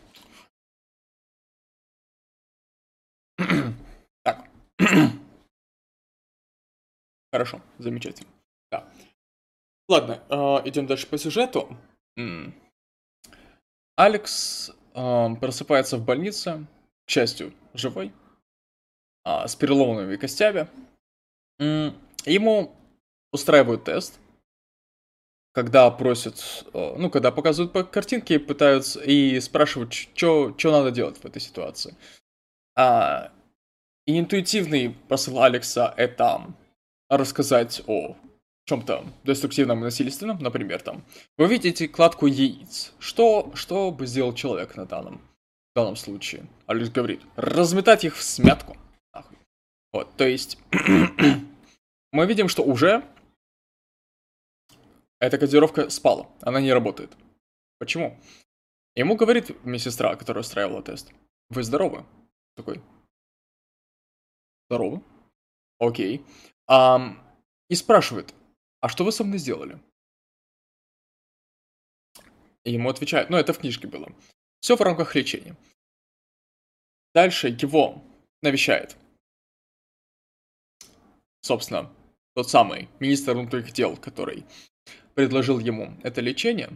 Так. Хорошо, замечательно. Да. Ладно, э, идем дальше по сюжету. Алекс э, просыпается в больнице, к счастью, живой, э, с переломанными костями. Ему устраивают тест, когда просят, э, ну, когда показывают по картинке, пытаются и спрашивают, что надо делать в этой ситуации. А, и интуитивный посыл Алекса это рассказать о чем-то деструктивном и насильственном, например, там, вы видите кладку яиц. Что, что бы сделал человек на данном, в данном случае? Алекс говорит, разметать их в смятку. Вот, то есть, мы видим, что уже эта кодировка спала, она не работает. Почему? Ему говорит медсестра, которая устраивала тест, вы здоровы? Такой, здоровы? Окей. Um, и спрашивает, а что вы со мной сделали? И ему отвечают, ну это в книжке было. Все в рамках лечения. Дальше его навещает. Собственно, тот самый министр внутренних дел, который предложил ему это лечение.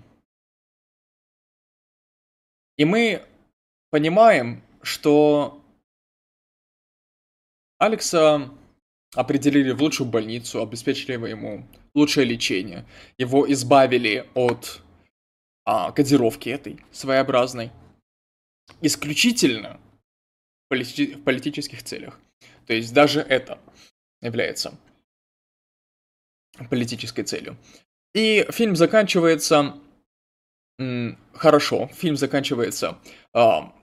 И мы понимаем, что Алекса определили в лучшую больницу, обеспечили ему лучшее лечение. Его избавили от а, кодировки этой своеобразной. Исключительно в, полити- в политических целях. То есть даже это является политической целью. И фильм заканчивается хорошо. Фильм заканчивается а,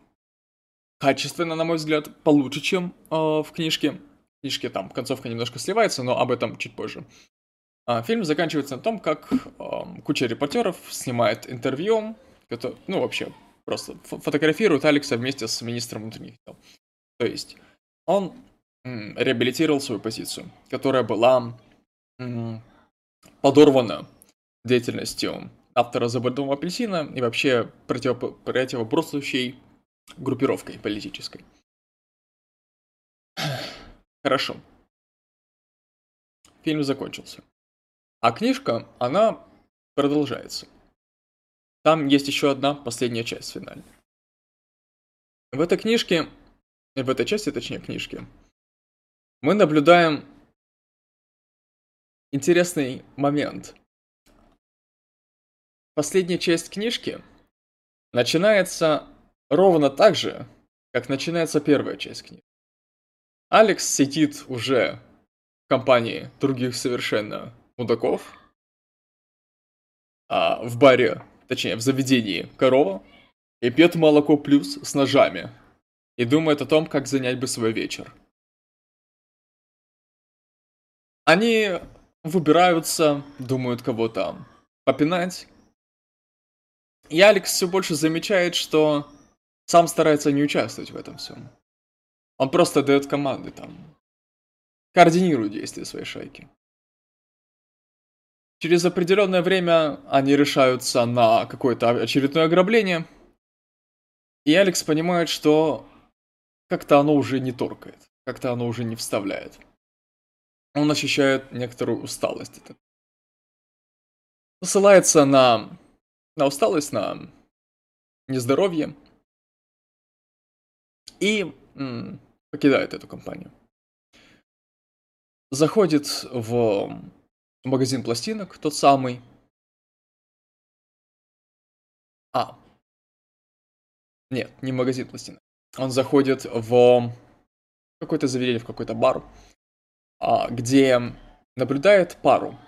качественно, на мой взгляд, получше, чем а, в книжке книжке там концовка немножко сливается, но об этом чуть позже. А, фильм заканчивается на том, как э, куча репортеров снимает интервью, который, ну вообще просто фотографирует Алекса вместе с министром внутренних дел. То есть он реабилитировал свою позицию, которая была подорвана деятельностью автора «Забытого апельсина» и вообще против, противоборствующей группировкой политической. Хорошо. Фильм закончился. А книжка, она продолжается. Там есть еще одна последняя часть финальная. В этой книжке, в этой части, точнее, книжки, мы наблюдаем интересный момент. Последняя часть книжки начинается ровно так же, как начинается первая часть книги. Алекс сидит уже в компании других совершенно мудаков а, в баре, точнее в заведении корова и пьет молоко плюс с ножами и думает о том, как занять бы свой вечер. Они выбираются, думают кого-то попинать. И Алекс все больше замечает, что сам старается не участвовать в этом всем. Он просто дает команды там. Координирует действия своей шайки. Через определенное время они решаются на какое-то очередное ограбление. И Алекс понимает, что как-то оно уже не торкает. Как-то оно уже не вставляет. Он ощущает некоторую усталость. Ссылается на, на усталость, на нездоровье. И м, покидает эту компанию. Заходит в магазин пластинок, тот самый. А. Нет, не магазин пластинок. Он заходит в какое-то заведение, в какой-то бар, где наблюдает пару.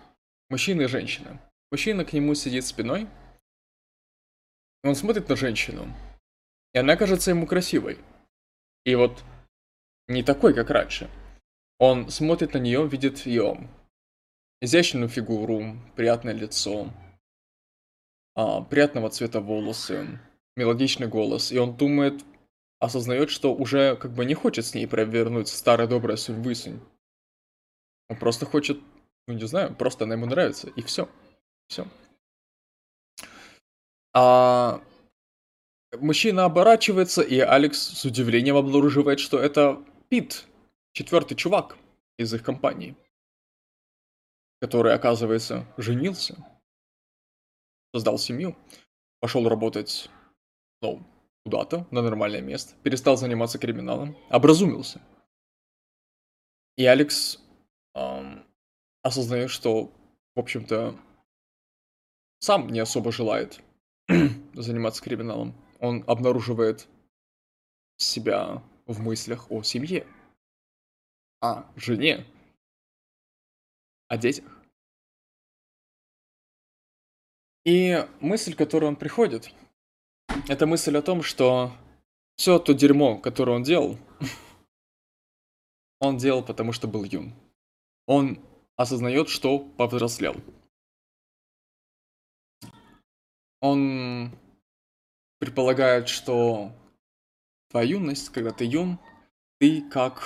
Мужчина и женщина. Мужчина к нему сидит спиной. Он смотрит на женщину. И она кажется ему красивой. И вот не такой, как раньше. Он смотрит на нее, видит ее изящную фигуру, приятное лицо, а, приятного цвета волосы, мелодичный голос. И он думает, осознает, что уже как бы не хочет с ней провернуть старая добрая сунь-высунь. Он просто хочет, ну не знаю, просто она ему нравится, и все. Все. А мужчина оборачивается, и Алекс с удивлением обнаруживает, что это Пит, четвертый чувак из их компании который, оказывается, женился, создал семью, пошел работать, ну, куда-то, на нормальное место, перестал заниматься криминалом, образумился. И Алекс эм, осознает, что, в общем-то, сам не особо желает заниматься криминалом. Он обнаруживает себя в мыслях о семье, о жене, о детях. И мысль, к которой он приходит, это мысль о том, что все то дерьмо, которое он делал, он делал, потому что был юн. Он осознает, что повзрослел. Он предполагает, что твоя юность, когда ты юн, ты как,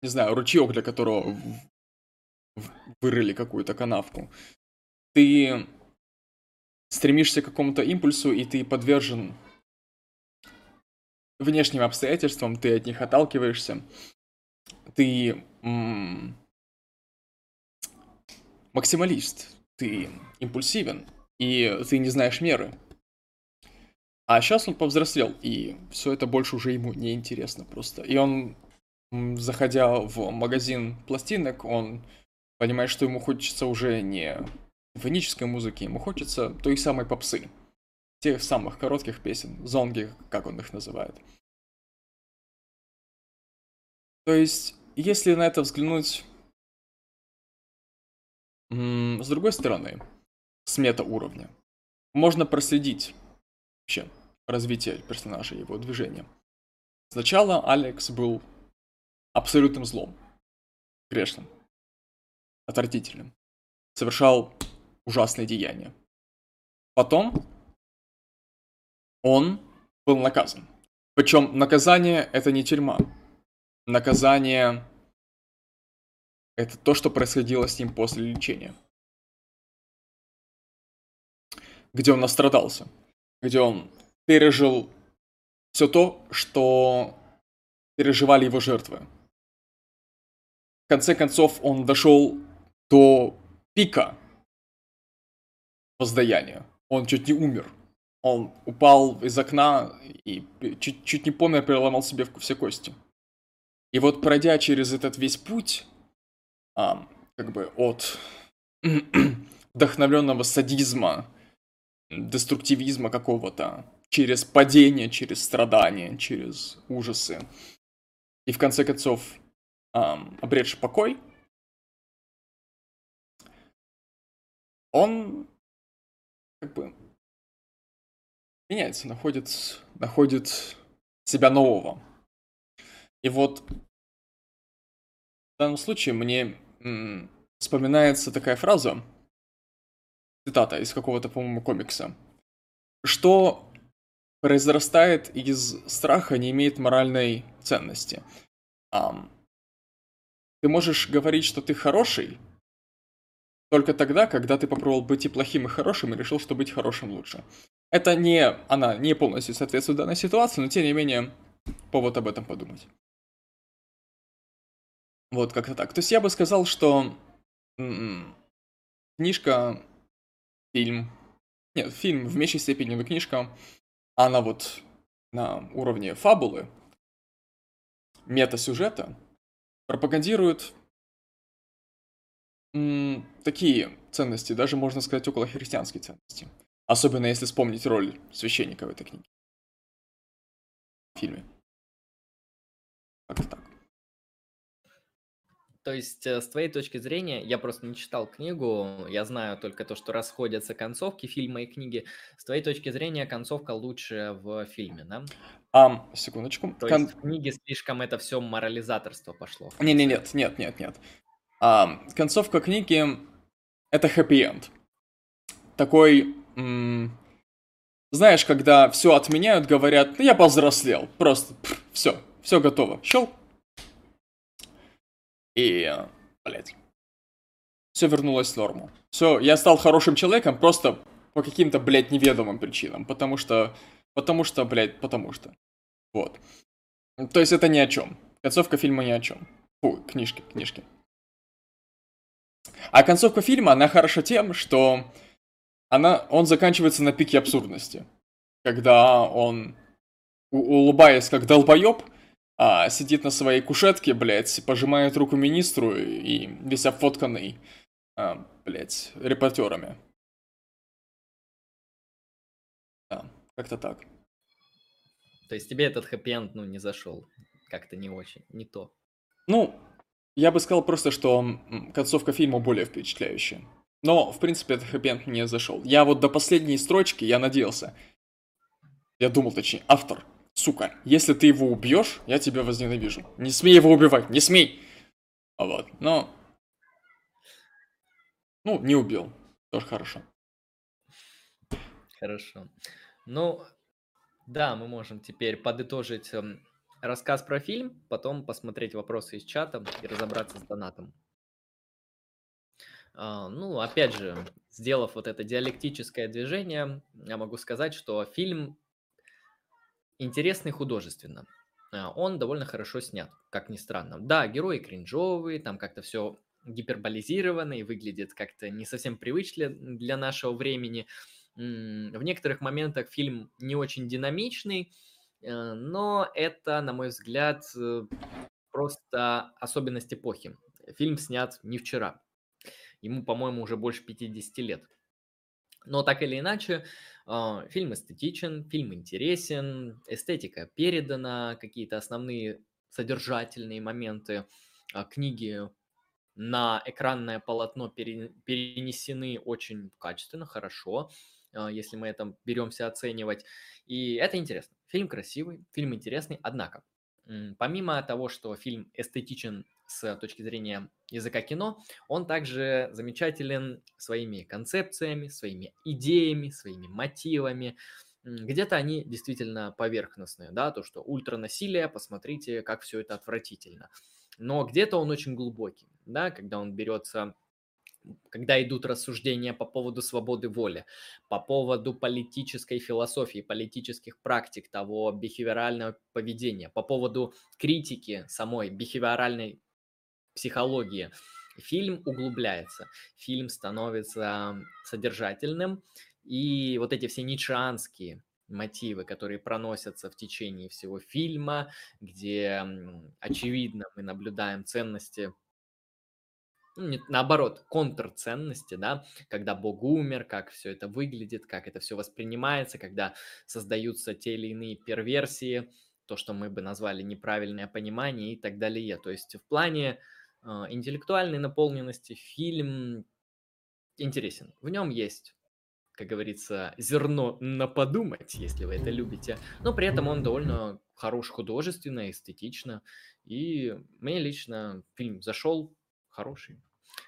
не знаю, ручеек, для которого вырыли какую-то канавку. Ты стремишься к какому-то импульсу, и ты подвержен внешним обстоятельствам, ты от них отталкиваешься, ты максималист, ты импульсивен, и ты не знаешь меры. А сейчас он повзрослел, и все это больше уже ему не интересно просто. И он, заходя в магазин пластинок, он понимает, что ему хочется уже не симфонической музыки, ему хочется той самой попсы. Тех самых коротких песен, зонги, как он их называет. То есть, если на это взглянуть с другой стороны, с мета-уровня, можно проследить вообще развитие персонажа, его движения. Сначала Алекс был абсолютным злом, грешным, отвратительным. Совершал ужасные деяния. Потом он был наказан. Причем наказание это не тюрьма. Наказание это то, что происходило с ним после лечения. Где он настрадался. Где он пережил все то, что переживали его жертвы. В конце концов, он дошел до пика воздаяния. Он чуть не умер. Он упал из окна и чуть, чуть не помер, переломал себе все кости. И вот пройдя через этот весь путь, а, как бы от вдохновленного садизма, деструктивизма какого-то, через падение, через страдания, через ужасы, и в конце концов а, обретший покой, он как бы меняется, находит, находит себя нового. И вот в данном случае мне вспоминается такая фраза, цитата из какого-то, по-моему, комикса, что произрастает из страха не имеет моральной ценности. Ты можешь говорить, что ты хороший, только тогда, когда ты попробовал быть и плохим, и хорошим, и решил, что быть хорошим лучше. Это не, она не полностью соответствует данной ситуации, но тем не менее, повод об этом подумать. Вот как-то так. То есть я бы сказал, что м-м, книжка, фильм, нет, фильм в меньшей степени, но книжка, она вот на уровне фабулы, мета-сюжета, пропагандирует такие ценности, даже можно сказать около христианские ценности. Особенно если вспомнить роль священника в этой книге. В фильме. Как-то так. То есть, э, с твоей точки зрения, я просто не читал книгу, я знаю только то, что расходятся концовки фильма и книги. С твоей точки зрения, концовка лучше в фильме, да? А, секундочку. То Кон... есть в книге слишком это все морализаторство пошло. Не, не, нет, нет, нет, нет. А, концовка книги это хэппи-энд. Такой, м- знаешь, когда все отменяют, говорят, ну я повзрослел, просто все, все готово. Щелк, и, блядь, все вернулось в норму. Все, я стал хорошим человеком просто по каким-то, блядь, неведомым причинам. Потому что, потому что, блядь, потому что. Вот. То есть это ни о чем. Концовка фильма ни о чем. Фу, книжки, книжки. А концовка фильма, она хороша тем, что она, он заканчивается на пике абсурдности. Когда он, улыбаясь как долбоеб, а, сидит на своей кушетке, блядь, пожимает руку министру и весь обфотканный, а, блядь, репортерами. Да, как-то так. То есть тебе этот хэппи ну, не зашел? Как-то не очень, не то. Ну, я бы сказал просто, что концовка фильма более впечатляющая. Но, в принципе, этот хэппи не зашел. Я вот до последней строчки, я надеялся. Я думал, точнее, автор Сука, если ты его убьешь, я тебя возненавижу. Не смей его убивать, не смей! А вот, но... Ну, не убил. Тоже хорошо. Хорошо. Ну, да, мы можем теперь подытожить эм, рассказ про фильм, потом посмотреть вопросы из чата и разобраться с донатом. А, ну, опять же, сделав вот это диалектическое движение, я могу сказать, что фильм интересный художественно. А, он довольно хорошо снят, как ни странно. Да, герои кринжовые, там как-то все гиперболизировано и выглядит как-то не совсем привычно для нашего времени. В некоторых моментах фильм не очень динамичный, э, но это, на мой взгляд, э, просто особенность эпохи. Фильм снят не вчера. Ему, по-моему, уже больше 50 лет. Но так или иначе, а, фильм эстетичен, фильм интересен, эстетика передана, какие-то основные содержательные моменты а, книги на экранное полотно перенесены очень качественно, хорошо, а, если мы это беремся оценивать. И это интересно. Фильм красивый, фильм интересный, однако, помимо того, что фильм эстетичен с точки зрения языка кино, он также замечателен своими концепциями, своими идеями, своими мотивами. Где-то они действительно поверхностные, да, то, что ультранасилие, посмотрите, как все это отвратительно. Но где-то он очень глубокий, да, когда он берется когда идут рассуждения по поводу свободы воли, по поводу политической философии, политических практик, того бихевиорального поведения, по поводу критики самой бихевиоральной психологии. Фильм углубляется, фильм становится содержательным, и вот эти все ницшеанские мотивы, которые проносятся в течение всего фильма, где, очевидно, мы наблюдаем ценности ну, наоборот, контрценности, да, когда Бог умер, как все это выглядит, как это все воспринимается, когда создаются те или иные перверсии, то, что мы бы назвали неправильное понимание и так далее. То есть в плане интеллектуальной наполненности фильм интересен. В нем есть, как говорится, зерно на подумать, если вы это любите. Но при этом он довольно хорош художественно, эстетично. И мне лично фильм зашел хороший.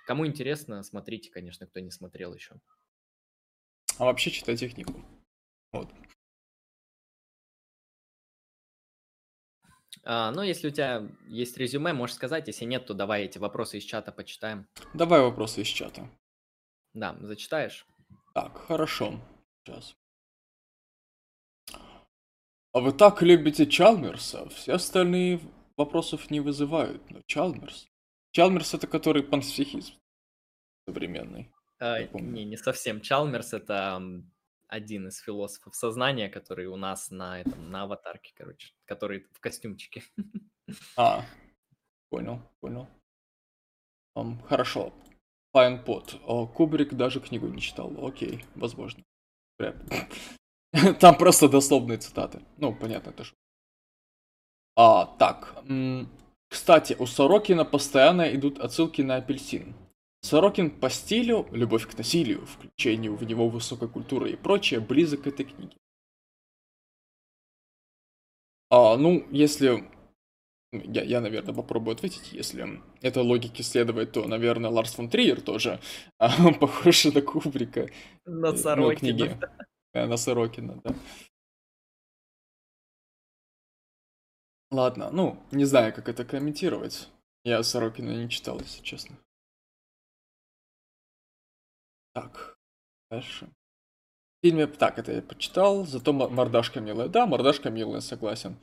Кому интересно, смотрите, конечно, кто не смотрел еще. А вообще читайте книгу. Вот. А, ну, если у тебя есть резюме, можешь сказать. Если нет, то давай эти вопросы из чата почитаем. Давай вопросы из чата. Да, зачитаешь? Так, хорошо. Сейчас. А вы так любите Чалмерса? Все остальные вопросов не вызывают, но Чалмерс... Чалмерс это который панпсихизм современный. А, не, не совсем. Чалмерс это один из философов сознания, который у нас на этом, на аватарке, короче, который в костюмчике. А, понял, понял. Um, хорошо. Пайнпот. Кубрик даже книгу не читал. Окей, возможно. Там просто дословные цитаты. Ну, понятно, это же. А, так. Кстати, у Сорокина постоянно идут отсылки на апельсин. Сорокин по стилю, любовь к насилию, включению в него высокой культуры и прочее, близок к этой книге. А, ну, если... Я, я, наверное, попробую ответить. Если это логике следовать, то, наверное, Ларс фон Триер тоже а, похож на Кубрика. На э, ну, Сорокина. Ну, книги. Да, на Сорокина, да. Ладно, ну, не знаю, как это комментировать. Я Сорокина не читал, если честно. Так, дальше. В фильме, так, это я почитал, зато мордашка милая. Да, мордашка милая, согласен.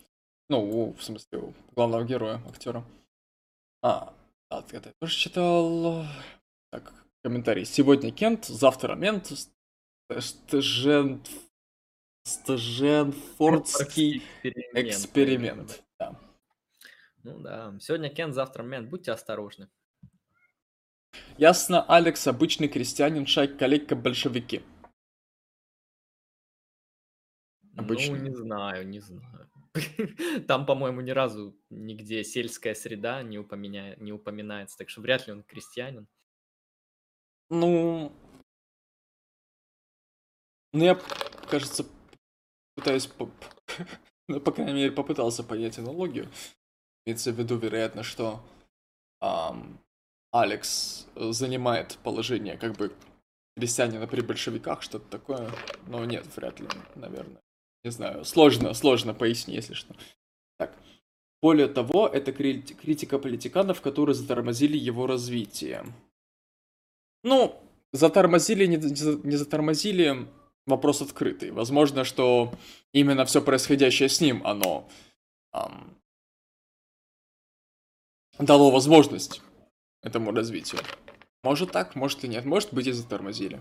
Ну, в смысле, у главного героя, актера. А, так, это я тоже читал. Так, комментарий. Сегодня Кент, завтра Мент, Стежен... Стеженфордский эксперимент. эксперимент. Да. Ну да, сегодня Кент, завтра Мент, будьте осторожны. Ясно, Алекс обычный крестьянин, шайка коллега большевики. Обычно. Ну, не знаю, не знаю. Там, по-моему, ни разу нигде сельская среда не, упоминя... не упоминается, так что вряд ли он крестьянин. Ну, ну я, кажется, пытаюсь, ну, по крайней мере, попытался понять аналогию. Имеется в виду, вероятно, что Алекс э, занимает положение как бы крестьянина при большевиках, что-то такое. Но нет, вряд ли, наверное. Не знаю, сложно, сложно пояснить, если что. Так. Более того, это критика политиканов, которые затормозили его развитие. Ну, затормозили, не, не затормозили, вопрос открытый. Возможно, что именно все происходящее с ним, оно эм, дало возможность этому развитию. Может так, может и нет, может быть и затормозили.